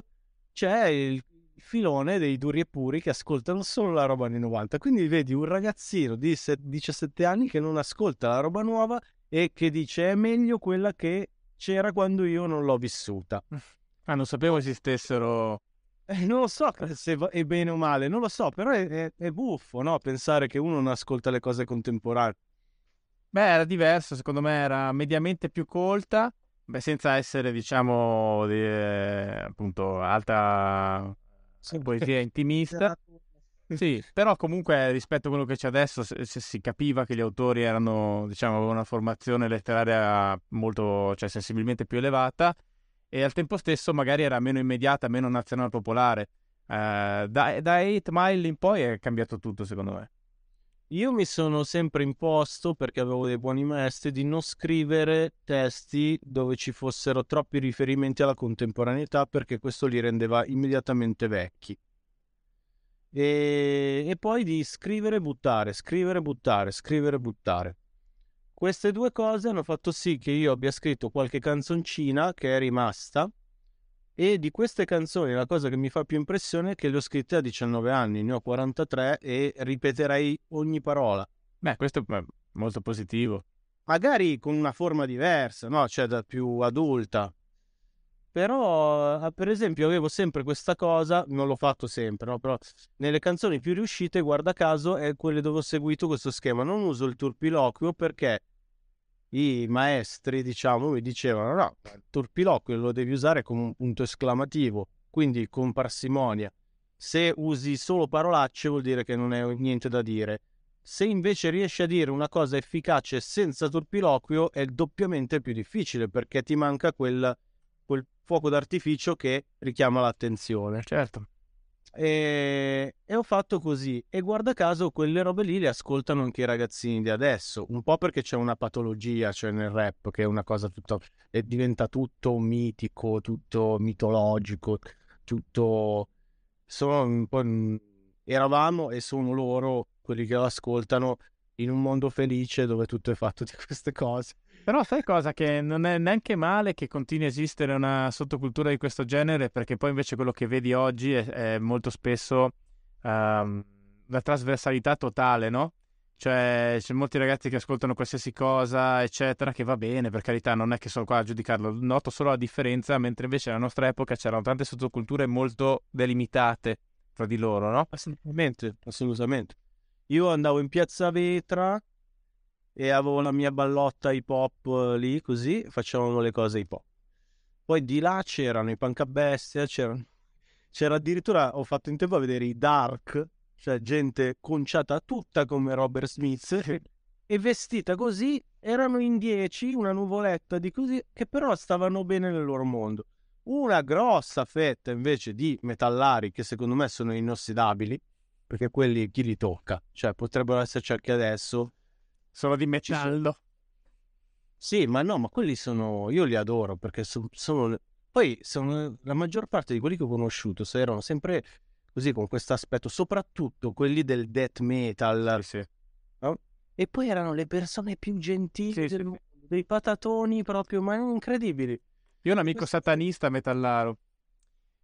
c'è il filone dei duri e puri che ascoltano solo la roba anni 90. Quindi vedi un ragazzino di 17 anni che non ascolta la roba nuova e che dice è meglio quella che c'era quando io non l'ho vissuta. Ah, non sapevo esistessero. Eh, non lo so se è bene o male, non lo so, però è, è, è buffo, no? Pensare che uno non ascolta le cose contemporanee. Beh, era diverso, secondo me era mediamente più colta Beh, senza essere, diciamo, di, eh, appunto, alta sì. poesia intimista. Sì, però comunque rispetto a quello che c'è adesso se, se si capiva che gli autori erano, diciamo, avevano una formazione letteraria molto, cioè sensibilmente più elevata e al tempo stesso magari era meno immediata, meno nazionale popolare. Eh, da, da 8 Mile in poi è cambiato tutto secondo me. Io mi sono sempre imposto, perché avevo dei buoni maestri, di non scrivere testi dove ci fossero troppi riferimenti alla contemporaneità, perché questo li rendeva immediatamente vecchi. E, e poi di scrivere buttare, scrivere buttare, scrivere buttare. Queste due cose hanno fatto sì che io abbia scritto qualche canzoncina che è rimasta e di queste canzoni la cosa che mi fa più impressione è che le ho scritte a 19 anni, ne ho 43 e ripeterei ogni parola. Beh, questo è molto positivo. Magari con una forma diversa, no? Cioè da più adulta. Però, ah, per esempio, avevo sempre questa cosa, non l'ho fatto sempre, no? Però nelle canzoni più riuscite, guarda caso, è quelle dove ho seguito questo schema. Non uso il turpiloquio perché i maestri, diciamo, mi dicevano no, il turpiloquio lo devi usare come un punto esclamativo, quindi con parsimonia. Se usi solo parolacce vuol dire che non hai niente da dire. Se invece riesci a dire una cosa efficace senza turpiloquio è doppiamente più difficile perché ti manca quel, quel fuoco d'artificio che richiama l'attenzione. Certo. E, e, ho fatto così. E guarda caso, quelle robe lì le ascoltano anche i ragazzini di adesso. Un po' perché c'è una patologia, cioè nel rap, che è una cosa tutto. Diventa tutto mitico, tutto mitologico, tutto. Sono un po'. Eravamo e sono loro quelli che lo ascoltano in un mondo felice dove tutto è fatto di queste cose. Però sai cosa? Che non è neanche male che continui a esistere una sottocultura di questo genere, perché poi invece quello che vedi oggi è, è molto spesso um, la trasversalità totale, no? Cioè, c'è molti ragazzi che ascoltano qualsiasi cosa, eccetera, che va bene, per carità, non è che sono qua a giudicarlo, noto solo la differenza, mentre invece nella nostra epoca c'erano tante sottoculture molto delimitate tra di loro, no? Assolutamente, assolutamente. Io andavo in piazza Vetra e avevo la mia ballotta hip hop eh, lì, così facevamo le cose hip hop. Poi di là c'erano i punk a bestia, c'erano... c'era addirittura, ho fatto in tempo a vedere i dark, cioè gente conciata tutta come Robert Smith e vestita così, erano in dieci, una nuvoletta di così, che però stavano bene nel loro mondo. Una grossa fetta invece di metallari che secondo me sono inossidabili, perché quelli chi li tocca? Cioè potrebbero esserci anche adesso, sono di metallo. Sì, ma no, ma quelli sono. Io li adoro perché so, sono. Poi sono la maggior parte di quelli che ho conosciuto so, erano sempre così con questo aspetto, soprattutto quelli del death metal. Sì, sì. No? E poi erano le persone più gentili, sì, del, dei patatoni proprio, ma incredibili. Io ho un amico satanista metallaro.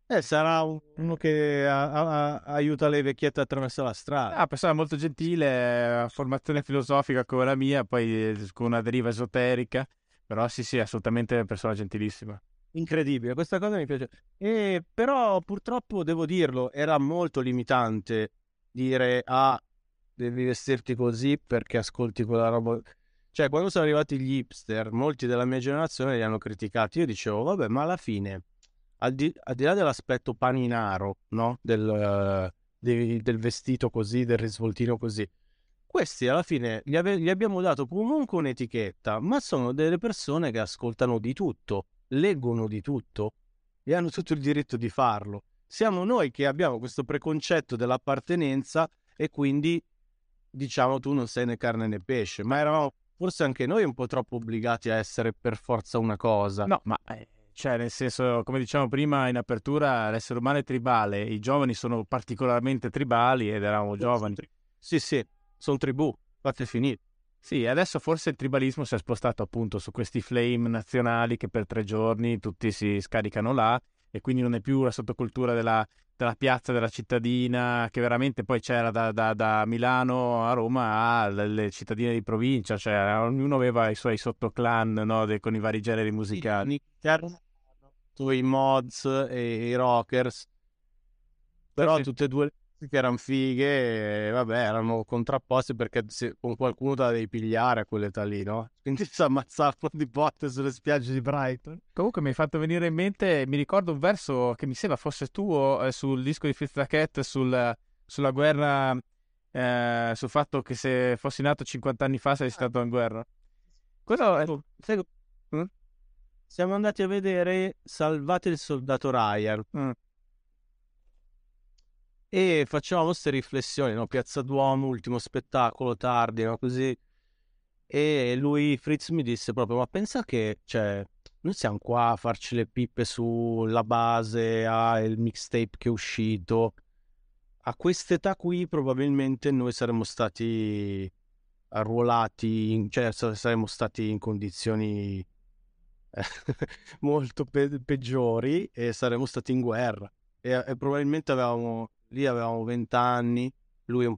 Eh, sarà uno che a, a, aiuta le vecchiette attraverso la strada. Ah, persona molto gentile, formazione filosofica come la mia, poi con una deriva esoterica. Però sì, sì, assolutamente persona gentilissima. Incredibile, questa cosa mi piace. E, però purtroppo devo dirlo, era molto limitante dire ah, devi vestirti così perché ascolti quella roba. Cioè, quando sono arrivati gli hipster, molti della mia generazione li hanno criticati. Io dicevo, vabbè, ma alla fine al di, al di là dell'aspetto paninaro, no? Del, uh, di, del, vestito così, del risvoltino così, questi alla fine gli, ave- gli abbiamo dato comunque un'etichetta, ma sono delle persone che ascoltano di tutto, leggono di tutto e hanno tutto il diritto di farlo. Siamo noi che abbiamo questo preconcetto dell'appartenenza e quindi diciamo tu non sei né carne né pesce, ma eravamo forse anche noi un po' troppo obbligati a essere per forza una cosa. No, ma eh, cioè, nel senso, come diciamo prima in apertura, l'essere umano è tribale, i giovani sono particolarmente tribali ed eravamo giovani. Sì, sì, sono tribù, fate finire. Sì, adesso forse il tribalismo si è spostato appunto su questi flame nazionali che per tre giorni tutti si scaricano là e quindi non è più la sottocultura della, della piazza della cittadina che veramente poi c'era da, da, da Milano a Roma alle cittadine di provincia, cioè ognuno aveva i suoi sottoclan no, de, con i vari generi musicali. Sì, i mods e i rockers. Però sì. tutte e due che erano fighe, e, vabbè, erano contrapposte perché se, con qualcuno te la devi pigliare a quell'età lì, no? Quindi si ammazzavano di botte sulle spiagge di Brighton. Comunque mi hai fatto venire in mente, mi ricordo un verso che mi sembra fosse tuo eh, sul disco di Fritz Cat sul, sulla guerra, eh, sul fatto che se fossi nato 50 anni fa sei stato in guerra. Quello è... Siamo andati a vedere Salvate il soldato Ryan. Mm. e facevamo queste riflessioni, no? Piazza Duomo, ultimo spettacolo, tardi, no? Così. E lui, Fritz, mi disse proprio, ma pensa che, cioè, noi siamo qua a farci le pippe sulla base, il mixtape che è uscito. A quest'età qui probabilmente noi saremmo stati arruolati, in, cioè saremmo stati in condizioni molto pe- peggiori e saremmo stati in guerra. E, e probabilmente avevamo, lì avevamo 20 anni, lui,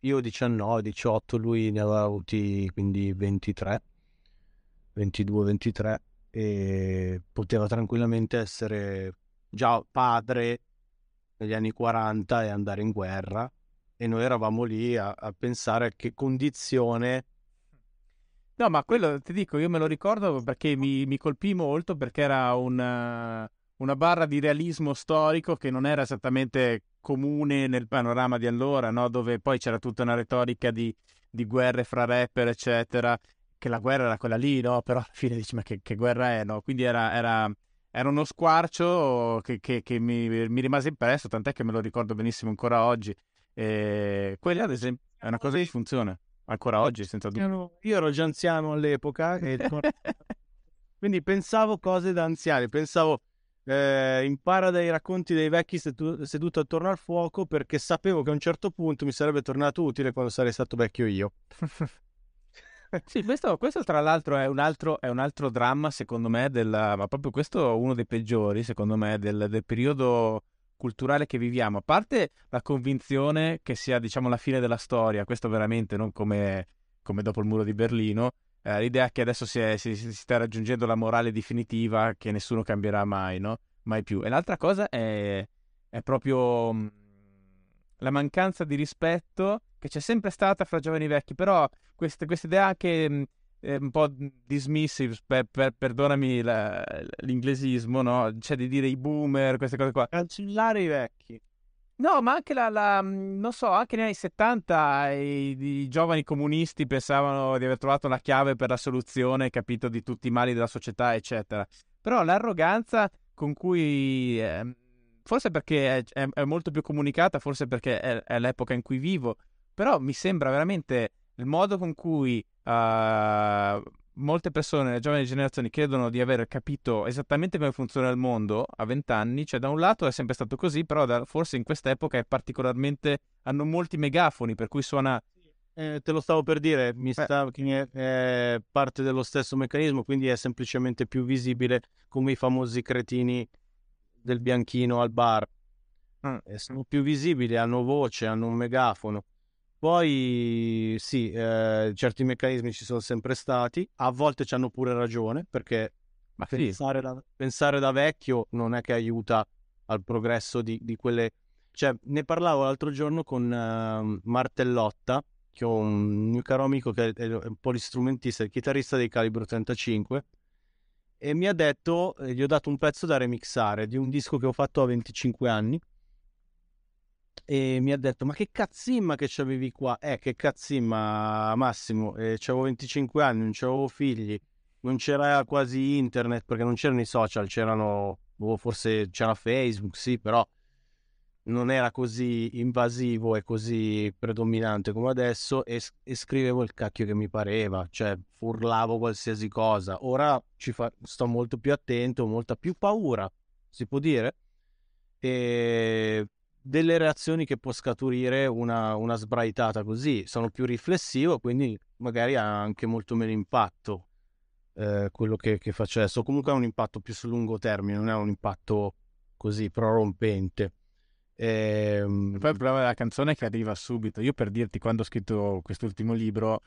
io 19, 18, lui ne aveva avuti quindi 23, 22, 23 e poteva tranquillamente essere già padre negli anni 40 e andare in guerra e noi eravamo lì a, a pensare a che condizione No, ma quello ti dico, io me lo ricordo perché mi, mi colpì molto perché era una, una, barra di realismo storico che non era esattamente comune nel panorama di allora, no? dove poi c'era tutta una retorica di, di guerre fra rapper, eccetera che la guerra era quella lì, no? Però alla fine dici, ma che, che guerra è, no? Quindi era, era, era uno squarcio che, che, che mi, mi, rimase impresso, tant'è che me lo ricordo benissimo ancora oggi. E quella, ad esempio, è una cosa che funziona ancora oggi, senza dubbio. Io ero già anziano all'epoca, e... quindi pensavo cose da anziani, pensavo... Eh, impara dai racconti dei vecchi sedu- seduto attorno al fuoco perché sapevo che a un certo punto mi sarebbe tornato utile quando sarei stato vecchio io. sì, questo, questo, tra l'altro è un, altro, è un altro dramma, secondo me, del, ma proprio questo è uno dei peggiori, secondo me, del, del, periodo culturale che viviamo. A parte la convinzione che sia, diciamo, la fine della storia, questo veramente non come, come dopo il muro di Berlino, eh, l'idea che adesso si, è, si, si, sta raggiungendo la morale definitiva, che nessuno cambierà mai, no? Mai più. E l'altra cosa è, è proprio mm, la mancanza di rispetto che c'è sempre stata fra giovani e vecchi, però questa idea anche mm, un po' dismissive, per, per, perdonami la, l'inglesismo, no? Cioè di dire i boomer, queste cose qua. Cancellare i vecchi. No, ma anche la, la, mm, non so, anche negli anni 70 i, i, giovani comunisti pensavano di aver trovato la chiave per la soluzione, capito, di tutti i mali della società, eccetera. Però l'arroganza con cui eh, forse perché è, è, è, molto più comunicata, forse perché è, è, l'epoca in cui vivo, però mi sembra veramente il modo con cui uh, molte persone, le giovani generazioni, credono di aver capito esattamente come funziona il mondo a vent'anni, cioè da un lato è sempre stato così, però da, forse in quest'epoca è particolarmente, hanno molti megafoni, per cui suona... Eh, te lo stavo per dire, mi sta, che è parte dello stesso meccanismo, quindi è semplicemente più visibile come i famosi cretini del bianchino al bar. Mm. sono più visibili, hanno voce, hanno un megafono. Poi sì, eh, certi meccanismi ci sono sempre stati, a volte ci hanno pure ragione, perché pensare, sì. da, pensare, da, vecchio non è che aiuta al progresso di, di quelle... Cioè, ne parlavo l'altro giorno con uh, Martellotta, che ho un mio caro amico che è un polistrumentista, il chitarrista dei Calibro 35, e mi ha detto, eh, gli ho dato un pezzo da remixare di un disco che ho fatto a 25 anni, e mi ha detto ma che cazzimma che c'avevi qua? Eh che cazzimma Massimo eh, avevo 25 anni non avevo figli non c'era quasi internet perché non c'erano i social c'erano boh, forse c'era Facebook sì però non era così invasivo e così predominante come adesso e, e scrivevo il cacchio che mi pareva cioè urlavo qualsiasi cosa. Ora fa, sto molto più attento molta più paura si può dire? E delle reazioni che può scaturire una, una sbraitata così. Sono più riflessivo, quindi magari ha anche molto meno impatto eh, quello che, che faccio adesso. Comunque ha un impatto più sul lungo termine, non è un impatto così prorompente. Ehm... Poi il problema della canzone è che arriva subito. Io per dirti, quando ho scritto quest'ultimo libro,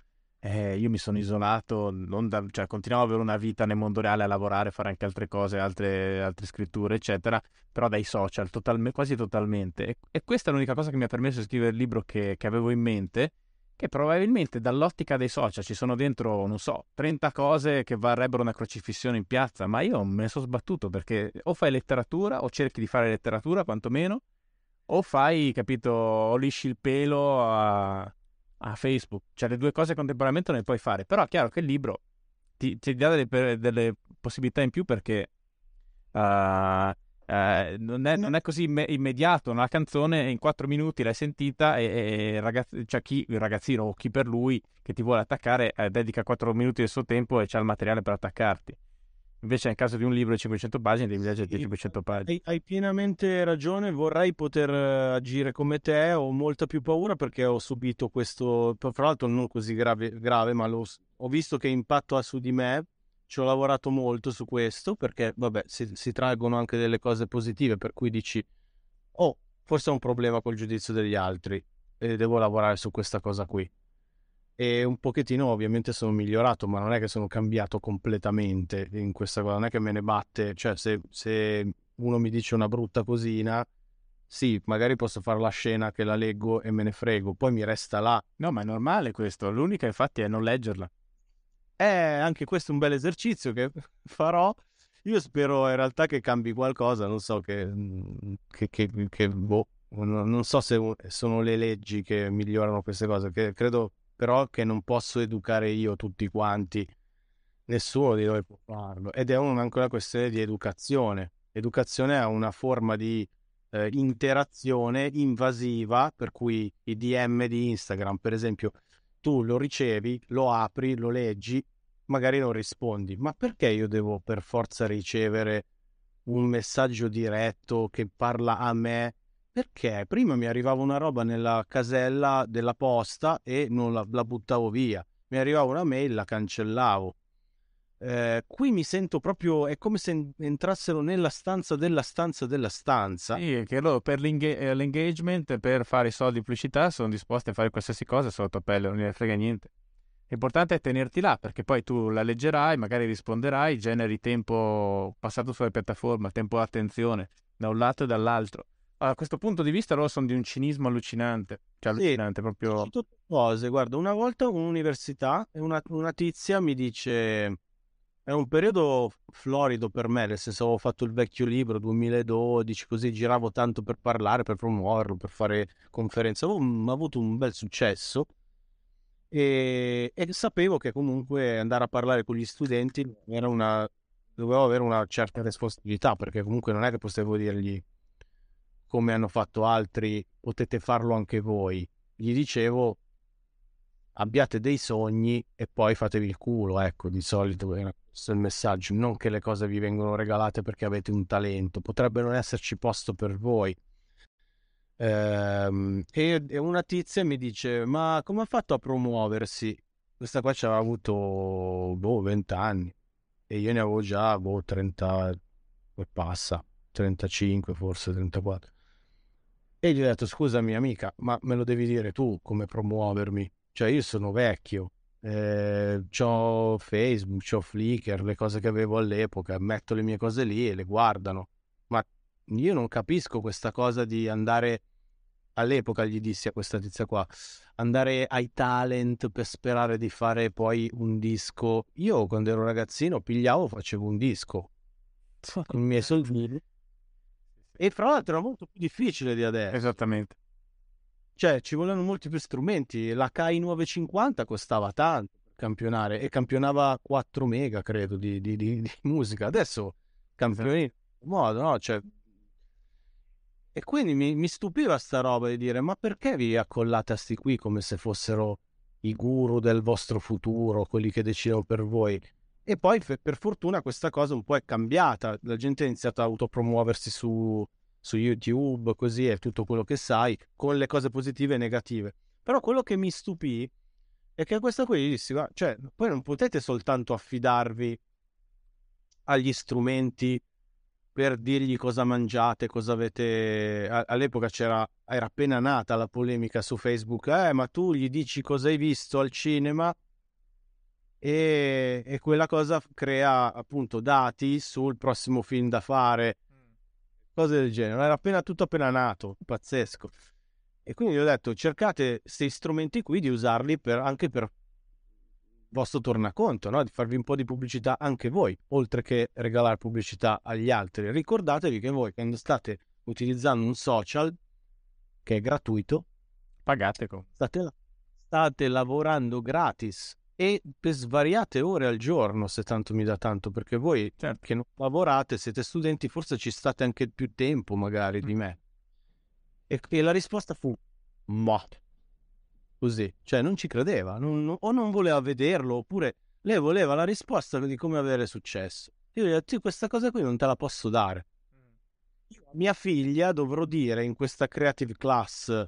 eh, io mi sono isolato, da, cioè, continuavo ad avere una vita nel mondo reale a lavorare, fare anche altre cose, altre, altre scritture, eccetera, però dai social, totalme, quasi totalmente. E, e, questa è l'unica cosa che mi ha permesso di scrivere il libro che, che, avevo in mente, che probabilmente dall'ottica dei social ci sono dentro, non so, 30 cose che varrebbero una crocifissione in piazza, ma io me ne sono sbattuto perché o fai letteratura, o cerchi di fare letteratura quantomeno, o fai, capito, o lisci il pelo a a Facebook. Cioè le due cose contemporaneamente non le puoi fare. Però è chiaro che il libro ti, ti dà delle, delle possibilità in più perché uh, eh, non, è, non, è, così imme- immediato. Una canzone in quattro minuti l'hai sentita e, e ragazz- cioè chi, il ragazzino o chi per lui che ti vuole attaccare eh, dedica quattro minuti del suo tempo e c'ha il materiale per attaccarti. Invece nel caso di un libro di 500 pagine devi leggere di 500 pagine. Hai, hai, pienamente ragione, vorrei poter eh, agire come te, ho molta più paura perché ho subito questo, tra l'altro non così grave, grave ma ho visto che impatto ha su di me, ci ho lavorato molto su questo perché vabbè si, si traggono anche delle cose positive per cui dici oh forse ho un problema col giudizio degli altri e devo lavorare su questa cosa qui e un pochettino ovviamente sono migliorato, ma non è che sono cambiato completamente in questa cosa, non è che me ne batte, cioè se, se uno mi dice una brutta cosina, sì, magari posso fare la scena che la leggo e me ne frego, poi mi resta là. No, ma è normale questo, l'unica infatti è non leggerla. Eh, anche questo è un bel esercizio che farò. Io spero in realtà che cambi qualcosa, non so che, che, che, che boh, non so se sono le leggi che migliorano queste cose, che credo però che non posso educare io tutti quanti, nessuno di noi può farlo. Ed è un, anche una questione di educazione. Educazione è una forma di eh, interazione invasiva, per cui i DM di Instagram, per esempio, tu lo ricevi, lo apri, lo leggi, magari non rispondi, ma perché io devo per forza ricevere un messaggio diretto che parla a me perché prima mi arrivava una roba nella casella della posta e non la, la buttavo via. Mi arrivava una mail, la cancellavo. Eh, qui mi sento proprio, è come se entrassero nella stanza della stanza della stanza. Sì, che loro per eh, l'engagement, per fare i soldi di pubblicità, sono disposti a fare qualsiasi cosa sotto pelle, non ne frega niente. L'importante è tenerti là, perché poi tu la leggerai, magari risponderai, generi tempo passato sulla piattaforma, tempo attenzione, da un lato e dall'altro a questo punto di vista loro sono di un cinismo allucinante. Cioè, allucinante sì, proprio. Tutte cose. Guarda, una volta un'università e una, una tizia mi dice. È un periodo florido per me, nel senso avevo fatto il vecchio libro 2012, così giravo tanto per parlare, per promuoverlo, per fare conferenze. Avevo avuto un bel successo e, e, sapevo che comunque andare a parlare con gli studenti era una, dovevo avere una certa responsabilità, perché comunque non è che potevo dirgli come hanno fatto altri, potete farlo anche voi. Gli dicevo, abbiate dei sogni e poi fatevi il culo, ecco, di solito è questo il messaggio, non che le cose vi vengono regalate perché avete un talento, potrebbe non esserci posto per voi. Ehm, e, e, una tizia mi dice, ma come ha fatto a promuoversi? Questa qua ci aveva avuto, boh, 20 anni e io ne avevo già, boh, 30 e passa, 35 forse, 34. E gli ho detto, scusami amica, ma me lo devi dire tu come promuovermi? Cioè io sono vecchio, eh, ho Facebook, ho Flickr, le cose che avevo all'epoca, metto le mie cose lì e le guardano. Ma io non capisco questa cosa di andare, all'epoca gli dissi a questa tizia qua, andare ai talent per sperare di fare poi un disco. Io quando ero ragazzino pigliavo, facevo un disco con i miei soldini e fra l'altro era molto più difficile di adesso. Esattamente. Cioè, ci volevano molti più strumenti. La KI 950 costava tanto per campionare e campionava 4 mega, credo, di, di, di, di musica. Adesso campioni esatto. modo, no? Cioè... E quindi mi, mi, stupiva sta roba di dire, ma perché vi accollate a sti qui come se fossero i guru del vostro futuro, quelli che decidono per voi? E poi per fortuna questa cosa un po' è cambiata, la gente ha iniziato a autopromuoversi su, su YouTube, così è tutto quello che sai, con le cose positive e negative. Però quello che mi stupì è che questa qui dissi, cioè, poi non potete soltanto affidarvi agli strumenti per dirgli cosa mangiate, cosa avete... All'epoca c'era, era appena nata la polemica su Facebook, eh, ma tu gli dici cosa hai visto al cinema e, e, quella cosa crea appunto dati sul prossimo film da fare, cose del genere. Era appena tutto appena nato, pazzesco. E quindi gli ho detto cercate questi strumenti qui di usarli per, anche per vostro tornaconto, no? di farvi un po' di pubblicità anche voi, oltre che regalare pubblicità agli altri. Ricordatevi che voi quando state utilizzando un social che è gratuito, pagate con. State, state lavorando gratis e per svariate ore al giorno, se tanto mi dà tanto, perché voi certo. che non lavorate, siete studenti, forse ci state anche più tempo magari di mm. me. E, e la risposta fu, ma, così, cioè non ci credeva, non, non, o non voleva vederlo, oppure lei voleva la risposta di come avere successo. Io gli ho detto, questa cosa qui non te la posso dare. Mm. mia figlia dovrò dire in questa creative class,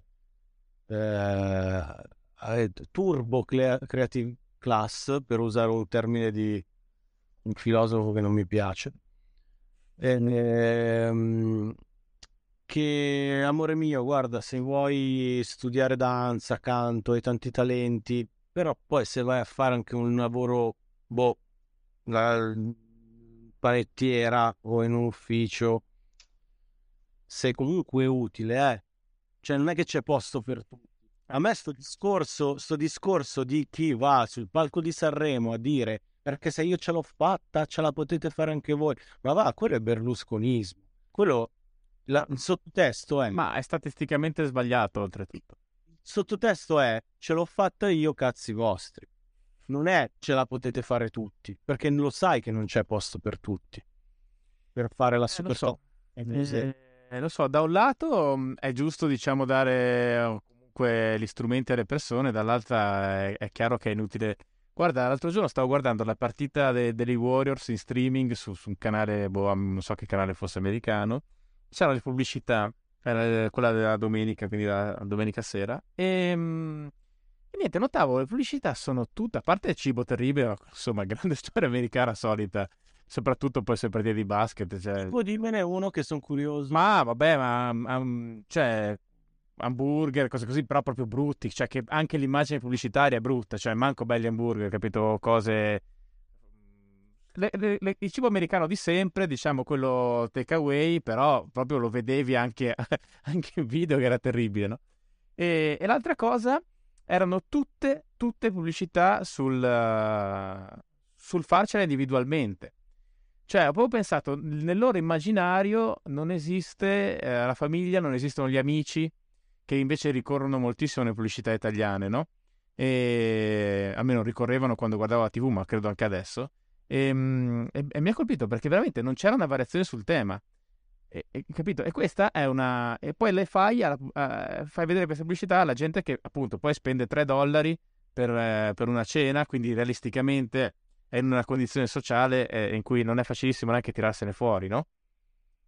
eh, turbo creative class, per usare un termine di un filosofo che non mi piace, ehm, che amore mio, guarda, se vuoi studiare danza, canto, hai tanti talenti, però poi se vai a fare anche un lavoro, boh, la panettiera o in un ufficio, sei comunque utile, eh. Cioè non è che c'è posto per tutti. A me sto discorso, sto discorso di chi va sul palco di Sanremo a dire perché se io ce l'ho fatta, ce la potete fare anche voi. Ma va, quello è berlusconismo. Quello, la, il sottotesto è... Ma è statisticamente sbagliato, oltretutto. Il sottotesto è, ce l'ho fatta io, cazzi vostri. Non è, ce la potete fare tutti, perché lo sai che non c'è posto per tutti. Per fare la super... Eh, lo so. Eh, eh, lo so, da un lato mm, è giusto, diciamo, dare comunque gli strumenti alle persone, dall'altra è, è chiaro che è inutile. Guarda, l'altro giorno stavo guardando la partita de- degli Warriors in streaming su, su, un canale, boh, non so che canale fosse americano. C'erano le pubblicità, era quella della domenica, quindi la domenica sera. E, ehm, e niente, notavo, le pubblicità sono tutte, a parte il cibo terribile, insomma, grande storia americana solita soprattutto poi se partite di basket. Cioè... Tipo dimmene uno che sono curioso. Ma vabbè, ma um, cioè, hamburger, cose così, però proprio brutti, cioè che anche l'immagine pubblicitaria è brutta, cioè manco belli hamburger, capito? Cose... Le, le, le, il cibo americano di sempre, diciamo quello takeaway, però proprio lo vedevi anche, anche in video che era terribile, no? E, e l'altra cosa erano tutte, tutte pubblicità sul, sul farcela individualmente. Cioè, proprio pensato, nel loro immaginario non esiste eh, la famiglia, non esistono gli amici, che invece ricorrono moltissimo nelle pubblicità italiane, no? E almeno ricorrevano quando guardavo la TV, ma credo anche adesso. E, ehm, e, e mi ha colpito perché veramente non c'era una variazione sul tema. E, e, capito? E questa è una. E poi le fai, alla, uh, fai vedere questa pubblicità alla gente che appunto poi spende 3 dollari per, uh, per una cena, quindi realisticamente è in una condizione sociale eh, in cui non è facilissimo neanche tirarsene fuori, no?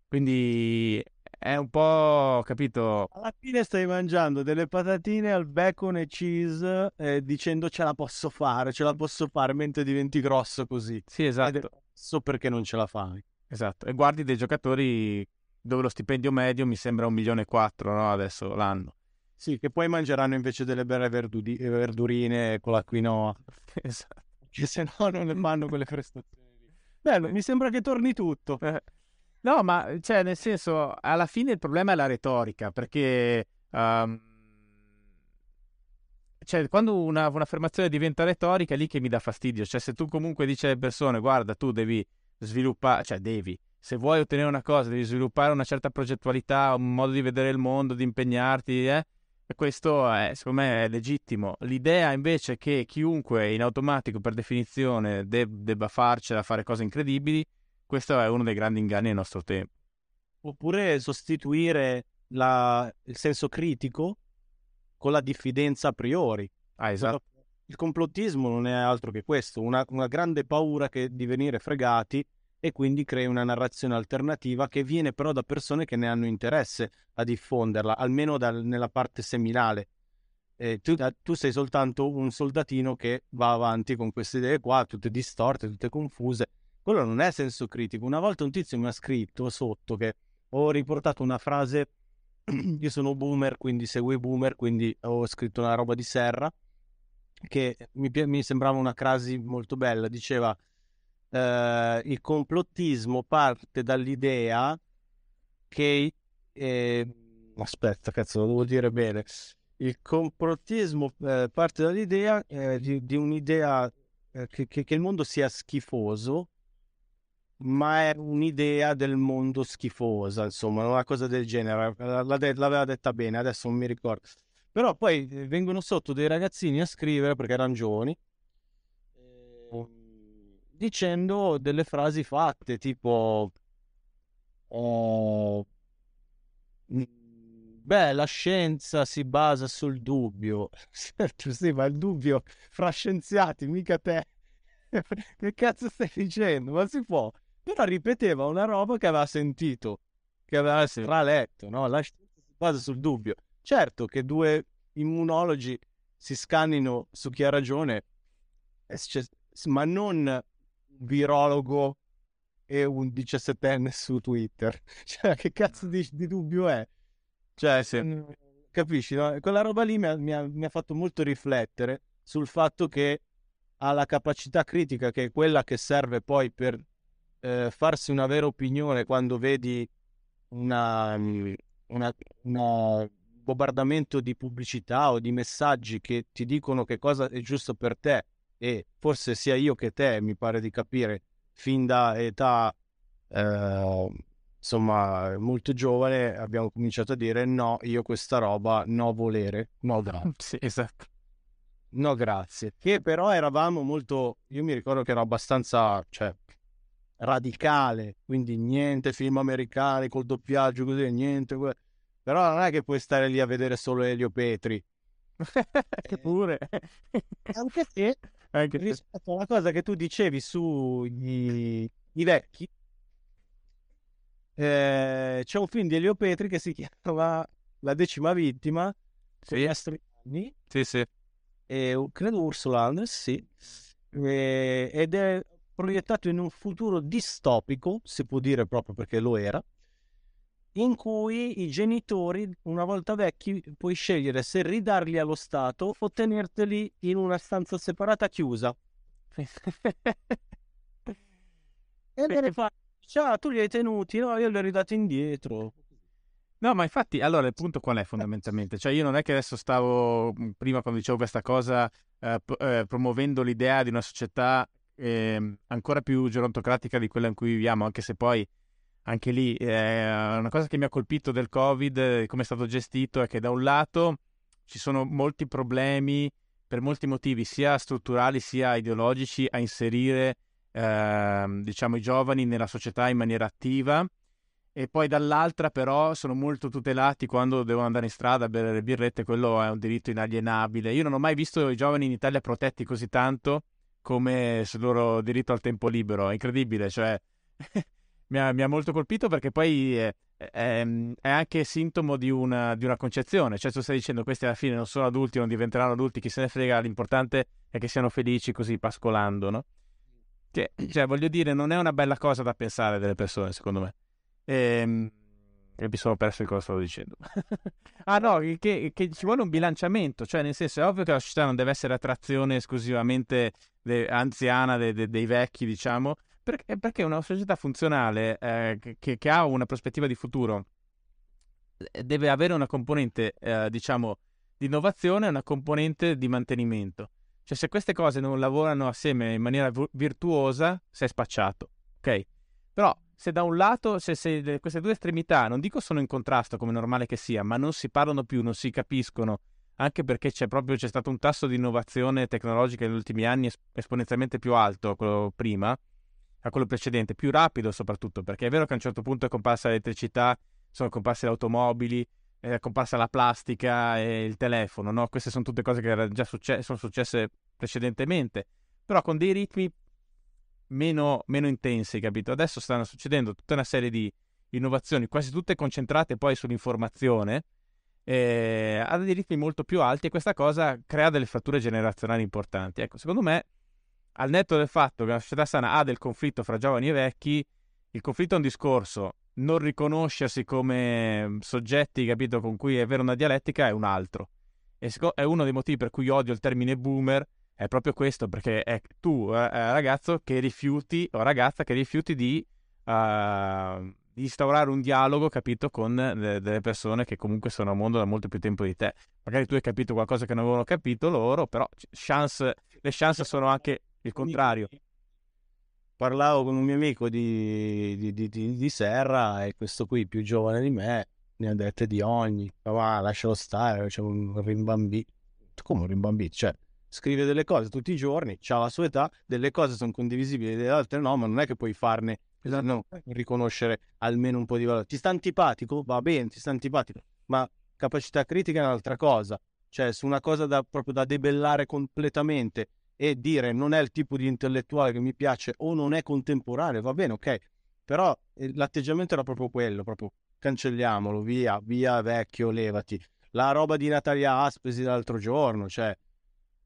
Quindi è un po', capito? Alla fine stai mangiando delle patatine al bacon e cheese eh, dicendo ce la posso fare, ce la posso fare mentre diventi grosso così. Sì, esatto. So perché non ce la fai. Esatto. E guardi dei giocatori dove lo stipendio medio mi sembra un milione e quattro, no? Adesso l'anno. Sì, che poi mangeranno invece delle belle verduri- verdurine con la quinoa. esatto. Che se no non ne fanno quelle prestazioni. Bello, mi sembra che torni tutto. No, ma cioè, nel senso, alla fine il problema è la retorica, perché um, cioè, quando una, un'affermazione diventa retorica è lì che mi dà fastidio. Cioè, se tu comunque dici alle persone, guarda, tu devi sviluppare, cioè devi, se vuoi ottenere una cosa, devi sviluppare una certa progettualità, un modo di vedere il mondo, di impegnarti, eh? Questo è, secondo me è legittimo. L'idea invece che chiunque in automatico per definizione deb- debba farcela fare cose incredibili questo è uno dei grandi inganni del nostro tempo. Oppure sostituire la, il senso critico con la diffidenza a priori. Ah, esatto. Il complottismo non è altro che questo, una, una grande paura che, di venire fregati e quindi crei una narrazione alternativa che viene però da persone che ne hanno interesse a diffonderla, almeno dal, nella parte seminale. Eh, tu, tu, sei soltanto un soldatino che va avanti con queste idee qua, tutte distorte, tutte confuse, quello non è senso critico. Una volta un tizio mi ha scritto sotto che ho riportato una frase, io sono boomer, quindi seguo i boomer, quindi ho scritto una roba di Serra, che mi, mi sembrava una crasi molto bella. Diceva, eh, il complottismo parte dall'idea che... Eh, aspetta, cazzo, lo devo dire bene. Il complottismo eh, parte dall'idea eh, di, di, un'idea eh, che, che, che il mondo sia schifoso ma è un'idea del mondo schifosa, insomma, una cosa del genere. L'aveva detta bene, adesso non mi ricordo. Però poi eh, vengono sotto dei ragazzini a scrivere perché erano giovani dicendo delle frasi fatte tipo oh, beh la scienza si basa sul dubbio certo sì ma il dubbio fra scienziati mica te che cazzo stai dicendo ma si può però ripeteva una roba che aveva sentito che aveva straletto no? la scienza si basa sul dubbio certo che due immunologi si scannino su chi ha ragione ma non un virologo e un diciassettenne su Twitter. Cioè, che cazzo di, di dubbio è? Cioè. Mm, capisci? No? Quella roba lì mi ha, mi, ha, mi ha, fatto molto riflettere sul fatto che ha la capacità critica, che è quella che serve poi per eh, farsi una vera opinione quando vedi una, una, una bombardamento di pubblicità o di messaggi che ti dicono che cosa è giusto per te e forse sia io che te, mi pare di capire, fin da età eh, insomma molto giovane abbiamo cominciato a dire no, io questa roba no volere, no grazie. sì, esatto. No grazie. Che però eravamo molto, io mi ricordo che ero abbastanza, cioè, radicale, quindi niente film americani col doppiaggio così, niente. Però non è che puoi stare lì a vedere solo Elio Petri. Pure. Anche se anche rispetto alla cosa che tu dicevi sui vecchi, eh, c'è un film di Elio Petri che si chiama La decima vittima, sì. anni, sì, sì. E, credo Ursula Andres, sì, e, ed è proiettato in un futuro distopico, si può dire proprio perché lo era, in cui i genitori, una volta vecchi, puoi scegliere se ridarli allo Stato o tenerteli in una stanza separata chiusa. e ne fa, ciao, tu li hai tenuti, no, io li ho ridati indietro. No, ma infatti, allora il punto qual è fondamentalmente? Cioè io non è che adesso stavo, prima quando dicevo questa cosa, eh, eh, promuovendo l'idea di una società eh, ancora più gerontocratica di quella in cui viviamo, anche se poi anche lì eh, una cosa che mi ha colpito del Covid, come è stato gestito, è che da un lato ci sono molti problemi per molti motivi, sia strutturali sia ideologici, a inserire eh, diciamo, i giovani nella società in maniera attiva e poi dall'altra però sono molto tutelati quando devono andare in strada a bere le birrette, quello è un diritto inalienabile. Io non ho mai visto i giovani in Italia protetti così tanto come sul loro diritto al tempo libero, è incredibile, cioè mi ha, mi ha molto colpito perché poi è, è, è anche sintomo di una, di una, concezione, cioè tu stai dicendo questi alla fine non sono adulti, non diventeranno adulti, chi se ne frega, l'importante è che siano felici così pascolando, no? Che, cioè, voglio dire, non è una bella cosa da pensare delle persone, secondo me. Ehm, e mi sono perso di cosa stavo dicendo. ah no, che, che, ci vuole un bilanciamento, cioè nel senso è ovvio che la società non deve essere attrazione esclusivamente de, anziana de, de, dei vecchi, diciamo, perché, perché una società funzionale eh, che, che, ha una prospettiva di futuro eh, deve avere una componente, eh, diciamo, di innovazione e una componente di mantenimento. Cioè, se queste cose non lavorano assieme in maniera virtuosa, sei spacciato, ok? Però, se da un lato, se, se queste due estremità, non dico sono in contrasto come normale che sia, ma non si parlano più, non si capiscono, anche perché c'è proprio c'è stato un tasso di innovazione tecnologica negli ultimi anni esponenzialmente più alto a quello prima, a quello precedente, più rapido soprattutto, perché è vero che a un certo punto è comparsa l'elettricità, sono comparse le automobili, è comparsa la plastica e il telefono, no? Queste sono tutte cose che già succe- sono successe precedentemente, però con dei ritmi meno, meno intensi, capito? Adesso stanno succedendo tutta una serie di innovazioni, quasi tutte concentrate poi sull'informazione, eh, a dei ritmi molto più alti e questa cosa crea delle fratture generazionali importanti. Ecco, secondo me al netto del fatto che la società sana ha del conflitto fra giovani e vecchi, il conflitto è un discorso, non riconoscersi come soggetti, capito, con cui è vera una dialettica è un altro. E è uno dei motivi per cui odio il termine boomer, è proprio questo, perché è tu, eh, eh ragazzo, che rifiuti, o ragazza, che rifiuti di, uh, di instaurare un dialogo, capito, con le, delle persone che comunque sono al mondo da molto più tempo di te. Magari tu hai capito qualcosa che non avevano capito loro, però chance, le chance sono anche il contrario. Parlavo con un mio amico di, di, di, di, Serra e questo qui, più giovane di me, ne ha dette di ogni. Ma lascialo stare, c'è un rimbambito. Come un rimbambito? Cioè, scrive delle cose tutti i giorni, ha la sua età, delle cose sono condivisibili, delle altre no, ma non è che puoi farne, esatto. no, riconoscere almeno un po' di valore. Ti sta antipatico? Va bene, ti sta antipatico, ma capacità critica è un'altra cosa. Cioè, su una cosa da, proprio da debellare completamente e dire non è il tipo di intellettuale che mi piace o non è contemporaneo, va bene, ok. Però eh, l'atteggiamento era proprio quello, proprio cancelliamolo, via, via vecchio, levati. La roba di Natalia Aspesi l'altro giorno, cioè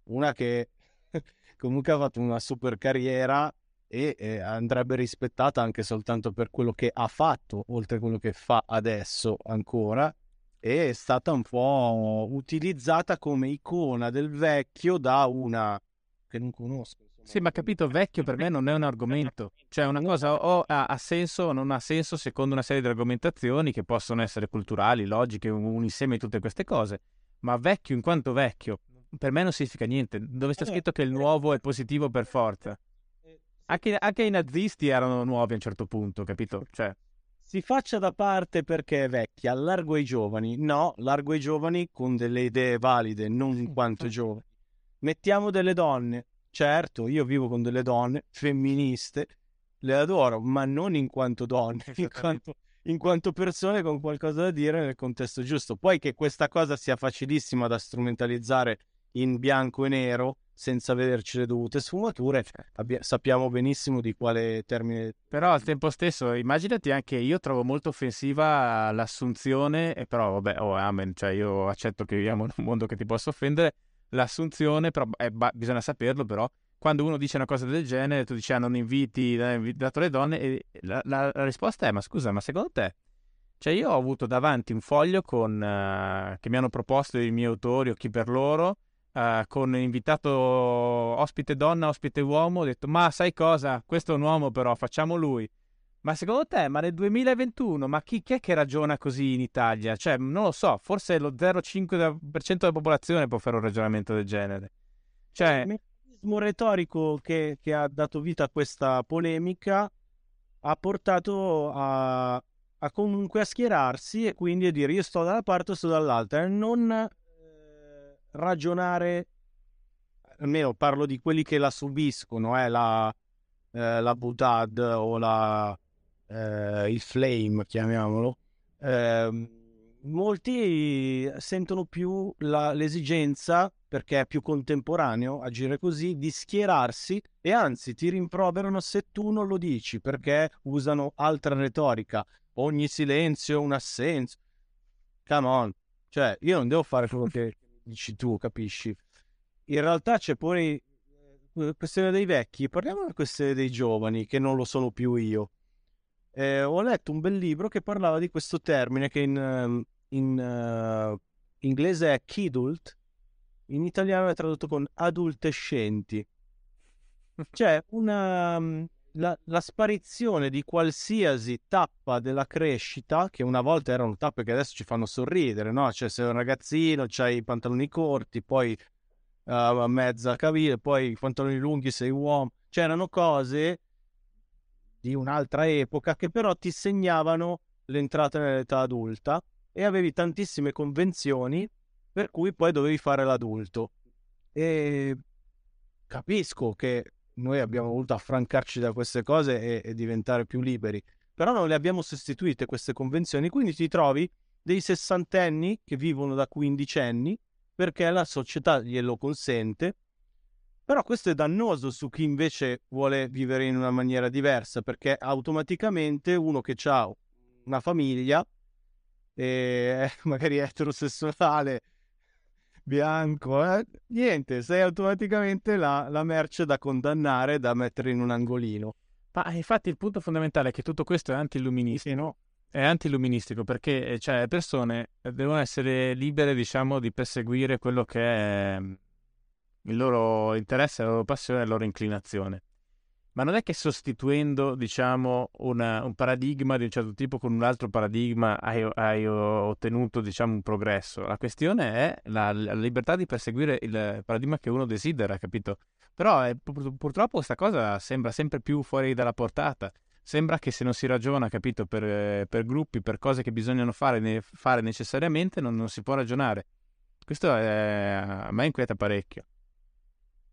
una che comunque ha fatto una super carriera e eh, andrebbe rispettata anche soltanto per quello che ha fatto, oltre a quello che fa adesso ancora, e è stata un po' utilizzata come icona del vecchio da una che non conosco. Sì, ma capito, vecchio per me non è un argomento. Cioè, una cosa o ha, ha, senso o non ha senso secondo una serie di argomentazioni che possono essere culturali, logiche, un insieme di tutte queste cose. Ma vecchio in quanto vecchio, per me non significa niente. Dove sta scritto che il nuovo è positivo per forza? Anche, anche i nazisti erano nuovi a un certo punto, capito? Cioè... Si faccia da parte perché è vecchia, largo ai giovani. No, largo ai giovani con delle idee valide, non in quanto giovani. Mettiamo delle donne. Certo, io vivo con delle donne femministe, le adoro, ma non in quanto donne, in quanto, in quanto persone con qualcosa da dire nel contesto giusto. Poi che questa cosa sia facilissima da strumentalizzare in bianco e nero senza vederci le dovute sfumature, abbia- sappiamo benissimo di quale termine. Però al tempo stesso, immaginati anche io trovo molto offensiva l'assunzione, e però vabbè, oh amen, cioè io accetto che viviamo in un mondo che ti possa offendere, l'assunzione, però eh, ba- bisogna saperlo però, quando uno dice una cosa del genere, tu dici ah, non inviti, hai invitato le donne, e la, la, la, risposta è ma scusa, ma secondo te? Cioè io ho avuto davanti un foglio con, uh, che mi hanno proposto i miei autori o chi per loro, uh, con invitato ospite donna, ospite uomo, ho detto ma sai cosa, questo è un uomo però, facciamo lui. Ma secondo te, ma nel 2021, ma chi, chi, è che ragiona così in Italia? Cioè, non lo so, forse lo 0,5% della popolazione può fare un ragionamento del genere. Cioè... Il meccanismo retorico che, che ha dato vita a questa polemica ha portato a, a, comunque a schierarsi e quindi a dire io sto da una parte o sto dall'altra non ragionare, almeno parlo di quelli che la subiscono, eh, la, eh, la Butad o la, eh, il Flame, chiamiamolo, eh, molti sentono più la, l'esigenza, perché è più contemporaneo agire così, di schierarsi e anzi ti rimproverano se tu non lo dici, perché usano altra retorica, ogni silenzio un assenso. Come on, cioè io non devo fare quello che dici tu, capisci? In realtà c'è poi la eh, questione dei vecchi, parliamo della questione dei giovani, che non lo sono più io. Eh, ho letto un bel libro che parlava di questo termine che in, ehm, in uh, inglese è kidult, in italiano è tradotto con adultescenti. Cioè una, mm, la, la, sparizione di qualsiasi tappa della crescita, che una volta erano tappe che adesso ci fanno sorridere, no? Cioè, sei un ragazzino, c'hai i pantaloni corti, poi uh, mezza caviglia, poi i pantaloni lunghi, sei uomo. Cioè, erano cose di un'altra epoca che però ti segnavano l'entrata nell'età adulta e avevi tantissime convenzioni per cui poi dovevi fare l'adulto. E capisco che noi abbiamo voluto affrancarci da queste cose e, e diventare più liberi, però non le abbiamo sostituite queste convenzioni, quindi ti trovi dei sessantenni che vivono da quindicenni perché la società glielo consente, però questo è dannoso su chi invece vuole vivere in una maniera diversa, perché automaticamente uno che ha una famiglia, e magari eterosessuale, bianco, eh? niente, sei automaticamente la, la, merce da condannare, da mettere in un angolino. Ma infatti il punto fondamentale è che tutto questo è anti-illuministico. no? È anti-illuministico perché cioè, le persone devono essere libere, diciamo, di perseguire quello che è mm, il loro interesse, la loro passione la loro inclinazione ma non è che sostituendo, diciamo, una, un paradigma di un certo tipo con un altro paradigma hai, hai ottenuto, diciamo, un progresso. La questione è la, la, libertà di perseguire il paradigma che uno desidera, capito? Però è, purtroppo questa cosa sembra sempre più fuori dalla portata. Sembra che se non si ragiona, capito, per, per gruppi, per cose che bisogna fare, ne, fare necessariamente, non, non si può ragionare. Questo è, a me inquieta parecchio.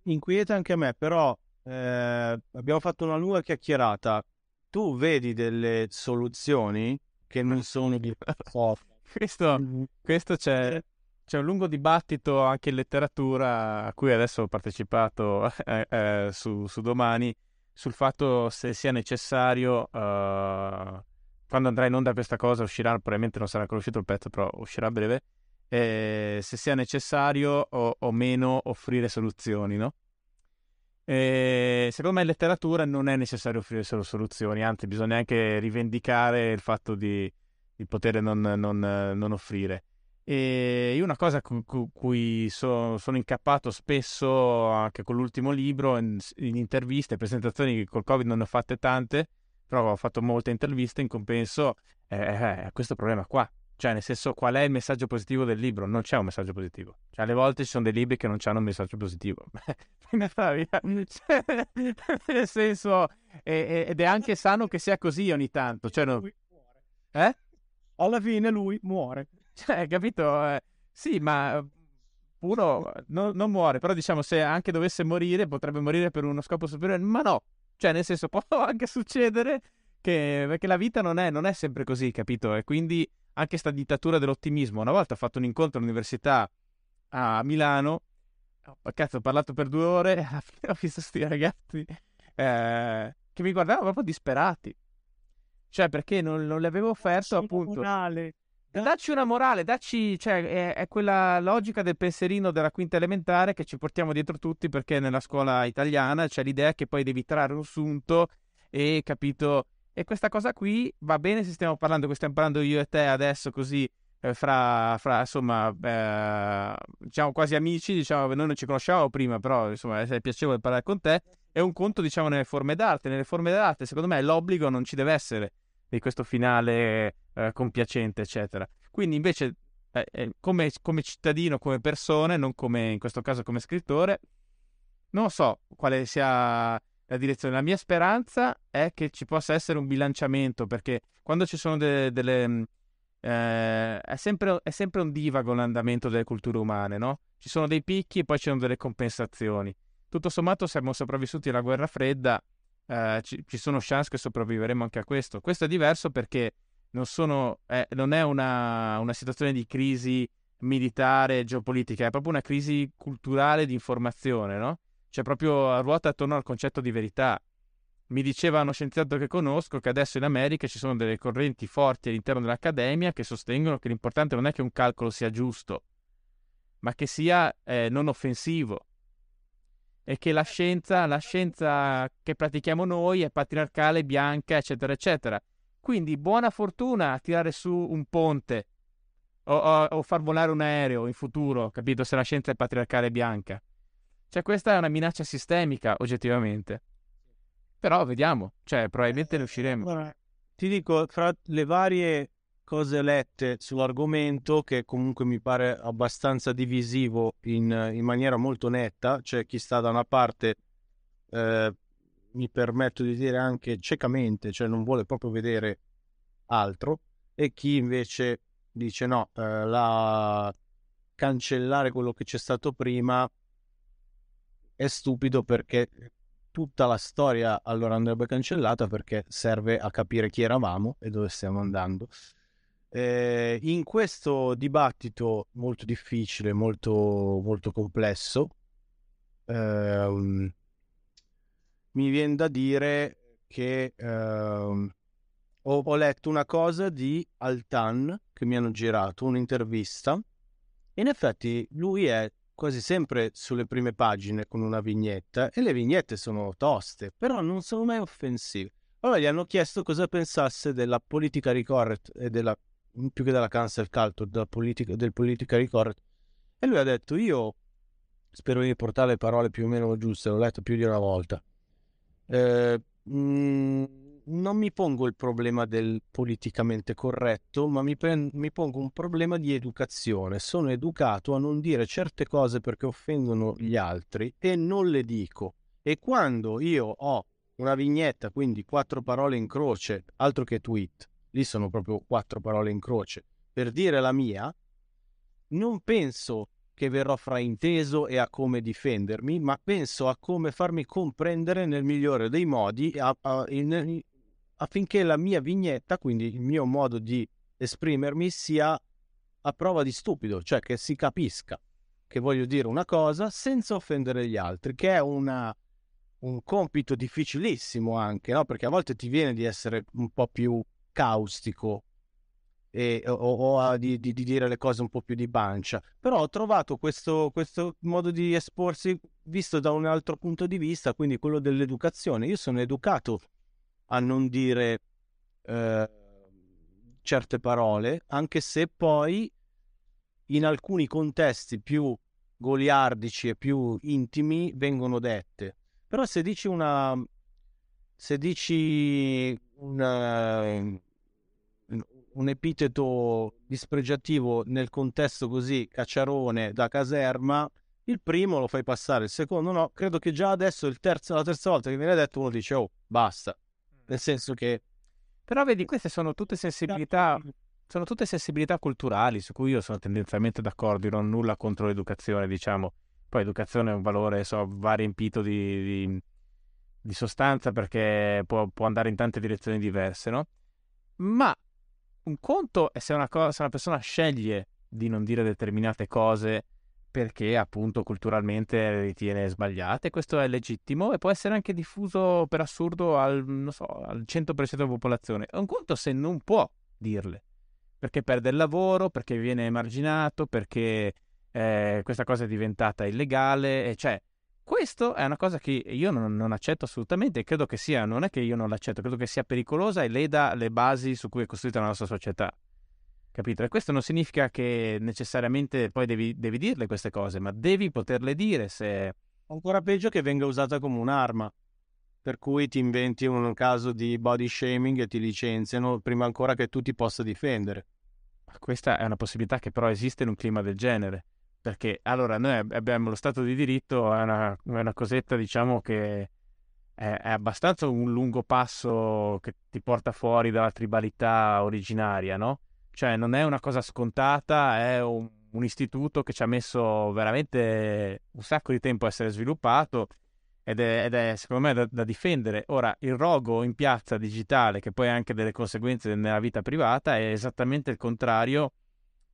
inquieta anche a me, però eh, abbiamo fatto una lunga chiacchierata. Tu vedi delle soluzioni che non sono di questo, mm-hmm. questo c'è, c'è, un lungo dibattito anche in letteratura a cui adesso ho partecipato eh, eh, su, su, Domani sul fatto se sia necessario uh, quando andrà in onda questa cosa uscirà probabilmente non sarà ancora uscito il pezzo però uscirà a breve eh, se sia necessario o, o, meno offrire soluzioni no? E secondo me in letteratura non è necessario offrire solo soluzioni anzi bisogna anche rivendicare il fatto di il potere non, non, non offrire. E io una cosa cu- cu- cui so, sono incappato spesso anche con l'ultimo libro, in, in interviste, presentazioni col Covid non ne ho fatte tante, però ho fatto molte interviste in compenso eh, eh, questo problema qua. Cioè, nel senso, qual è il messaggio positivo del libro? Non c'è un messaggio positivo. Cioè, alle volte ci sono dei libri che non hanno un messaggio positivo. cioè, nel senso, ed è anche sano che sia così ogni tanto. Cioè, no... Eh? alla fine lui muore. Cioè, capito? Eh, sì, ma uno no, non muore, però diciamo se anche dovesse morire potrebbe morire per uno scopo superiore, ma no, cioè nel senso può anche succedere che, perché la vita non è, non è sempre così, capito? E quindi anche sta dittatura dell'ottimismo. Una volta ho fatto un incontro all'università a Milano, cazzo ho parlato per due ore e alla fine ho visto questi ragazzi eh, che mi guardavano proprio disperati. Cioè, perché non, non le avevo offerto dacci appunto. Una morale. Dacci una morale, dacci, cioè, è, è, quella logica del pensierino della quinta elementare che ci portiamo dietro tutti perché nella scuola italiana c'è l'idea che poi devi trarre un sunto e capito. E questa cosa qui va bene se stiamo parlando, che stiamo parlando io e te adesso così eh, fra, fra, insomma, eh, diciamo quasi amici, diciamo, noi non ci conoscevamo prima, però insomma è piacevole parlare con te. È un conto, diciamo, nelle forme d'arte. Nelle forme d'arte, secondo me, l'obbligo non ci deve essere di questo finale eh, compiacente, eccetera. Quindi invece, eh, eh, come, come, cittadino, come persone, non come in questo caso come scrittore, non so quale sia la direzione. La mia speranza è che ci possa essere un bilanciamento, perché quando ci sono delle... delle eh, è, sempre, è sempre un divago l'andamento delle culture umane, no? Ci sono dei picchi e poi ci sono delle compensazioni. Tutto sommato siamo sopravvissuti alla guerra fredda eh, ci, ci, sono chance che sopravviveremo anche a questo. Questo è diverso perché non, sono, eh, non è una, una, situazione di crisi militare, geopolitica, è proprio una crisi culturale di informazione, no? Cioè proprio ruota attorno al concetto di verità. Mi diceva uno scienziato che conosco che adesso in America ci sono delle correnti forti all'interno dell'accademia che sostengono che l'importante non è che un calcolo sia giusto, ma che sia eh, non offensivo e che la scienza, la scienza che pratichiamo noi è patriarcale, bianca, eccetera, eccetera. Quindi buona fortuna a tirare su un ponte o, o, o far volare un aereo in futuro, capito? Se la scienza è patriarcale bianca. Cioè, questa è una minaccia sistemica, oggettivamente. Però vediamo, cioè, probabilmente ne usciremo. Guarda, ti dico, fra le varie cose lette sull'argomento che comunque mi pare abbastanza divisivo in, in maniera molto netta, cioè chi sta da una parte eh, mi permetto di dire anche ciecamente, cioè non vuole proprio vedere altro e chi invece dice no, eh, la... cancellare quello che c'è stato prima è stupido perché tutta la storia allora andrebbe cancellata perché serve a capire chi eravamo e dove stiamo andando. Eh, in questo dibattito molto difficile, molto, molto complesso, ehm, mi viene da dire che ehm, ho, ho, letto una cosa di Altan che mi hanno girato, un'intervista. In effetti lui è quasi sempre sulle prime pagine con una vignetta e le vignette sono toste, però non sono mai offensive. Allora gli hanno chiesto cosa pensasse della politica correct e della più che della cancel culture, politica, del politically correct. E lui ha detto, io spero di portare le parole più o meno giuste, l'ho letto più di una volta. Eh, mh, mm, non mi pongo il problema del politicamente corretto, ma mi, pre- mi pongo un problema di educazione. Sono educato a non dire certe cose perché offendono gli altri e non le dico. E quando io ho una vignetta, quindi quattro parole in croce, altro che tweet, lì sono proprio quattro parole in croce, per dire la mia, non penso che verrò frainteso e a come difendermi, ma penso a come farmi comprendere nel migliore dei modi a, a, in, affinché la mia vignetta, quindi il mio modo di esprimermi, sia a prova di stupido, cioè che si capisca che voglio dire una cosa senza offendere gli altri, che è una, un compito difficilissimo anche, no? perché a volte ti viene di essere un po' più caustico e, o, o di, di, di, dire le cose un po' più di pancia. Però ho trovato questo, questo, modo di esporsi visto da un altro punto di vista, quindi quello dell'educazione. Io sono educato a non dire eh, certe parole, anche se poi in alcuni contesti più goliardici e più intimi vengono dette. Però se dici una... se dici una un epiteto dispregiativo nel contesto così cacciarone da caserma, il primo lo fai passare, il secondo no. Credo che già adesso terzo, la terza volta che viene detto uno dice oh basta, nel senso che... Però vedi, queste sono tutte sensibilità, sono tutte sensibilità culturali su cui io sono tendenzialmente d'accordo, io non ho nulla contro l'educazione, diciamo. Poi l'educazione è un valore, so, va riempito di, di, di sostanza perché può, può andare in tante direzioni diverse, no? Ma un conto è se una, cosa, se una persona sceglie di non dire determinate cose perché appunto culturalmente le ritiene sbagliate, questo è legittimo e può essere anche diffuso per assurdo al, so, al 100% della popolazione. È un conto se non può dirle, perché perde il lavoro, perché viene emarginato, perché eh, questa cosa è diventata illegale, e cioè questo è una cosa che io non, non, accetto assolutamente e credo che sia, non è che io non l'accetto, credo che sia pericolosa e leda le basi su cui è costruita la nostra società. Capito? E questo non significa che necessariamente poi devi, devi dirle queste cose, ma devi poterle dire se... Ancora peggio che venga usata come un'arma, per cui ti inventi un caso di body shaming e ti licenziano prima ancora che tu ti possa difendere. Questa è una possibilità che però esiste in un clima del genere perché allora noi abbiamo lo Stato di diritto, è una, è una cosetta diciamo che è, è, abbastanza un lungo passo che ti porta fuori dalla tribalità originaria, no? Cioè non è una cosa scontata, è un, un istituto che ci ha messo veramente un sacco di tempo a essere sviluppato ed è, ed è secondo me da, da, difendere. Ora, il rogo in piazza digitale, che poi ha anche delle conseguenze nella vita privata, è esattamente il contrario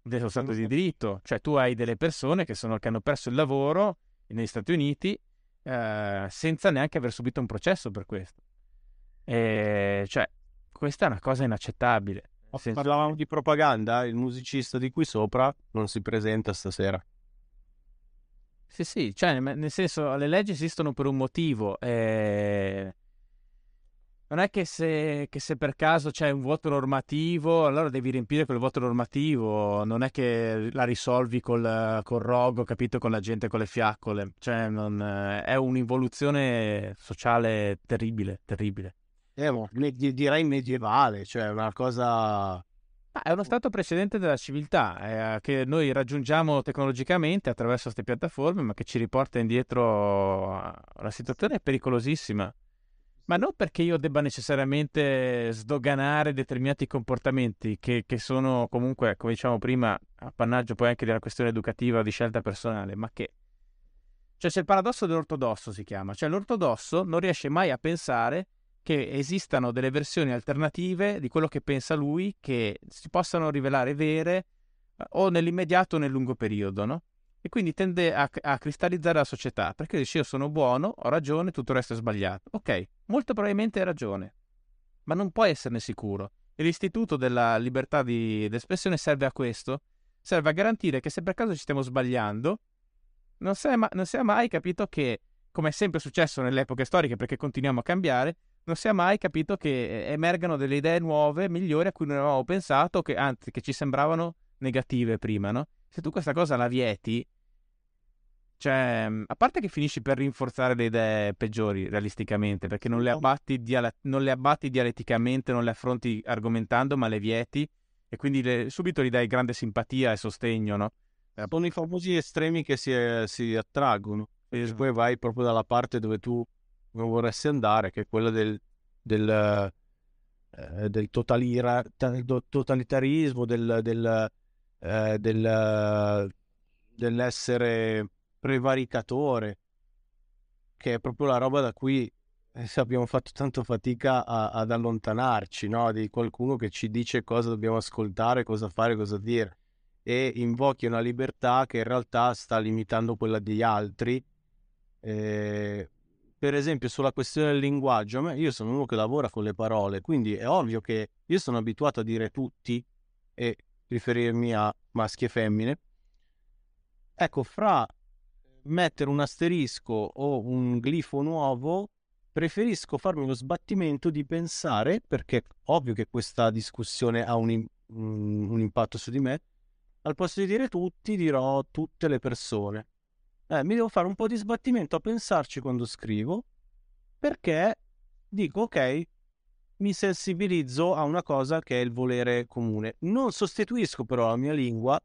dello Stato di diritto, cioè tu hai delle persone che, sono, che hanno perso il lavoro negli Stati Uniti eh, senza neanche aver subito un processo per questo. E, cioè, questa è una cosa inaccettabile. Senso... Parlavamo di propaganda, il musicista di qui sopra non si presenta stasera. Sì, sì, cioè, nel senso, le leggi esistono per un motivo. Eh non è che se, che se, per caso c'è un vuoto normativo, allora devi riempire quel vuoto normativo, non è che la risolvi col, col rogo, capito, con la gente con le fiaccole, cioè non, è un'involuzione sociale terribile, terribile. Eh, direi medievale, cioè una cosa... Ah, è uno stato precedente della civiltà eh, che noi raggiungiamo tecnologicamente attraverso queste piattaforme, ma che ci riporta indietro una situazione pericolosissima. Ma non perché io debba necessariamente sdoganare determinati comportamenti che, che, sono comunque, come diciamo prima, appannaggio poi anche della questione educativa di scelta personale, ma che... Cioè c'è il paradosso dell'ortodosso, si chiama. Cioè l'ortodosso non riesce mai a pensare che esistano delle versioni alternative di quello che pensa lui che si possano rivelare vere eh, o nell'immediato o nel lungo periodo, no? e quindi tende a, a, cristallizzare la società perché dice io sono buono, ho ragione, tutto il resto è sbagliato. Ok, molto probabilmente hai ragione, ma non puoi esserne sicuro. E l'istituto della libertà di, di espressione serve a questo, serve a garantire che se per caso ci stiamo sbagliando, non si è, ma, mai capito che, come è sempre successo nelle epoche storiche perché continuiamo a cambiare, non si è mai capito che emergano delle idee nuove, migliori a cui non avevamo pensato, che, anzi che ci sembravano negative prima, no? Se tu questa cosa la vieti, cioè, mm, a parte che finisci per rinforzare le idee peggiori realisticamente, perché non le abbatti, diale- non le abbatti dialetticamente, non le affronti argomentando, ma le vieti e quindi le, subito gli dai grande simpatia e sostegno, no? Sono i famosi estremi che si, si attraggono e poi vai proprio dalla parte dove tu non vorresti andare, che è quella del, del, eh, del totalitarismo, del, del, eh, del dell'essere prevaricatore, che è proprio la roba da cui eh, abbiamo fatto tanto fatica a, ad allontanarci, no? Di qualcuno che ci dice cosa dobbiamo ascoltare, cosa fare, cosa dire e invochi una libertà che in realtà sta limitando quella degli altri. Eh, per esempio, sulla questione del linguaggio, io sono uno che lavora con le parole, quindi è ovvio che io sono abituato a dire tutti e riferirmi a maschi e femmine. Ecco, fra mettere un asterisco o un glifo nuovo, preferisco farmi lo sbattimento di pensare, perché è ovvio che questa discussione ha un, un, impatto su di me, al posto di dire tutti, dirò tutte le persone. Eh, mi devo fare un po' di sbattimento a pensarci quando scrivo, perché dico ok, mi sensibilizzo a una cosa che è il volere comune. Non sostituisco però la mia lingua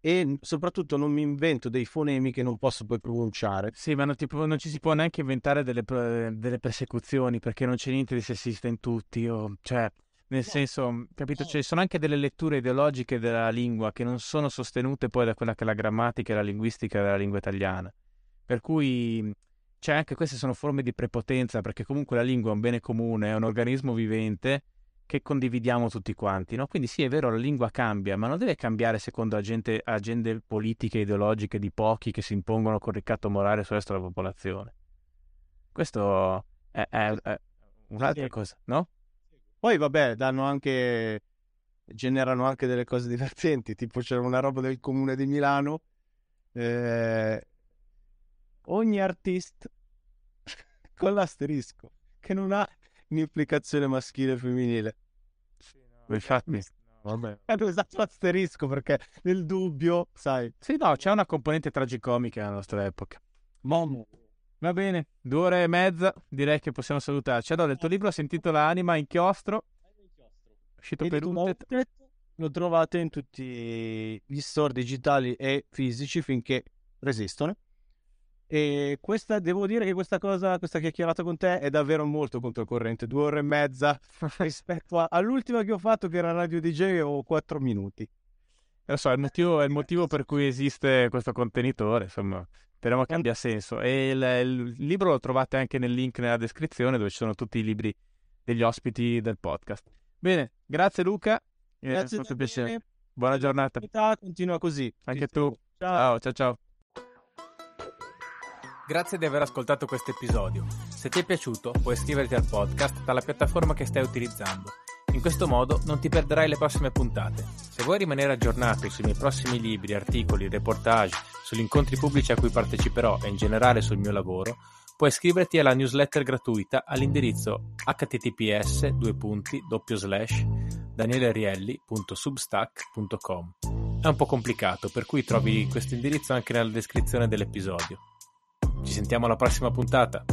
e soprattutto non mi invento dei fonemi che non posso poi pronunciare. Sì, ma non, ti, non ci si può neanche inventare delle, delle, persecuzioni perché non c'è niente di sessista in tutti. O, cioè, nel senso, capito? Ci sono anche delle letture ideologiche della lingua che non sono sostenute poi da quella che è la grammatica e la linguistica della lingua italiana. Per cui, cioè, anche queste sono forme di prepotenza, perché comunque la lingua è un bene comune, è un organismo vivente che condividiamo tutti quanti, no? Quindi sì, è vero, la lingua cambia, ma non deve cambiare secondo agende, agende politiche ideologiche di pochi che si impongono con ricatto morale sul resto della popolazione. Questo è, è, è un'altra cosa, no? Poi vabbè, danno anche generano anche delle cose divertenti, tipo c'era una roba del comune di Milano eh, ogni artista con l'asterisco che non ha un'implicazione maschile e femminile. Sì, no, Infatti, no, vabbè. Hanno usato l'asterisco perché nel dubbio, sai. Sì, no, c'è una componente tragicomica nella nostra epoca. Momo. Va bene, due ore e mezza, direi che possiamo salutarci. Allora, il tuo libro si intitola Anima Inchiostro. Uscito per un Lo trovate in tutti gli store digitali e fisici finché resistono. E questa, devo dire che questa cosa, questa chiacchierata con te è davvero molto controcorrente. Due ore e mezza rispetto a, all'ultima che ho fatto, che era Radio DJ, o quattro minuti. Lo so, è il motivo, è il motivo per cui esiste questo contenitore, insomma. Speriamo che abbia senso. E il, il, libro lo trovate anche nel link nella descrizione dove ci sono tutti i libri degli ospiti del podcast. Bene, grazie Luca. Grazie. È stato piacere. Buona giornata. Continua così. Anche tu. Ciao, ciao, ciao. Grazie di aver ascoltato questo episodio. Se ti è piaciuto, puoi iscriverti al podcast dalla piattaforma che stai utilizzando in questo modo non ti perderai le prossime puntate. Se vuoi rimanere aggiornato sui miei prossimi libri, articoli, reportage, sugli incontri pubblici a cui parteciperò e in generale sul mio lavoro, puoi iscriverti alla newsletter gratuita all'indirizzo https danielerielli.substack.com. È un po' complicato, per cui trovi questo indirizzo anche nella descrizione dell'episodio. Ci sentiamo alla prossima puntata.